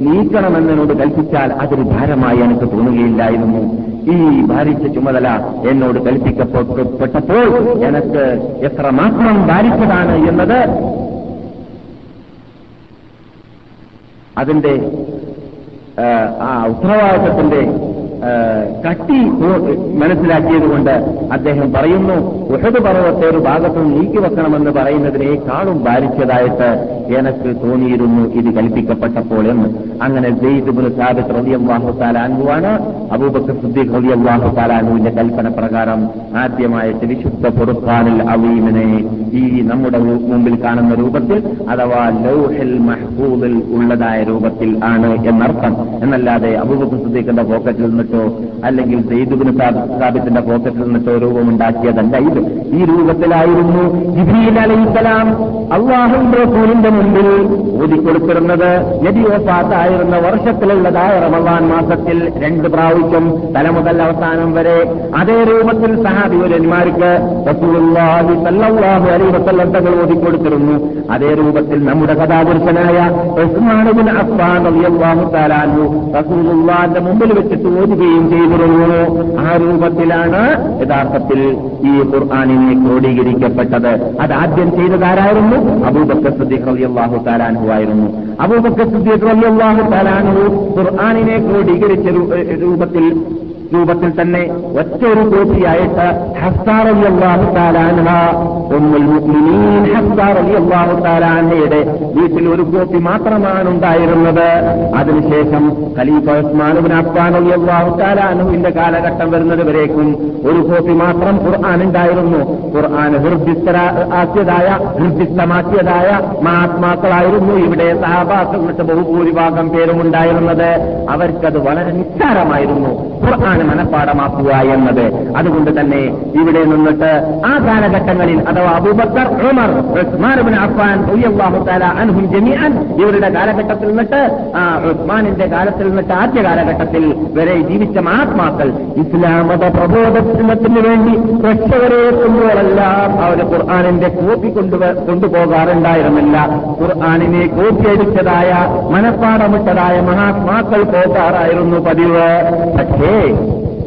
[SPEAKER 1] നീക്കണമെന്നതിനോട് കൽപ്പിച്ചാൽ അതൊരു ഭാരമായി എനിക്ക് തോന്നുകയില്ലായിരുന്നു. ഈ ഭാരിച്ച ചുമതല എന്നോട് കൽപ്പിക്കപ്പെട്ടപ്പോൾ എനിക്ക് എത്രമാത്രം ഭാരിച്ചതാണ് എന്നത് അതിന്റെ ആ ഉത്തരവാദിത്വത്തിന്റെ ആ, കട്ടി മനസ്സിലാക്കിയതുകൊണ്ട് അദ്ദേഹം പറയുന്നു ഉഹദ് പർവത്തെ ഒരു ഭാഗത്തു നീക്കി വെക്കണമെന്ന് പറയുന്നതിനേക്കാളും ഭാരിച്ചതായിട്ട് എനിക്ക് തോന്നിയിരുന്നു. ഇത് കൽപ്പിക്കപ്പെട്ടപ്പോൾ എന്ന്. അങ്ങനെ ജെയ്ദുബുൽ സാബിത്ത് റളിയല്ലാഹു താലാനുവാണ് അബൂബക്കർ സിദ്ദീഖ് റളിയല്ലാഹു താലാനുവിന്റെ കൽപ്പന പ്രകാരം ആദ്യമായിട്ട് വിശുദ്ധ പൊറുപ്പാനിൽ അവീമിനെ ഈ നമ്മുടെ മുമ്പിൽ കാണുന്ന രൂപത്തിൽ അഥവാ ലൗഹിൽ മഹബൂബിൽ ഉള്ളതായ രൂപത്തിൽ ആണ് എന്നർത്ഥം. എന്നല്ലാതെ അബൂബക്കർ സുദ്ദീഖിന്റെ പോക്കറ്റിൽ നിന്നിട്ടോ അല്ലെങ്കിൽ സെയ്ദുബിന് സാബിത്തിന്റെ പോക്കറ്റിൽ നിന്നിട്ടോ രൂപമുണ്ടാക്കിയതല്ല ഇത്. ഈ രൂപത്തിലായിരുന്നു ജിബീൽ അലൈഹിസ്സലാം അള്ളാഹുന്റെ റസൂലിന്റെ മുമ്പിൽ ഊതിക്കൊടുത്തിരുന്നത് നബി വഫാത്തായിരുന്ന വർഷത്തിലുള്ളതായ റമദാൻ മാസത്തിൽ രണ്ട് പ്രാവശ്യം തല മുതൽ അവസാനം വരെ അതേ രൂപത്തിൽ സഹാബിവരന്മാർക്ക് അലൈഹി വസല്ലം തങ്ങൾ ഓതിക്കൊടുത്തിരുന്നു. അതേ രൂപത്തിൽ നമ്മുടെ കഥാപുരുഷനായ ഉസ്മാൻ ഇബ്നു അഫ്ഫാൻ റളിയല്ലാഹു റസൂലുള്ളാഹിന്റെ മുമ്പിൽ വെച്ചിട്ട് ഓതുകയും ചെയ്തിരുന്നു. ആ രൂപത്തിലാണ് യഥാർത്ഥത്തിൽ ഈ ഖുർആാനിനെ ക്രോഡീകരിക്കപ്പെട്ടത്. അത് ആദ്യം ചെയ്തതാരായിരുന്നു അബൂബക്കർ സിദ്ദീഖ് റളിയല്ലാഹു തആല അൻഹു ആയിരുന്നു. അബൂബക്കർ സിദ്ദീഖ് റളിയല്ലാഹു തആല അൻഹു ഖുർആാനിനെ ക്രോഡീകരിച്ച രൂപത്തിൽ രൂപത്തിൽ തന്നെ ഒറ്റ ഒരു കോപ്പിയായിട്ട് അള്ളാഹു താലാൻഹ ഉമ്മുൽ മുഅ്മിനീൻ അള്ളാഹു താലാൻഹയുടെ വീട്ടിൽ ഒരു കോപ്പി മാത്രമാണ് ഉണ്ടായിരുന്നത്. അതിനുശേഷം ഖലീഫ ഉസ്മാൻ അഫ്താൻ അഫ്ഫാൻ അള്ളാഹു താലാൻഹുവിന്റെ കാലഘട്ടം വരുന്നത് വരേക്കും ഒരു കോപ്പി മാത്രം ഖുർആൻ ഉണ്ടായിരുന്നു. ഖുർആൻ ഹൃദ്യസ്ഥ ആക്കിയതായ ഹൃദ്യസ്ഥമാക്കിയതായ മഹാത്മാക്കളായിരുന്നു ഇവിടെ സഹാബാക്കളുടെ ബഹുഭൂരിഭാഗം പേരും ഉണ്ടായിരുന്നത്. അവർക്കത് വളരെ നിസ്സാരമായിരുന്നു. ഖുർആൻ മനഃപ്പാടമാക്കുക എന്നത്. അതുകൊണ്ട് തന്നെ ഇവിടെ നിന്നിട്ട് ആ കാലഘട്ടങ്ങളിൽ അഥവാ അബൂബക്കർ ഉമർ ഉസ്മാൻ തആല അൻഹും ജമീഅൻ ഇവരുടെ കാലഘട്ടത്തിൽ നിന്നിട്ട് ആ ഉസ്മാനിന്റെ കാലത്തിൽ നിന്നിട്ട് ആദ്യ കാലഘട്ടത്തിൽ വരെ ജീവിച്ച മഹാത്മാക്കൾ ഇസ്ലാമത പ്രബോധത്തിന് വേണ്ടി രക്ഷകരെ എത്തുമ്പോഴെല്ലാം അവർ ഖുർആാനിന്റെ കോപ്പി കൊണ്ടുവ കൊണ്ടുപോകാറുണ്ടായിരുന്നില്ല. ഖുർആാനിനെ കോപ്പിയടിച്ചതായ മനഃപ്പാടമിട്ടതായ മഹാത്മാക്കൾ പോകാറായിരുന്നു പതിവ്. പക്ഷേ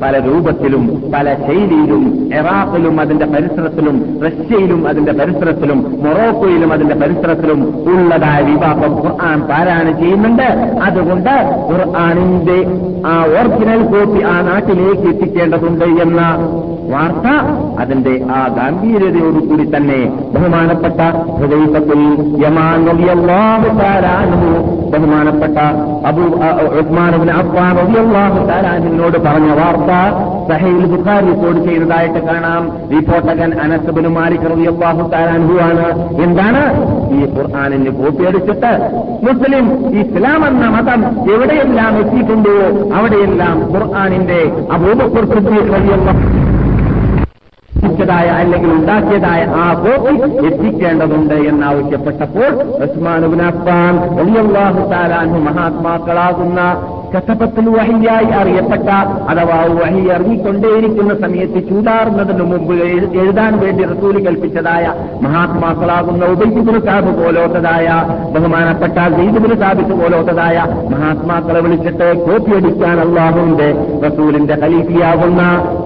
[SPEAKER 1] പല രൂപത്തിലും പല ശൈലിയിലും ഇറാഖിലും അതിന്റെ പരിസരത്തിലും റഷ്യയിലും അതിന്റെ പരിസരത്തിലും മൊറോക്കോയിലും അതിന്റെ പരിസരത്തിലും ഉള്ളതായ വിവാഹം ഖുർആൻ പാരായണം ചെയ്യുന്നുണ്ട്. അതുകൊണ്ട് ഖുർആാനിന്റെ ആ ഒറിജിനൽ കോപ്പി ആ നാട്ടിലേക്ക് എത്തിക്കേണ്ടതുണ്ട് എന്ന വാർത്ത അതിന്റെ ആ ഗാംഭീര്യതയോടുകൂടി തന്നെ ബഹുമാനപ്പെട്ട ഹൃദയത്തിൽ യമാൻ ബഹുമാനപ്പെട്ട അബൂ ഉസ്മാൻ റളിയല്ലാഹു തആല അൻഹുവിനോട് പറഞ്ഞ വാർത്ത സഹീൽ ബുഖാരി റിപ്പോർട്ട് ചെയ്തതായിട്ട് കാണാം. റിപ്പോർട്ടകൻ അനസ് ഇബ്നു മാലിക് അൻഹു ആണ് എന്താണ്? ഈ ഖുർആാനിന് കോപ്പിയടിച്ചിട്ട് മുസ്ലിം ഇസ്ലാം എന്ന മതം എവിടെയെല്ലാം എത്തിയിട്ടുണ്ടോ അവിടെയെല്ലാം ഖുർആാനിന്റെ അബൂബക്കർ സിദ്ദീഖ് റളിയല്ലാഹു ായ അല്ലെങ്കിൽ ഉണ്ടാക്കിയതായ ആ കോപ്പി എത്തിക്കേണ്ടതുണ്ട് എന്നാവശ്യപ്പെട്ടപ്പോൾ അഫ്ഫാൻ റളിയല്ലാഹു തആല അൻഹു മഹാത്മാക്കളാകുന്ന കസപത്തിൽ വഹിയായി അറിയപ്പെട്ട അഥവാ വഹി ഇറങ്ങിക്കൊണ്ടേയിരിക്കുന്ന സമയത്ത് ചൂടാറുന്നതിന് മുമ്പ് എഴു- എഴുതാൻ വേണ്ടി റസൂൽ കൽപ്പിച്ചതായ മഹാത്മാക്കളാകുന്ന ഉബൈബുൽ കാബ് പോലോത്തതായ ബഹുമാനപ്പെട്ട സീദുബുൽ കാബിത്ത് പോലോത്തതായ മഹാത്മാക്കളെ വിളിച്ചിട്ട് കോപ്പിയടിക്കാൻ അള്ളാഹുവിന്റെ റസൂലിന്റെ ഖലീഫിയാകുന്ന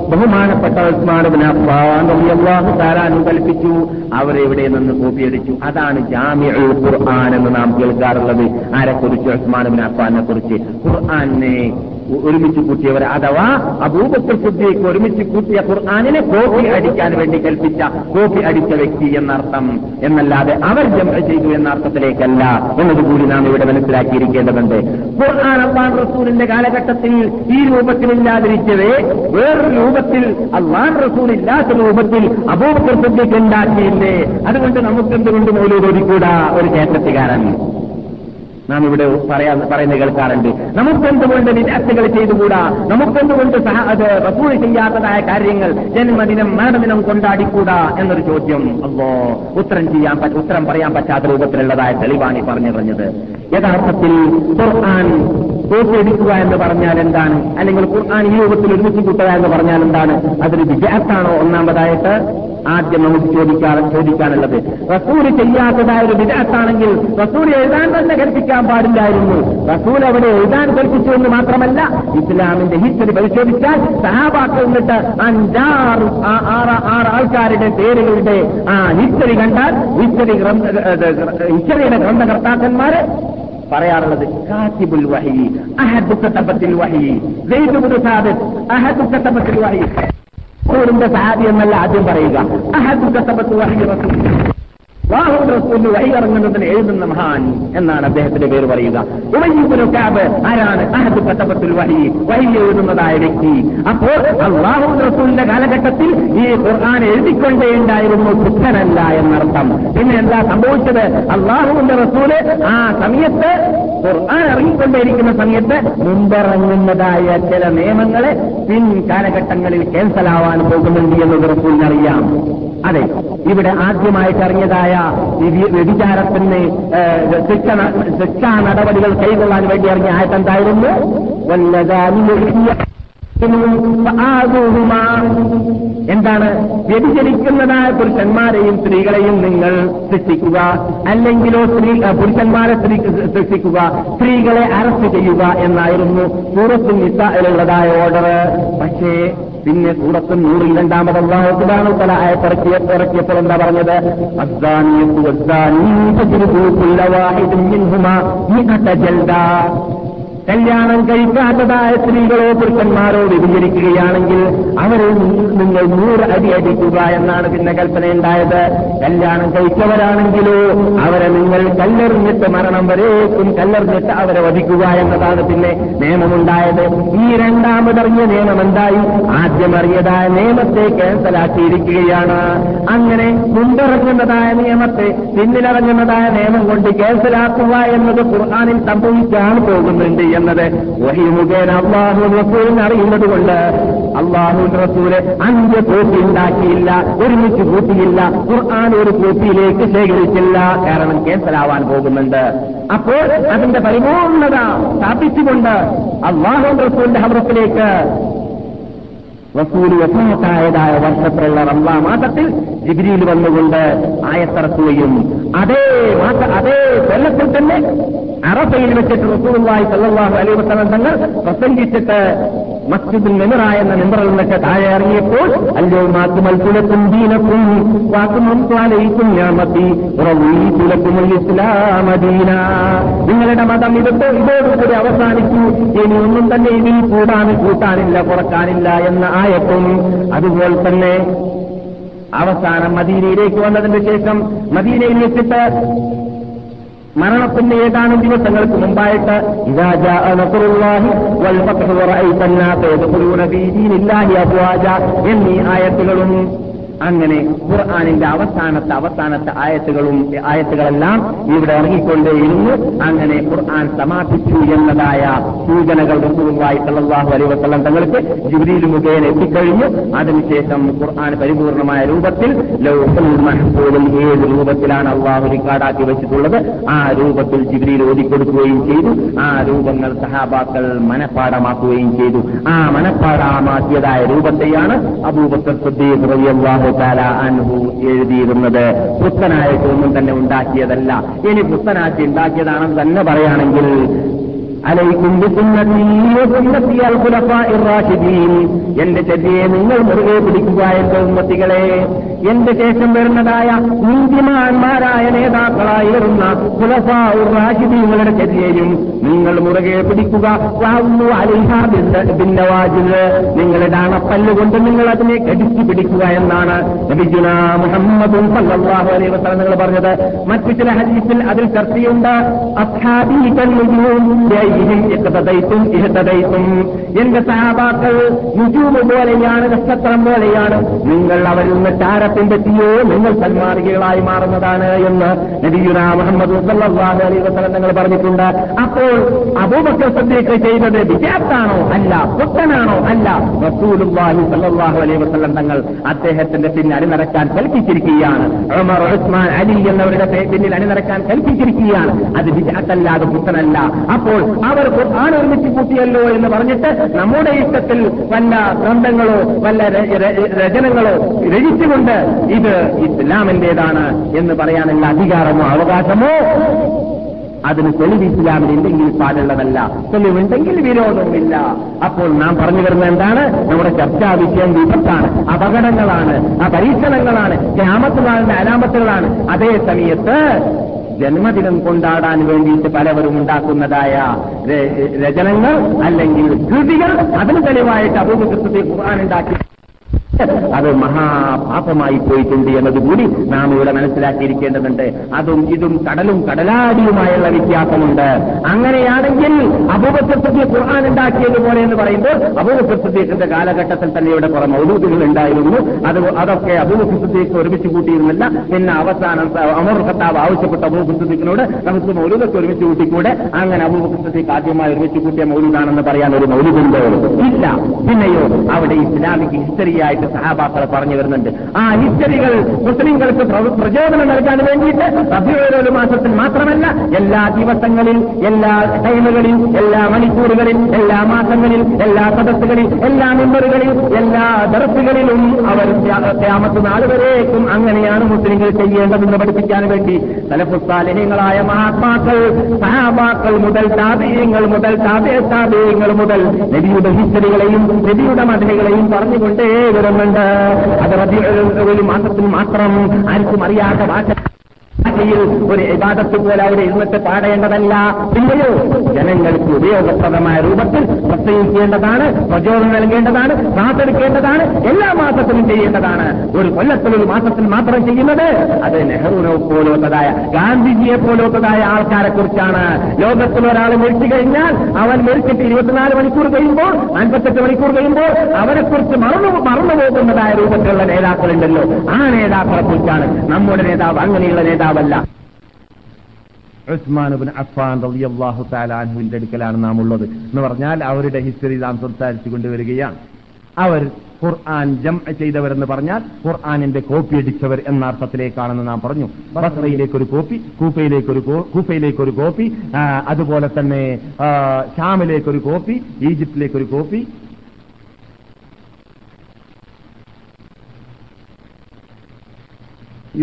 [SPEAKER 1] ബഹുമാനപ്പെട്ട ഉസ്മാൻ ഇബ്നു തആല അൻഹു കൽപ്പിച്ചു അവരെവിടെ നിന്ന് കോപ്പിയടിച്ചു. അതാണ് ജാമിഉൽ ഖുർആൻ എന്ന് നാം കേൾക്കാറുള്ളത്. ആരെക്കുറിച്ച്? ഉസ്മാൻ ഇബ്നു അഫ്ഫാനെ കുറിച്ച് ഖുർആനെ ഒരുമിച്ച് കൂട്ടിയവർ അഥവാ അബൂബക്കർ സിദ്ദീഖ് ഒരുമിച്ച് കൂട്ടിയ ഖുർആാനിനെ കോപ്പി അടിക്കാൻ വേണ്ടി കൽപ്പിച്ച കോപ്പി അടിച്ച വ്യക്തി എന്നർത്ഥം. എന്നല്ലാതെ അവർ ജമ ചെയ്തു എന്ന അർത്ഥത്തിലേക്കല്ല എന്നതുകൂടി നാം ഇവിടെ മനസ്സിലാക്കിയിരിക്കേണ്ടതുണ്ട്. ഖുർആൻ അള്ളാൻ റസൂലിന്റെ കാലഘട്ടത്തിൽ ഈ രൂപത്തിലില്ലാതിരിക്കവേ വേറൊരു രൂപത്തിൽ അള്ളാൻ റസൂൽ ഇല്ലാത്ത രൂപത്തിൽ അബൂബക്കർ സിദ്ദീഖ് ഉണ്ടാക്കിയില്ലേ? അതുകൊണ്ട് നമുക്കെന്തുകൊണ്ട് മൗലൂദോദിക്കൂടാ ഒരു ചേട്ടത്തുകാരൻ നാം ഇവിടെ പറയാ പറയുന്നത് കേൾക്കാറുണ്ട്. നമുക്കെന്തുകൊണ്ട് വിദ്യാർത്ഥികൾ ചെയ്തുകൂടാ? നമുക്കെന്തുകൊണ്ട് സഹ അത് റസൂൾ ചെയ്യാത്തതായ കാര്യങ്ങൾ ജന്മദിനം മരണദിനം കൊണ്ടാടിക്കൂടാ എന്നൊരു ചോദ്യം. അല്ലോ ഉത്തരം ചെയ്യാൻ ഉത്തരം പറയാൻ പറ്റാത്ത രൂപത്തിലുള്ളതായ തെളിവാണ് ഈ പറഞ്ഞു പറഞ്ഞത് യഥാർത്ഥത്തിൽ ഖുർആൻ എന്ന് പറഞ്ഞാൽ എന്താണ്? അല്ലെങ്കിൽ ഖുർആൻ ഈ രൂപത്തിൽ ഒരുമിച്ച് കൂട്ടുക എന്ന് പറഞ്ഞാൽ എന്താണ്? അതൊരു വിദ്യാർത്ഥാണോ ഒന്നാമതായിട്ട് ആദ്യം നമുക്ക് ചോദിക്കാൻ ചോദിക്കാനുള്ളത്. റസൂര് ചെയ്യാത്തതായ ഒരു വിദ്യാർത്ഥാണെങ്കിൽ റസൂര് എഴുതാൻ തന്നെ കൽപ്പിക്കാൻ പാടില്ലായിരുന്നു. റസൂൽ അവിടെ എഴുതാൻ കൽപ്പിച്ചു എന്ന് മാത്രമല്ല ഇസ്ലാമിന്റെ ഹിസ്റ്ററി പരിശോധിച്ചാൽ സഹാബാക്കൾ നിന്നിട്ട് അഞ്ചാറ് ആറ് ആൾക്കാരുടെ പേരുകളുടെ ആ ഹിസ്റ്ററി കണ്ടാൽ ഹിസ്റ്ററി ഹിസ്റ്ററിയുടെ ഗ്രന്ഥകർത്താക്കന്മാര് പറയാറുള്ളത് കാത്തിബുൽ വഹി അഹദ് കത്തബത്തിൽ വഹി അഹദു കത്തബത്തിൽ വഹി. സഹാബി എന്നല്ല ആദ്യം പറയുക അഹദ് കത്തബത്ത് വഹി റസൂൽ. അള്ളാഹു റസൂലിന് വഴി ഇറങ്ങുന്നതിന് എഴുതുന്ന മഹാൻ എന്നാണ് അദ്ദേഹത്തിന്റെ പേര് പറയുക. ഉമയ്യുബുൽ ആരാണ്? അഹദ് കത്തബത്തുൽ വഹി. വഹി എഴുതുന്നതായ വ്യക്തി. അപ്പോൾ അള്ളാഹു റസൂലിന്റെ കാലഘട്ടത്തിൽ ഈ ഖുർആൻ എഴുതിക്കൊണ്ടേണ്ടായിരുന്നു പുത്രനല്ല എന്നർത്ഥം. പിന്നെ എന്താ സംഭവിച്ചത്? അള്ളാഹുവിന്റെ റസൂൽ ആ സമയത്ത് ഖുർആൻ ഇറങ്ങിക്കൊണ്ടേയിരിക്കുന്ന സമയത്ത് മുമ്പിറങ്ങുന്നതായ ചില നിയമങ്ങളെ പിൻ കാലഘട്ടങ്ങളിൽ ക്യാൻസലാവാൻ പോകുന്നുണ്ട് എന്നത് റസൂലിനറിയാം. അതെ ഇവിടെ ആദ്യമായിട്ട് ഇറങ്ങിയതായ വ്യഭിചാരത്തിന് ശിക്ഷ നടപടികൾ കൈകൊള്ളാൻ വേണ്ടി ഇറങ്ങിയ ആയത്തെന്തായിരുന്നു. എന്താണ്? വ്യതിചരിക്കുന്നതായ പുരുഷന്മാരെയും സ്ത്രീകളെയും നിങ്ങൾ ശിക്ഷിക്കുക അല്ലെങ്കിലോ സ്ത്രീ പുരുഷന്മാരെ ശിക്ഷിക്കുക സ്ത്രീകളെ അറസ്റ്റ് ചെയ്യുക എന്നായിരുന്നു. സൂറത്തുൽ നിസായിലുള്ളതായ ഓർഡർ പക്ഷേ പിന്നെ സൂറത്തും നൂറിൽ രണ്ടാമത് അള്ളാഹുലാണ് പല ആയത്തിറക്കിയ ഇറക്കിയപ്പോൾ എന്താ പറഞ്ഞത്? അദ്ദാനിയത്തു വദ്ദാനീ കല്യാണം കഴിക്കാത്തതായ സ്ത്രീകളോ പുരുഷന്മാരോ വ്യഭിചരിക്കുകയാണെങ്കിൽ അവരെ നിങ്ങൾ നൂറ് അടി അടിക്കുക എന്നാണ് പിന്നെ കൽപ്പനയുണ്ടായത്. കല്യാണം കഴിച്ചവരാണെങ്കിലോ അവരെ നിങ്ങൾ കല്ലെറിഞ്ഞിട്ട് മരണം വരേക്കും കല്ലെറിഞ്ഞിട്ട് അവരെ വധിക്കുക എന്നതാണ് പിന്നെ നിയമമുണ്ടായത്. ഈ രണ്ടാമതറിഞ്ഞ നിയമം എന്തായി ആദ്യം അറിഞ്ഞതായ നിയമത്തെ ക്യാൻസലാക്കിയിരിക്കുകയാണ്. അങ്ങനെ മുമ്പിറങ്ങുന്നതായ നിയമത്തെ പിന്നിലിറങ്ങുന്നതായ നിയമം കൊണ്ട് ക്യാൻസലാക്കുക എന്നത് ഖുർആാനിൽ സംഭവിക്കാൻ പോകുന്നുണ്ട് എന്നത് വഹി മുഖേന അള്ളാഹു റസൂലിന് അറിയുന്നത് കൊണ്ട് അള്ളാഹു റസൂൽ അഞ്ച് കോപ്പി ഉണ്ടാക്കിയില്ല ഒരുമിച്ച് കൂട്ടിയില്ല ഖുർആൻ ഒരു കോപ്പിയിലേക്ക് ശേഖരിച്ചില്ല. കാരണം കേസലാവാൻ പോകുന്നുണ്ട്. അപ്പോൾ അതിന്റെ പരിപൂർണത സ്ഥാപിച്ചുകൊണ്ട് അള്ളാഹു റസൂലിന്റെ ഹബ്രത്തിലേക്ക് റസൂൽ വഫാത്തായതായ വർഷത്തിലുള്ള റംലാ മാസത്തിൽ ജിബിരിയിൽ വന്നുകൊണ്ട് ആയത്തിറക്കുകയും അതേ അതേ കൊല്ലത്തിൽ തന്നെ അറഫയിൽ വെച്ചിട്ട് റസൂറുമായി സല്ലല്ലാഹു അലൈഹി വസ്ലം തങ്ങൾ പ്രസംഗിച്ചിട്ട് മസ്ജിദിൽ നെമിറ എന്ന മെമ്പറിൽ നിന്നൊക്കെ താഴെ ഇറങ്ങിയപ്പോൾ അല്ലോ മാക്കുമൽക്കുലക്കും ദീനക്കും വാക്കുമം ഞാൻ മതി റവീതുലക്കും ഇസ്ലാമദീന നിങ്ങളുടെ മതം ഇതൊക്കെ ഇതോടുകൂടി അവസാനിച്ചു. ഇനി ഒന്നും തന്നെ ഇതിൽ കൂടാൻ കൂട്ടാനില്ല കുറക്കാനില്ല എന്ന ആയത്തും അതുപോലെ തന്നെ അവസാനം മദീനയിലേക്ക് വന്നതിന് ശേഷം മദീനയിൽ വെച്ചിട്ട് മരണത്തിന്റെ ഏതാനും ദിവസങ്ങൾക്ക് മുമ്പായിട്ട് എന്നീ ആയത്തുകളും അങ്ങനെ ഖുർആാനിന്റെ അവസാനത്തെ അവസാനത്തെ ആയത്തുകളും ആയത്തുകളെല്ലാം ഇവിടെ ഇറങ്ങിക്കൊണ്ടേയിരുന്നു. അങ്ങനെ ഖുർആൻ സമാപിച്ചു എന്നതായ സൂചനകൾ റസൂലുള്ളാഹി സല്ലല്ലാഹു അലൈഹി വസല്ലം തങ്ങൾക്ക് ജിബ്രീൽ മുഖേന എത്തിക്കഴിഞ്ഞു. അതിനുശേഷം ഖുർആൻ പരിപൂർണമായ രൂപത്തിൽ ലൗഹുൽ ഏത് രൂപത്തിലാണ് അള്ളാഹു റിക്കാർഡാക്കി വെച്ചിട്ടുള്ളത്? ആ രൂപത്തിൽ ജിബ്രീൽ ഓതിക്കൊടുക്കുകയും ചെയ്തു. ആ രൂപങ്ങൾ സഹാബാക്കൾ മനഃപ്പാടമാക്കുകയും ചെയ്തു. ആ മനഃപ്പാടമാക്കിയതായ രൂപത്തെയാണ് അബൂബക്കർ സിദ്ദീഖ് റളിയല്ലാഹു തആല അൻഹു എഴുതിയിരുന്നത് പുത്തനായിട്ടൊന്നും തന്നെ ഉണ്ടാക്കിയതല്ല. ഇനി പുത്തനാക്കി ഉണ്ടാക്കിയതാണെന്ന് തന്നെ പറയുകയാണെങ്കിൽ അലൈക്കും ബിസുന്നതി വസുന്നതി അൽ എന്റെ ചര്യയെ നിങ്ങൾ മുറുകെ പിടിക്കുക എന്റെ ഉമ്മത്തികളെ എന്റെ ശേഷം വരുന്നതായ നീതിമാന്മാരായ നേതാക്കളായി വരുന്ന ഖുലഫാഉർ റാഷിദീങ്ങളുടെ നിങ്ങൾ മുറുകെ പിടിക്കുക. നിങ്ങളുടെ അണപ്പല്ലുകൊണ്ട് നിങ്ങൾ അതിനെ കടിച്ചു പിടിക്കുക എന്നാണ് നബിജുന മുഹമ്മദും സല്ലാഹു അലൈഹി വസല്ലം നിങ്ങൾ പറഞ്ഞത്. മറ്റു ചില ഹദീസിൽ അതിൽ ചർച്ചയുണ്ട്. അസ്ഹാബീ എന്റെ സഹാബാക്കൾ യുജൂബ് പോലെയാണ് നക്ഷത്രം പോലെയാണ്. നിങ്ങൾ അവരിൽ നിന്ന് താരത്തിന്റെ നിങ്ങൾ സന്മാർഗികളായി മാറുന്നതാണ് എന്ന് നബിയുന മുഹമ്മദ് അലൈഹി വസല്ലം നിങ്ങൾ പറഞ്ഞിട്ടുണ്ട്. അപ്പോൾ അബൂബക്കർ സദ്യക്ക് ചെയ്തത് വിജയത്താണോ അല്ല പുത്തനാണോ അല്ല? റസൂലുള്ളാഹി സല്ലാഹു അലൈഹി വസല്ലം തങ്ങൾ അദ്ദേഹത്തിന്റെ പിന്നെ അണിനിറക്കാൻ കൽപ്പിച്ചിരിക്കുകയാണ്. ഉമർ ഉസ്മാൻ അലി എന്നവരുടെ പിന്നിൽ അണിനിറക്കാൻ കൽപ്പിച്ചിരിക്കുകയാണ്. അത് വിജയത്തല്ലാതെ പുത്തനല്ല അപ്പോൾ അവർ ഖുർആൻ ഒരുമിച്ച് കൂട്ടിയല്ലോ എന്ന് പറഞ്ഞിട്ട് നമ്മുടെ ഇഷ്ടത്തിൽ വല്ല ഗ്രന്ഥങ്ങളോ വല്ല രചനകളോ രചിച്ചുകൊണ്ട് ഇത് ഇസ്ലാമിന്റേതാണ് എന്ന് പറയാനുള്ള അധികാരമോ അവകാശമോ? അതിന് തെളിവ് ഇസ്ലാമിലില്ലെങ്കിൽ പാടുള്ളതല്ല. തെളിവുണ്ടെങ്കിൽ വിരോധമില്ല അപ്പോൾ നാം പറഞ്ഞു വരുന്നത് എന്താണ്? നമ്മുടെ ചർച്ചാ വിഷയം വിപത്താണ്. അപകടങ്ങളാണ്. ആ പരീക്ഷണങ്ങളാണ്. ഗ്രാമത്തുകാരുടെ അനാമത്തുകളാണ് അതേ സമയത്ത്
[SPEAKER 2] ജന്മദിനം കൊണ്ടാടാൻ വേണ്ടിയിട്ട് പലവരും ഉണ്ടാക്കുന്നതായ രചനങ്ങൾ അല്ലെങ്കിൽ കൃതികൾ അതിന് തെളിവായിട്ട് അഭിമുഖത്തിൽ ഉണ്ടാക്കി. അത് മഹാപാപമായി പോയിട്ടുണ്ട് എന്നതുകൂടി നാം ഇവിടെ മനസ്സിലാക്കിയിരിക്കേണ്ടതുണ്ട്. അതും ഇതും കടലും കടലാടിയുമായുള്ള വ്യത്യാസമുണ്ട്. അങ്ങനെയാണെങ്കിൽ അബൂബക്കൃത്യത്തിൽ ഖുർആൻ ഉണ്ടാക്കിയതുപോലെ എന്ന് പറയുമ്പോൾ അപൂപസത്യത്തിന്റെ കാലഘട്ടത്തിൽ തന്നെ ഇവിടെ കുറെ മൗലൂദുകൾ ഉണ്ടായിരുന്നു. അത് അതൊക്കെ അബൂബക്കൃത്യത്തേക്ക് ഒരുമിച്ച് കൂട്ടിയിരുന്നില്ല. പിന്നെ അവസാനം അമർ ഖത്താബ് ആവശ്യപ്പെട്ട അപൂപസത്യത്തിനോട് നമുക്ക് മൗലൂദൊക്കെ ഒരുമിച്ച് കൂട്ടിക്കൂടെ? അങ്ങനെ അപൂപസത്യക്ക് ആദ്യമായി ഒരുമിച്ച് കൂട്ടിയ മൗലൂദാണെന്ന് പറയാൻ ഒരു മൗലൂദുണ്ടോ ഇല്ല. പിന്നെയോ അവിടെ ഇസ്ലാമിക് ഹിസ്റ്ററിയായിട്ട് സഹാബാക്കൾ പറഞ്ഞു വരുന്നുണ്ട്. ആ ഹിസ്റ്ററികൾ മുസ്ലിങ്ങൾക്ക് പ്ര- പ്രചോദനം നൽകാൻ വേണ്ടിയിട്ട് റബിയുൽ മാസത്തിൽ മാത്രമല്ല എല്ലാ ദിവസങ്ങളിൽ എല്ലാ ടൈമുകളിൽ എല്ലാ മണിക്കൂറുകളിൽ എല്ലാ മാസങ്ങളിൽ എല്ലാ സദസ്സുകളിൽ എല്ലാ മെമ്പറുകളിൽ എല്ലാ ദർസുകളിലും അവർ ക്യാമത്ത് നാൾ അങ്ങനെയാണ് മുസ്ലിങ്ങൾ ചെയ്യേണ്ടതെന്ന് പഠിപ്പിക്കാൻ വേണ്ടി. തലഫുസ്താലഹ്യങ്ങളായ മഹാത്മാക്കൾ സഹാബാക്കൾ മുതൽ താപീയങ്ങൾ മുതൽ താപേ താപേയങ്ങൾ മുതൽ നബിയുടെ ഹിസ്റ്ററികളെയും നബിയുടെ മതിലുകളെയും പറഞ്ഞുകൊണ്ടേ വരുന്നുണ്ട് അത് റബിയുൽ ഒരു മാസത്തിൽ മാത്രം ആർക്കും അറിയാത്ത ഭാഷ ഭാഷയിൽ ഒരു ഇബാദത്ത് പോലെ അവരെ ഇരുന്നിട്ട് പാടേണ്ടതല്ല. പിന്നെയോ ജനങ്ങൾക്ക് ഉപയോഗപ്രദമായ രൂപത്തിൽ പ്രസംഗിക്കേണ്ടതാണ് പ്രചോദനം നൽകേണ്ടതാണ് ക്ലാസ്സെടുക്കേണ്ടതാണ് എല്ലാ മാസത്തിലും ചെയ്യേണ്ടതാണ്. ഒരു കൊല്ലത്തിൽ ഒരു മാസത്തിൽ മാത്രം ചെയ്യുന്നത് അത് നെഹ്റുവിനെ പോലത്തതായ ഗാന്ധിജിയെ പോലത്തതായ ആൾക്കാരെ കുറിച്ചാണ്. ലോകത്തിൽ ഒരാൾ മരിച്ചു കഴിഞ്ഞാൽ അവൻ മരിച്ചിട്ട് ഇരുപത്തിനാല് മണിക്കൂർ കഴിയുമ്പോൾ അൻപത്തെട്ട് മണിക്കൂർ കഴിയുമ്പോൾ അവരെക്കുറിച്ച് മറന്നു മറന്നു പോകുന്നതായ രൂപത്തിലുള്ള നേതാക്കളുണ്ടല്ലോ. ആ നേതാക്കളെ കുറിച്ചാണ് നമ്മുടെ നേതാവ് അങ്ങനെയുള്ള നേതാവല്ല ഉസ്മാനുബിൻ അഫ്ഫാൻ റളിയല്ലാഹു തആല അൻഹുവിന്റെ അടുക്കലാണ് നാം ഉള്ളത് എന്ന് പറഞ്ഞാൽ അവരുടെ ഹിസ്റ്ററി നാം സംസാരിച്ചു കൊണ്ടുവരികയാണ്. അവർ ഖുർആൻ ജം ചെയ്തവരെന്ന് പറഞ്ഞാൽ ഖുർആാനിന്റെ കോപ്പി അടിച്ചവർ എന്ന അർത്ഥത്തിലേക്കാണെന്ന് നാം പറഞ്ഞു. ബസ്രയിലേക്ക് ഒരു കോപ്പി കൂഫയിലേക്ക് ഒരു ഒരു കോപ്പി അതുപോലെ തന്നെ ഷാമിലേക്ക് ഒരു കോപ്പി ഈജിപ്തിലേക്ക് ഒരു കോപ്പി.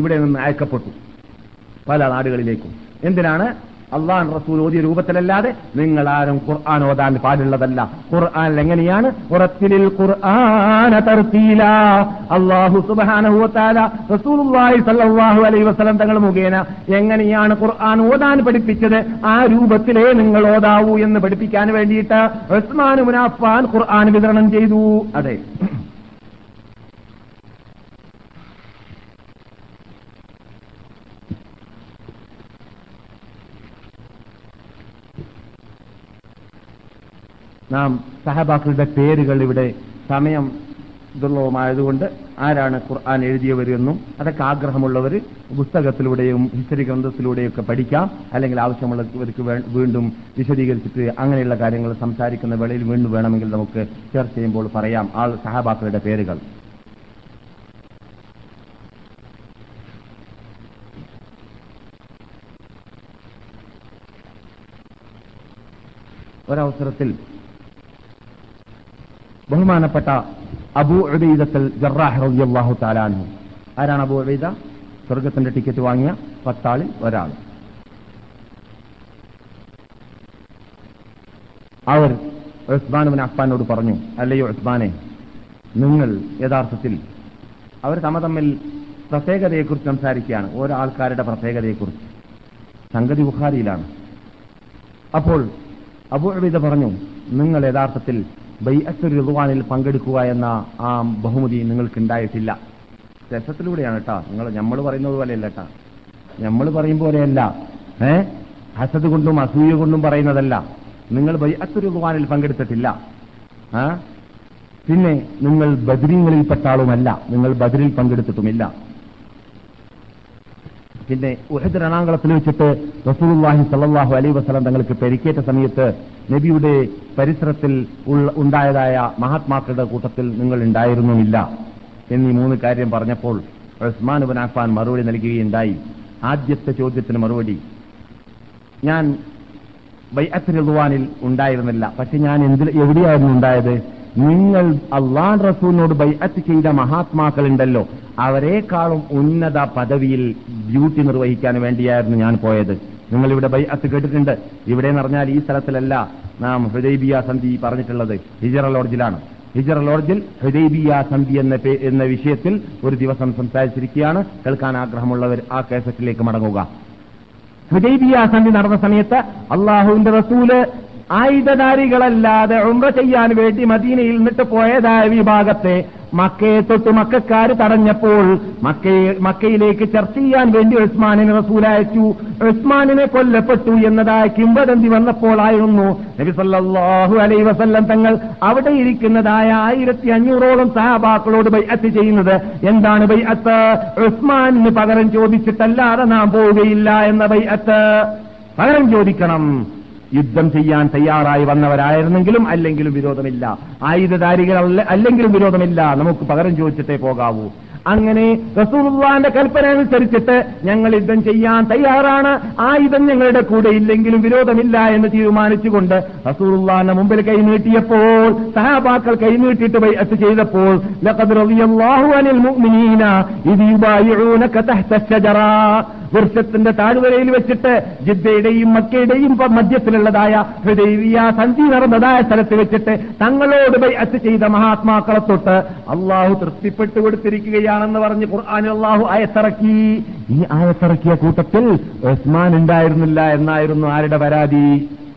[SPEAKER 2] ഇവിടെ നിന്ന് അയക്കപ്പെട്ടു. പല നാടുകളിലേക്കും. എന്തിനാണ്? അള്ളാൻ റസൂൽ ഓതിയ രൂപത്തിലല്ലാതെ നിങ്ങൾ ആരും ഖുർആൻ ഓതാൻ പാടുള്ളതല്ല. ഖുർആൻ എങ്ങനെയാണ്? ഖുർആന റസൂലുള്ളാഹി സല്ലല്ലാഹു അലൈഹി വസല്ലം തങ്ങൾ മുഖേന എങ്ങനെയാണ് ഖുർആൻ ഓതാൻ പഠിപ്പിച്ചത്? ആ രൂപത്തിലേ നിങ്ങൾ ഓതാവൂ എന്ന് പഠിപ്പിക്കാൻ വേണ്ടിയിട്ട് ഉസ്മാൻ മുനാഫാൻ ഖുർആൻ വിതരണം ചെയ്തു. അതെ. നാം സഹബാക്കളുടെ പേരുകൾ ഇവിടെ സമയം ദുർലഭമായതുകൊണ്ട് ആരാണ് ഖുർആൻ എഴുതിയവരെന്നും അതൊക്കെ ആഗ്രഹമുള്ളവർ പുസ്തകത്തിലൂടെയും ഹിസ്റ്ററി ഗ്രന്ഥത്തിലൂടെയും ഒക്കെ പഠിക്കാം. അല്ലെങ്കിൽ ആവശ്യമുള്ളവർക്ക് വീണ്ടും വിശദീകരിച്ചിട്ട് അങ്ങനെയുള്ള കാര്യങ്ങൾ സംസാരിക്കുന്ന വേളയിൽ വീണ്ടും വേണമെങ്കിൽ നമുക്ക് ചർച്ച ചെയ്യുമ്പോൾ പറയാം. ആൾ സഹബാക്കളുടെ പേരുകൾ. ഒരവസരത്തിൽ ബഹുമാനപ്പെട്ട അബൂ ഉബൈദത്തൽ ജറാഹ് റളിയല്ലാഹു താലാൻഹു ആരാണ് അബൂ ഉബൈദ? സ്വർഗത്തിന്റെ ടിക്കറ്റ് വാങ്ങിയ പത്താളിൽ ഒരാൾ അവർ ഉസ്മാൻ അഫ്ബാനോട് പറഞ്ഞു അല്ലയോ ഉസ്മാനെ നിങ്ങൾ യഥാർത്ഥത്തിൽ അവർ തമ്മ തമ്മിൽ പ്രത്യേകതയെക്കുറിച്ച് സംസാരിക്കുകയാണ്. ഓരോ ആൾക്കാരുടെ പ്രത്യേകതയെക്കുറിച്ച്. സംഗതി ബുഖാരിയിലാണ്. അപ്പോൾ അബു അബീദ പറഞ്ഞു നിങ്ങൾ യഥാർത്ഥത്തിൽ ബൈഅത്തുൽ റിദ്വാനിൽ പങ്കെടുക്കുക എന്ന ആ ബഹുമതി നിങ്ങൾക്ക് ഉണ്ടായിട്ടില്ല രസത്തിലൂടെയാണ് കേട്ടാ നിങ്ങൾ നമ്മൾ പറയുന്നത് പോലെയല്ല കേട്ടാ നമ്മൾ പറയും പോലെയല്ല. ഏ? ഹസത് കൊണ്ടും അസൂയ കൊണ്ടും പറയുന്നതല്ല. നിങ്ങൾ ബൈഅത്തുർ റിദ്വാനിൽ പങ്കെടുത്തിട്ടില്ല. പിന്നെ നിങ്ങൾ ബദ്രീങ്ങളിൽപ്പെട്ട ആളുമല്ല. നിങ്ങൾ ബദ്രിൽ പങ്കെടുത്തിട്ടുമില്ല. പിന്നെ ഉഹദ് രണാകുളത്തിൽ വെച്ചിട്ട് റസൂലുള്ളാഹി സ്വല്ലല്ലാഹു അലൈഹി വസല്ലം തങ്ങൾക്ക് പരിക്കേറ്റ സമയത്ത് നബിയുടെ പരിസരത്തിൽ ഉണ്ടായതായ മഹാത്മാക്കളുടെ കൂട്ടത്തിൽ നിങ്ങൾ ഉണ്ടായിരുന്നുമില്ല എന്നീ മൂന്ന് കാര്യം പറഞ്ഞപ്പോൾ ഉസ്മാൻ ബിൻ അഫ്ഫാൻ മറുപടി നൽകുകയുണ്ടായി. ആദ്യത്തെ ചോദ്യത്തിന് മറുപടി. ഞാൻ ബൈഅത്ത് ഉണ്ടായിരുന്നില്ല. പക്ഷെ ഞാൻ എന്തിൽ എവിടെയായിരുന്നു ഉണ്ടായത്? നിങ്ങൾ അള്ളാൻ റസൂലിനോട് ബൈഅത്ത് ചെയ്ത മഹാത്മാക്കളുണ്ടല്ലോ. അവരെക്കാളും ഉന്നത പദവിയിൽ ഡ്യൂട്ടി നിർവഹിക്കാൻ വേണ്ടിയായിരുന്നു ഞാൻ പോയത്. നിങ്ങൾ ഇവിടെ ബൈഅത്ത് കേട്ടിട്ടുണ്ട്. ഇവിടെ എന്ന് പറഞ്ഞാൽ ഈ സ്ഥലത്തിലല്ല നാം ഹൃദയബിയ സന്ധി പറഞ്ഞിട്ടുള്ളത്. ഹിജറ ലോഡ്ജിലാണ്. ഹിജറ ലോഡ്ജിൽ ഹൃദയബിയ സന്ധി എന്ന എന്ന വിഷയത്തിൽ ഒരു ദിവസം സംസാരിച്ചിരിക്കുകയാണ്. കേൾക്കാൻ ആഗ്രഹമുള്ളവർ ആ കേസറ്റിലേക്ക് മടങ്ങുക. ഹുദൈബിയ സന്ധി നടന്ന സമയത്ത് അള്ളാഹുവിന്റെ റസൂൽ ആയുധധാരികളല്ലാതെ ഉമ്ര ചെയ്യാൻ വേണ്ടി മദീനയിൽ നിന്നിട്ട് പോയതായ വിഭാഗത്തെ മക്കയെ തൊട്ട് മക്കാർ തടഞ്ഞപ്പോൾ മക്കയെ മക്കയിലേക്ക് ചർച്ച ചെയ്യാൻ വേണ്ടി ഉസ്മാനിനെ റസൂൽ അയച്ചു. ഉസ്മാനിനെ കൊല്ലപ്പെട്ടു എന്നതായ കിംവദന്തി വന്നപ്പോഴായിരുന്നു നബി സല്ലല്ലാഹു അലൈഹി വസല്ലം തങ്ങൾ അവിടെ ഇരിക്കുന്നതായ ആയിരത്തി അഞ്ഞൂറോളം സഹാബാക്കളോട് ബൈഅത്ത് ചെയ്യുന്നത്. എന്താണ് ബൈഅത്ത്? ഉസ്മാനിന് പകരം ചോദിച്ചിട്ടല്ലാതെ നാം പോവുകയില്ല എന്ന ബൈഅത്ത്. പകരം ചോദിക്കണം. യുദ്ധം ചെയ്യാൻ തയ്യാറായി വന്നവരായിരുന്നെങ്കിലും അല്ലെങ്കിലും വിരോധമില്ല. ആയുധധാരികൾ അല്ല- അല്ലെങ്കിലും വിരോധമില്ല. നമുക്ക് പകരം ചോദിച്ചിട്ടേ പോകാവൂ. അങ്ങനെ റസൂലുള്ളാന്റെ കൽപ്പന അനുസരിച്ചിട്ട് ഞങ്ങൾ യുദ്ധം ചെയ്യാൻ തയ്യാറാണ്. ആ ആയുധം ഞങ്ങളുടെ കൂടെ ഇല്ലെങ്കിലും വിരോധമില്ല എന്ന് തീരുമാനിച്ചുകൊണ്ട് റസൂലുള്ളാന്റെ മുമ്പിൽ കൈനീട്ടിയപ്പോൾ സഹാബാക്കൾ കൈനീട്ടിയിട്ട് ബൈഅത്ത് ചെയ്തപ്പോൾ ലഖദ് റളിയല്ലാഹു അനിൽ മുഅ്മിനീന വൃക്ഷത്തിന്റെ താഴ്വരയിൽ വെച്ചിട്ട് ജിദ്ദയുടെയും മക്കയുടെയും മധ്യത്തിലുള്ളതായ ഹൃദയ സന്ധി നടന്നതായ സ്ഥലത്ത് വെച്ചിട്ട് തങ്ങളോട് ബൈഅത്ത് ചെയ്ത മഹാത്മാക്കളെ തൊട്ട് അള്ളാഹു തൃപ്തിപ്പെട്ടു കൊടുത്തിരിക്കുകയാണെന്ന് പറഞ്ഞ് ഖുർആാനിൽ ആയത്തിറക്കി. ഈ ആയത്തിറക്കിയ കൂട്ടത്തിൽ ഉസ്മാൻ ഉണ്ടായിരുന്നില്ല എന്നായിരുന്നു ആരുടെ പരാതി?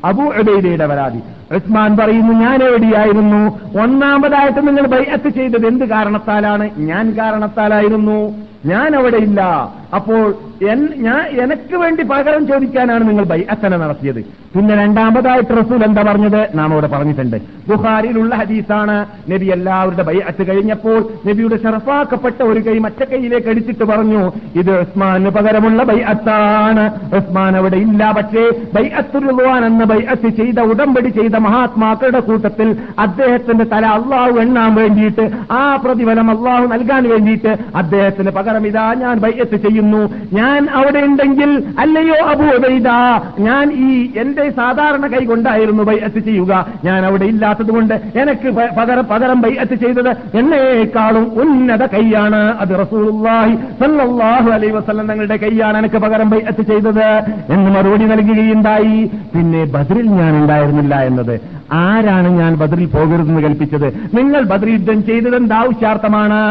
[SPEAKER 2] അബു ഉബൈദയുടെ പരാതി. ഉസ്മാൻ പറയുന്നു ഞാൻ എവിടെയായിരുന്നു? ഒന്നാമതായിട്ട് നിങ്ങൾ ബൈഅത്ത് ചെയ്തത് എന്ത് കാരണത്താലാണ്? ഞാൻ കാരണത്താലായിരുന്നു. ഞാൻ അവിടെ ഇല്ല. അപ്പോൾ ഞാൻ എനക്ക് വേണ്ടി പകരം ചോദിക്കാനാണ് നിങ്ങൾ ബൈഅത്തന നടത്തിയത്. പിന്നെ രണ്ടാമതായിട്ട് റസൂൽ എന്താ പറഞ്ഞത്? നാം അവിടെ പറഞ്ഞിട്ടുണ്ട്. ബുഹാരിയിലുള്ള ഹദീസാണ് നബി എല്ലാവരുടെ ബൈ ബൈഅത്ത് കഴിഞ്ഞപ്പോൾ നബിയുടെ ഷറഫാക്കപ്പെട്ട ഒരു കൈ മറ്റേ കൈയിലേക്ക് അടിച്ചിട്ട് പറഞ്ഞു ഇത് ഉസ്മാന് പകരമുള്ള ബൈ അത്താണ്. ഉസ്മാൻ അവിടെ ഇല്ല പക്ഷേ ബൈ ബൈഅത്തുറുവാൻ എന്ന ബൈഅത്ത് ചെയ്ത ഉടമ്പടി ചെയ്ത മഹാത്മാക്കളുടെ കൂട്ടത്തിൽ അദ്ദേഹത്തിന്റെ തല അള്ളാഹു എണ്ണാൻ വേണ്ടിയിട്ട് ആ പ്രതിഫലം അള്ളാഹു നൽകാൻ വേണ്ടിയിട്ട് അദ്ദേഹത്തിന് പകരം ഇതാ ഞാൻ ബൈഅത്ത് ചെയ്യുന്നു. ഞാൻ അവിടെ ഉണ്ടെങ്കിൽ അല്ലയോ അബൂബൈദ ഞാൻ ഈ എന്റെ സാധാരണ കൈ കൊണ്ടായിരുന്നു ബൈഅത്ത് ചെയ്യുക. ഞാൻ അവിടെ ഇല്ലാത്തതുകൊണ്ട് എനിക്ക് പകരം പകരം ബൈഅത്ത് ചെയ്തത് എന്നേക്കാളും ഉന്നത കൈയാണ്. അത് റസൂലുള്ളാഹി സല്ലല്ലാഹു അലൈഹി വസല്ലം തങ്ങളുടെ കൈയാണ് എനിക്ക് പകരം ബൈഅത്ത് ചെയ്തത്. എന്ന് മറുപടി നൽകുകയുണ്ടായി. പിന്നെ ബദ്രിൽ ഞാൻ ഉണ്ടായിരുന്നില്ല എന്നത്. ആരാണ് ഞാൻ ബദ്രിൽ പോകരുതെന്ന് കൽപ്പിച്ചത്? നിങ്ങൾ ബദ്ര യുദ്ധം ചെയ്തത് എന്താവശ്യാർത്ഥമാണ്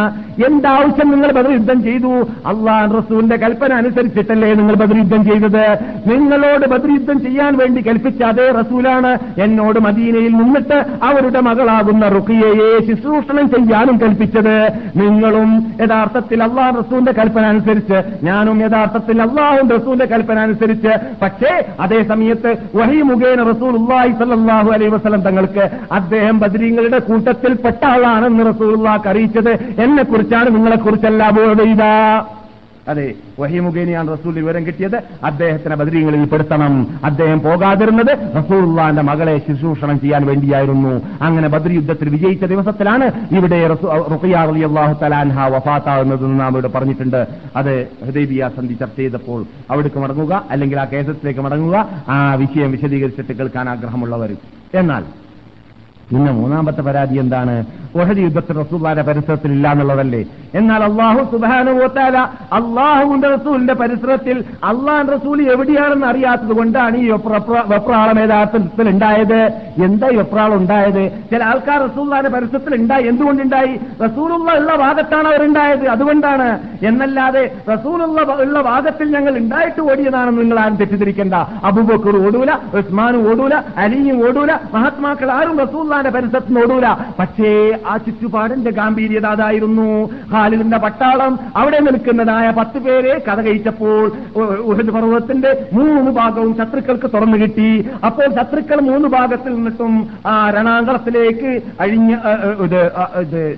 [SPEAKER 2] എന്താവശ്യം നിങ്ങൾ ബദ്ര യുദ്ധം ചെയ്തു? അള്ളാഹ് റസൂലിന്റെ കൽപ്പന അനുസരിച്ചിട്ടല്ലേ നിങ്ങൾ ബദ്രീദ്ധം ചെയ്തത്? നിങ്ങളോട് ബദ്രീദ്ധം ചെയ്യാൻ വേണ്ടി കൽപ്പിച്ച അതേ റസൂലാണ് എന്നോട് മദീനയിൽ നിന്നിട്ട് അവരുടെ മകളാകുന്ന റുക്കിയയെ ശുശ്രൂഷണം ചെയ്യാനും കൽപ്പിച്ചത്. നിങ്ങളും യഥാർത്ഥത്തിൽ അള്ളാഹ് റസൂലിന്റെ കൽപ്പന അനുസരിച്ച് ഞാനും യഥാർത്ഥത്തിൽ അള്ളാഹും റസൂലിന്റെ കൽപ്പന അനുസരിച്ച് പക്ഷേ അതേ സമയത്ത് വഹി മുഖേന റസൂൽ സല്ലല്ലാഹു അലൈ വസ്ലം തങ്ങൾക്ക് അദ്ദേഹം ബദ്രീങ്ങളുടെ കൂട്ടത്തിൽപ്പെട്ട ആളാണെന്ന് റസൂൽ അറിയിച്ചത്. എന്നെ കുറിച്ചാണ് നിങ്ങളെ കുറിച്ചല്ല ബോധ അതെ വഹി മുഖേനയാണ് റസൂൽ വിവരം കിട്ടിയത്. അദ്ദേഹത്തിനെ ബദരീങ്ങളിൽ പെടുത്തണം. അദ്ദേഹം പോകാതിരുന്നത് റസൂള്ളാന്റെ മകളെ ശുശ്രൂഷണം ചെയ്യാൻ വേണ്ടിയായിരുന്നു. അങ്ങനെ ബദർ യുദ്ധത്തിൽ വിജയിച്ച ദിവസത്തിലാണ് ഇവിടെ വഫാത്താകുന്നതെന്ന് നാം ഇവിടെ പറഞ്ഞിട്ടുണ്ട്. അത് ഹൃദയബിയ സന്ധി ചർച്ച ചെയ്തപ്പോൾ അവിടേക്ക് മടങ്ങുക അല്ലെങ്കിൽ ആ കേസത്തിലേക്ക് മടങ്ങുക ആ വിഷയം വിശദീകരിച്ചിട്ട് കേൾക്കാൻ ആഗ്രഹമുള്ളവർ. എന്നാൽ പിന്നെ മൂന്നാമത്തെ പരാതി എന്താണ്? ഒഹദ് യുദ്ധത്തിൽ റസൂല്ലാന്റെ പരിസരത്തിൽ ഇല്ല എന്നുള്ളതല്ലേ? എന്നാൽ അള്ളാഹു സുബാനുഭവത്താല അള്ളാഹുവിന്റെ റസൂലിന്റെ പരിസരത്തിൽ അള്ളാഹ് റസൂൽ എവിടെയാണെന്ന് അറിയാത്തത് കൊണ്ടാണ് ഈ വെപ്ര- വെപ്രാളം യഥാർത്ഥത്തിൽ ഉണ്ടായത്. എന്താ വെപ്രാളം ഉണ്ടായത്? ചില ആൾക്കാർ റസൂല്ലാന്റെ പരിസരത്തിൽ ഉണ്ടായി. എന്തുകൊണ്ടുണ്ടായി? റസൂലുള്ള ഉള്ള ഭാഗത്താണ് അവരുണ്ടായത്. അതുകൊണ്ടാണ്. എന്നല്ലാതെ റസൂലുള്ള ഉള്ള ഭാഗത്തിൽ ഞങ്ങൾ ഉണ്ടായിട്ട് ഓടിയതാണെന്ന് നിങ്ങൾ ആരും തെറ്റിദ്ധരിക്കേണ്ട. അബൂബക്കർ ഓടൂല ഉസ്മാനും ഓടൂല അലിയും ഓടൂല മഹാത്മാക്കൾ ആരും റസൂല്ലാന്റെ പരിസരത്ത് ഓടൂല പക്ഷേ ആ ചുറ്റുപാടിന്റെ ഗാംഭീര്യത അതായിരുന്നു ഹാലിദിന്റെ പട്ടാളം. അവിടെ നിൽക്കുന്നതായ പത്ത് പേരെ കഥ കഴിച്ചപ്പോൾ പർവതത്തിന്റെ മൂന്ന് ഭാഗവും ശത്രുക്കൾക്ക് തുറന്നു കിട്ടി. അപ്പോൾ ശത്രുക്കൾ മൂന്ന് ഭാഗത്തിൽ നിന്നിട്ടും ആ രണാങ്കളത്തിലേക്ക് അഴിഞ്ഞ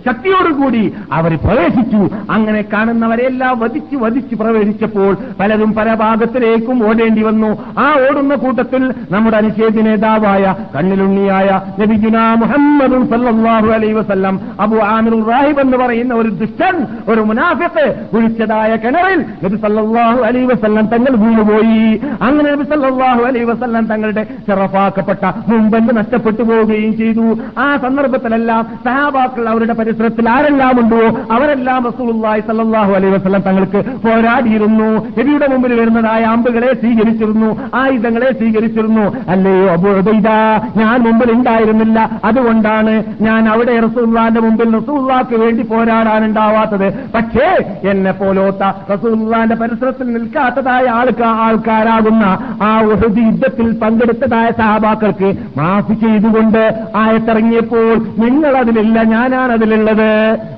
[SPEAKER 2] ശക്തിയോടുകൂടി അവർ പ്രവേശിച്ചു. അങ്ങനെ കാണുന്നവരെല്ലാം വധിച്ച് വധിച്ച് പ്രവേശിച്ചപ്പോൾ പലരും പല ഭാഗത്തിലേക്കും ഓടേണ്ടി വന്നു. ആ ഓടുന്ന കൂട്ടത്തിൽ നമ്മുടെ അനുശേദ നേതാവായ കണ്ണിലുണ്ണിയായ നബിജുന മുഹമ്മദ് സല്ലല്ലാഹു അലൈഹി വസല്ലം. അബു ആമിർ റാഹിബ് എന്ന് പറയുന്ന ഒരു ദുഷ്ടൻ ഒരു മുനാഫിക്ക് കുഴിച്ചതായ കിണറിൽ നബി സല്ലാഹു അലൈ വസല്ലം തങ്ങൾ വീണുപോയി. അങ്ങനെ നബി സല്ലാഹു അലൈ വസല്ലം തങ്ങളുടെ ചെറപ്പാക്കപ്പെട്ട മുമ്പെന്ന് നഷ്ടപ്പെട്ടു പോവുകയും ചെയ്തു. ആ സന്ദർഭത്തിലെല്ലാം സഹാബാക്കൾ അവരുടെ പരിസരത്തിൽ ആരെല്ലാം ഉണ്ടോ അവരെല്ലാം റസൂലുള്ളാഹി സല്ലാഹു അലൈ വസല്ലം തങ്ങൾക്ക് പോരാടിയിരുന്നു. നബിയുടെ മുമ്പിൽ വരുന്നതായ അമ്പുകളെ സ്വീകരിച്ചിരുന്നു ആയുധങ്ങളെ സ്വീകരിച്ചിരുന്നു. അല്ലയോ അബുദൈദ ഞാൻ മുമ്പിൽ ഉണ്ടായിരുന്നില്ല. അതുകൊണ്ടാണ് ഞാൻ അവിടെ റസൂള്ളാന്റെ മുമ്പിൽ റസൂല്ലാക്ക് വേണ്ടി പോരാടാൻ ഉണ്ടാവാത്തത് പക്ഷേ എന്നെ പോലോത്ത റസൂള്ളാന്റെ പരിസരത്തിൽ നിൽക്കാത്തതായ ആൾക്ക് ആൾക്കാരാകുന്ന ആ ഒഴുതി യുദ്ധത്തിൽ പങ്കെടുത്തതായ സഹാബാക്കൾക്ക് മാഫ് ചെയ്തുകൊണ്ട് ആയത്തിറങ്ങിയപ്പോൾ നിങ്ങൾ അതിലില്ല ഞാനാണ് അതിലുള്ളത്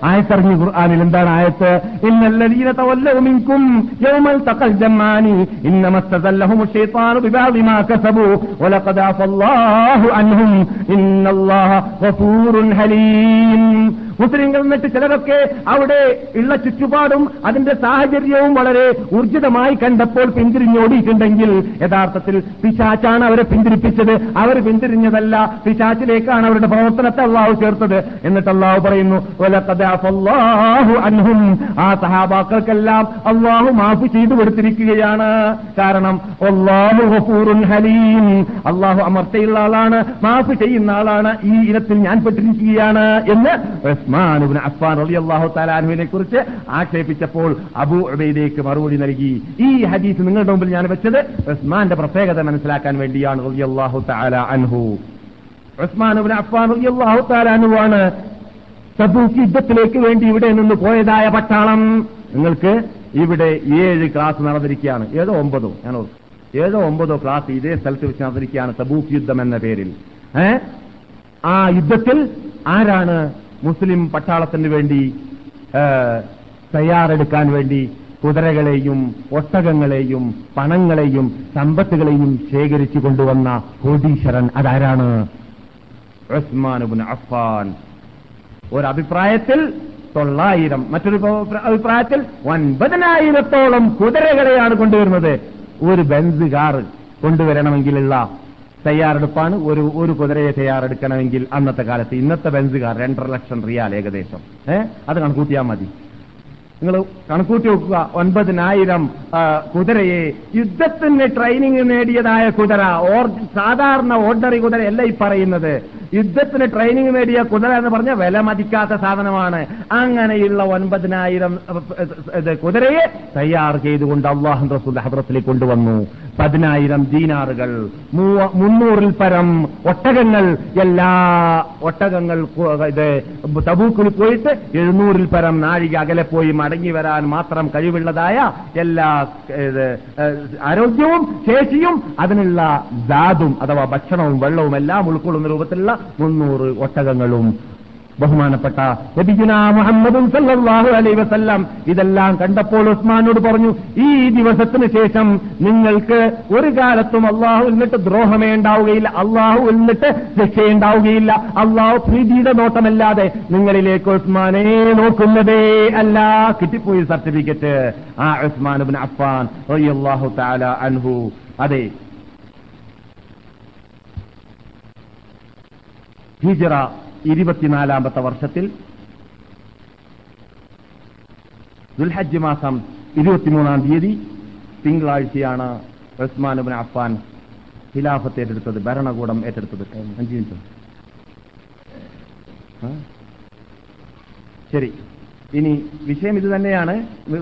[SPEAKER 2] ആയത്തിറങ്ങി ഖുർആാനിൽ എന്താണ് ആയത്ത്? ഇന്നല്ലതീന തവല്ലവുമിൻകും യൗമൽ തഖൽ ജമാനി ഇന്നമസ്തല്ലഹും ഷൈത്താനു ബിബാദിമാ വലഖദ അഫല്ലാഹു അൻഹും الله غفور حليم. മുസ്ലിങ്ങൾ എന്നിട്ട് ചിലരൊക്കെ അവിടെ ഉള്ള ചുറ്റുപാടും അതിന്റെ സാഹചര്യവും വളരെ ഊർജിതമായി കണ്ടപ്പോൾ പിന്തിരിഞ്ഞോടിയിട്ടുണ്ടെങ്കിൽ യഥാർത്ഥത്തിൽ പിശാച്ചാണ് അവരെ പിന്തിരിപ്പിച്ചത്. അവർ പിന്തിരിഞ്ഞതല്ല. പിശാച്ചിലേക്കാണ് അവരുടെ പ്രവർത്തനത്തെ അള്ളാഹു ചേർത്തത്. എന്നിട്ട് അള്ളാഹു പറയുന്നു "വലഖദ് അഫല്ലാഹു അൻഹും. ആ സഹാബാക്കൾക്കെല്ലാം അള്ളാഹു മാഫ് ചെയ്തു കൊടുത്തിരിക്കുകയാണ്. കാരണം അള്ളാഹു ഹഫൂറുൻ ഹലീം. അള്ളാഹു അമർത്തയുള്ള ആളാണ് മാഫ് ചെയ്യുന്ന ആളാണ് ഈ ഇനത്തിൽ ഞാൻ പെട്ടിരിക്കുകയാണ് എന്ന് ഉസ്മാൻ ഇബ്നു അഫ്ഫാൻ റളിയല്ലാഹു തആല താലാനുവിനെ കുറിച്ച് ആക്ഷേപിച്ചപ്പോൾ അബു ഉബൈദയ്ക്ക് മറുപടി നൽകി. ഈ ഹദീസ് നിങ്ങളുടെ മുമ്പിൽ ഞാൻ വെച്ചത് ഉസ്മാന്റെ പ്രത്യേകത മനസ്സിലാക്കാൻ വേണ്ടിയാണ് റളിയല്ലാഹു തആല അൻഹു. ഉസ്മാൻ ഇബ്നു അഫ്ഫാൻ റളിയല്ലാഹു തആല താലാനുവാണ് തബൂക്ക് യുദ്ധത്തിലേക്ക് വേണ്ടി ഇവിടെ നിന്ന് പോയതായ പട്ടാളം. നിങ്ങൾക്ക് ഇവിടെ ഏഴ് ക്ലാസ് നടന്നിരിക്കുകയാണ്. ഏതോ ഒമ്പതോ? ഞാൻ. ഏതോ ഒമ്പതോ ക്ലാസ് ഇതേ സ്ഥലത്ത് വെച്ച് നടന്നിരിക്കുകയാണ് തബൂക്ക് യുദ്ധം എന്ന പേരിൽ. ആ യുദ്ധത്തിൽ ആരാണ് മുസ്ലിം പട്ടാളത്തിന് വേണ്ടി തയ്യാറെടുക്കാൻ വേണ്ടി കുതിരകളെയും ഒട്ടകങ്ങളെയും പണങ്ങളെയും സമ്പത്തുകളെയും ശേഖരിച്ചു കൊണ്ടുവന്ന കോടീശ്വരൻ അതാരാണ്? ഇബ്നു അഫ്ഫാൻ. അഭിപ്രായത്തിൽ തൊള്ളായിരം മറ്റൊരു അഭി- അഭിപ്രായത്തിൽ ഒൻപതിനായിരത്തോളം കുതിരകളെയാണ് കൊണ്ടുവരുന്നത്. ഒരു ബെൻസ് കാർ കൊണ്ടുവരണമെങ്കിലുള്ള തയ്യാറെടുപ്പാണ്. ഒരു ഒരു കുതിരയെ തയ്യാറെടുക്കണമെങ്കിൽ അന്നത്തെ കാലത്ത് ഇന്നത്തെ ബെൻസ് കാർ രണ്ടര ലക്ഷം റിയാൽ ഏകദേശം. ഏ? അത് കണക്കൂട്ടിയാൽ മതി. നിങ്ങൾ കണക്കൂട്ടി നോക്കുക ഒൻപതിനായിരം കുതിരയെ. യുദ്ധത്തിന് ട്രെയിനിങ് നേടിയതായ കുതിര ഓർ സാധാരണ ഓർഡിനറി കുതിരയല്ല ഈ പറയുന്നത്. യുദ്ധത്തിന് ട്രെയിനിങ് നേടിയ കുതിര എന്ന് പറഞ്ഞാൽ വില മതിക്കാത്ത സാധനമാണ്. അങ്ങനെയുള്ള ഒൻപതിനായിരം കുതിരയെ തയ്യാർ ചെയ്തുകൊണ്ട് അള്ളാഹു റസൂൽ ഹബ്രത്തിലേക്ക് കൊണ്ടുവന്നു. പതിനായിരം ദീനാറുകൾ മുന്നൂറിൽ പരം ഒട്ടകങ്ങൾ എല്ലാ ഒട്ടകങ്ങൾ ഇത് തബൂക്കിൽ പോയിട്ട് എഴുന്നൂറിൽ പരം നാഴിക അകലെ പോയി മടങ്ങി വരാൻ മാത്രം കഴിവുള്ളതായ എല്ലാ ആരോഗ്യവും ശേഷിയും അതിനുള്ള ദാതും അഥവാ ഭക്ഷണവും വെള്ളവും എല്ലാം ഉൾക്കൊള്ളുന്ന രൂപത്തിലുള്ള മുന്നൂറ് ഒട്ടകങ്ങളും ബഹുമാനപ്പെട്ട മുഹമ്മദും വസല്ലം. ഇതെല്ലാം കണ്ടപ്പോൾ ഉസ്മാനോട് പറഞ്ഞു ഈ ദിവസത്തിന് ശേഷം നിങ്ങൾക്ക് ഒരു കാലത്തും അള്ളാഹു എന്നിട്ട് ദ്രോഹമേ ഉണ്ടാവുകയില്ല അള്ളാഹു എന്നിട്ട് രക്ഷയുണ്ടാവുകയില്ല. അള്ളാഹു പ്രീതിയുടെ നോട്ടമല്ലാതെ നിങ്ങളിലേക്ക് ഉസ്മാനെ നോക്കുന്നതേ അല്ല. കിട്ടിപ്പോയി സർട്ടിഫിക്കറ്റ്. ആ ഉസ്മാൻ ഇബ്നു അഫ്ഫാൻ റളിയല്ലാഹു തആല അൻഹു. അതെ. ഹിജറ ഇരുപത്തിനാലാമത്തെ വർഷത്തിൽ ദുൽഹജ്ജ് മാസം ഇരുപത്തിമൂന്നാം തീയതി തിങ്കളാഴ്ചയാണ് ഇബ്നു അഫ്ഫാൻ ഖിലാഫത്ത് ഏറ്റെടുത്തത് ഭരണകൂടം ഏറ്റെടുത്തത്. അഞ്ച് മിനിറ്റ്? ശരി. ഇനി വിഷയം ഇത് തന്നെയാണ്.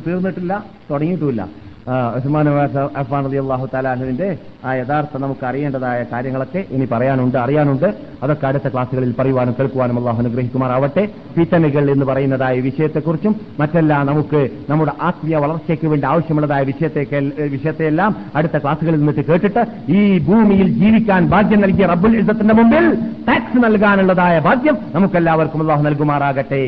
[SPEAKER 2] തീർന്നിട്ടില്ല തുടങ്ങിയിട്ടുമില്ല. അഫ്ഫാൻ റതി അള്ളാഹു താലാഹുവിന്റെ ആ യഥാർത്ഥ നമുക്ക് അറിയേണ്ടതായ കാര്യങ്ങളൊക്കെ ഇനി പറയാനുണ്ട് അറിയാനുണ്ട്. അതൊക്കെ അടുത്ത ക്ലാസ്സുകളിൽ പറയുവാനും കേൾക്കുവാനും അള്ളാഹു അനുഗ്രഹിക്കുമാറാവട്ടെ. ഫിത്തനുകൾ എന്ന് പറയുന്നതായ വിഷയത്തെക്കുറിച്ചും മറ്റെല്ലാം നമുക്ക് നമ്മുടെ ആത്മീയ വളർച്ചയ്ക്ക് വേണ്ടി ആവശ്യമുള്ളതായ വിഷയത്തെ വിഷയത്തെയെല്ലാം അടുത്ത ക്ലാസ്സുകളിൽ നിന്നിട്ട് കേട്ടിട്ട് ഈ ഭൂമിയിൽ ജീവിക്കാൻ ഭാഗ്യം നൽകിയ റബ്ബുൽ ഇസത്തിന്റെ മുമ്പിൽ ടാക്സ് നൽകാനുള്ളതായ ഭാഗ്യം നമുക്കെല്ലാവർക്കും അള്ളാഹു നൽകുമാറാകട്ടെ.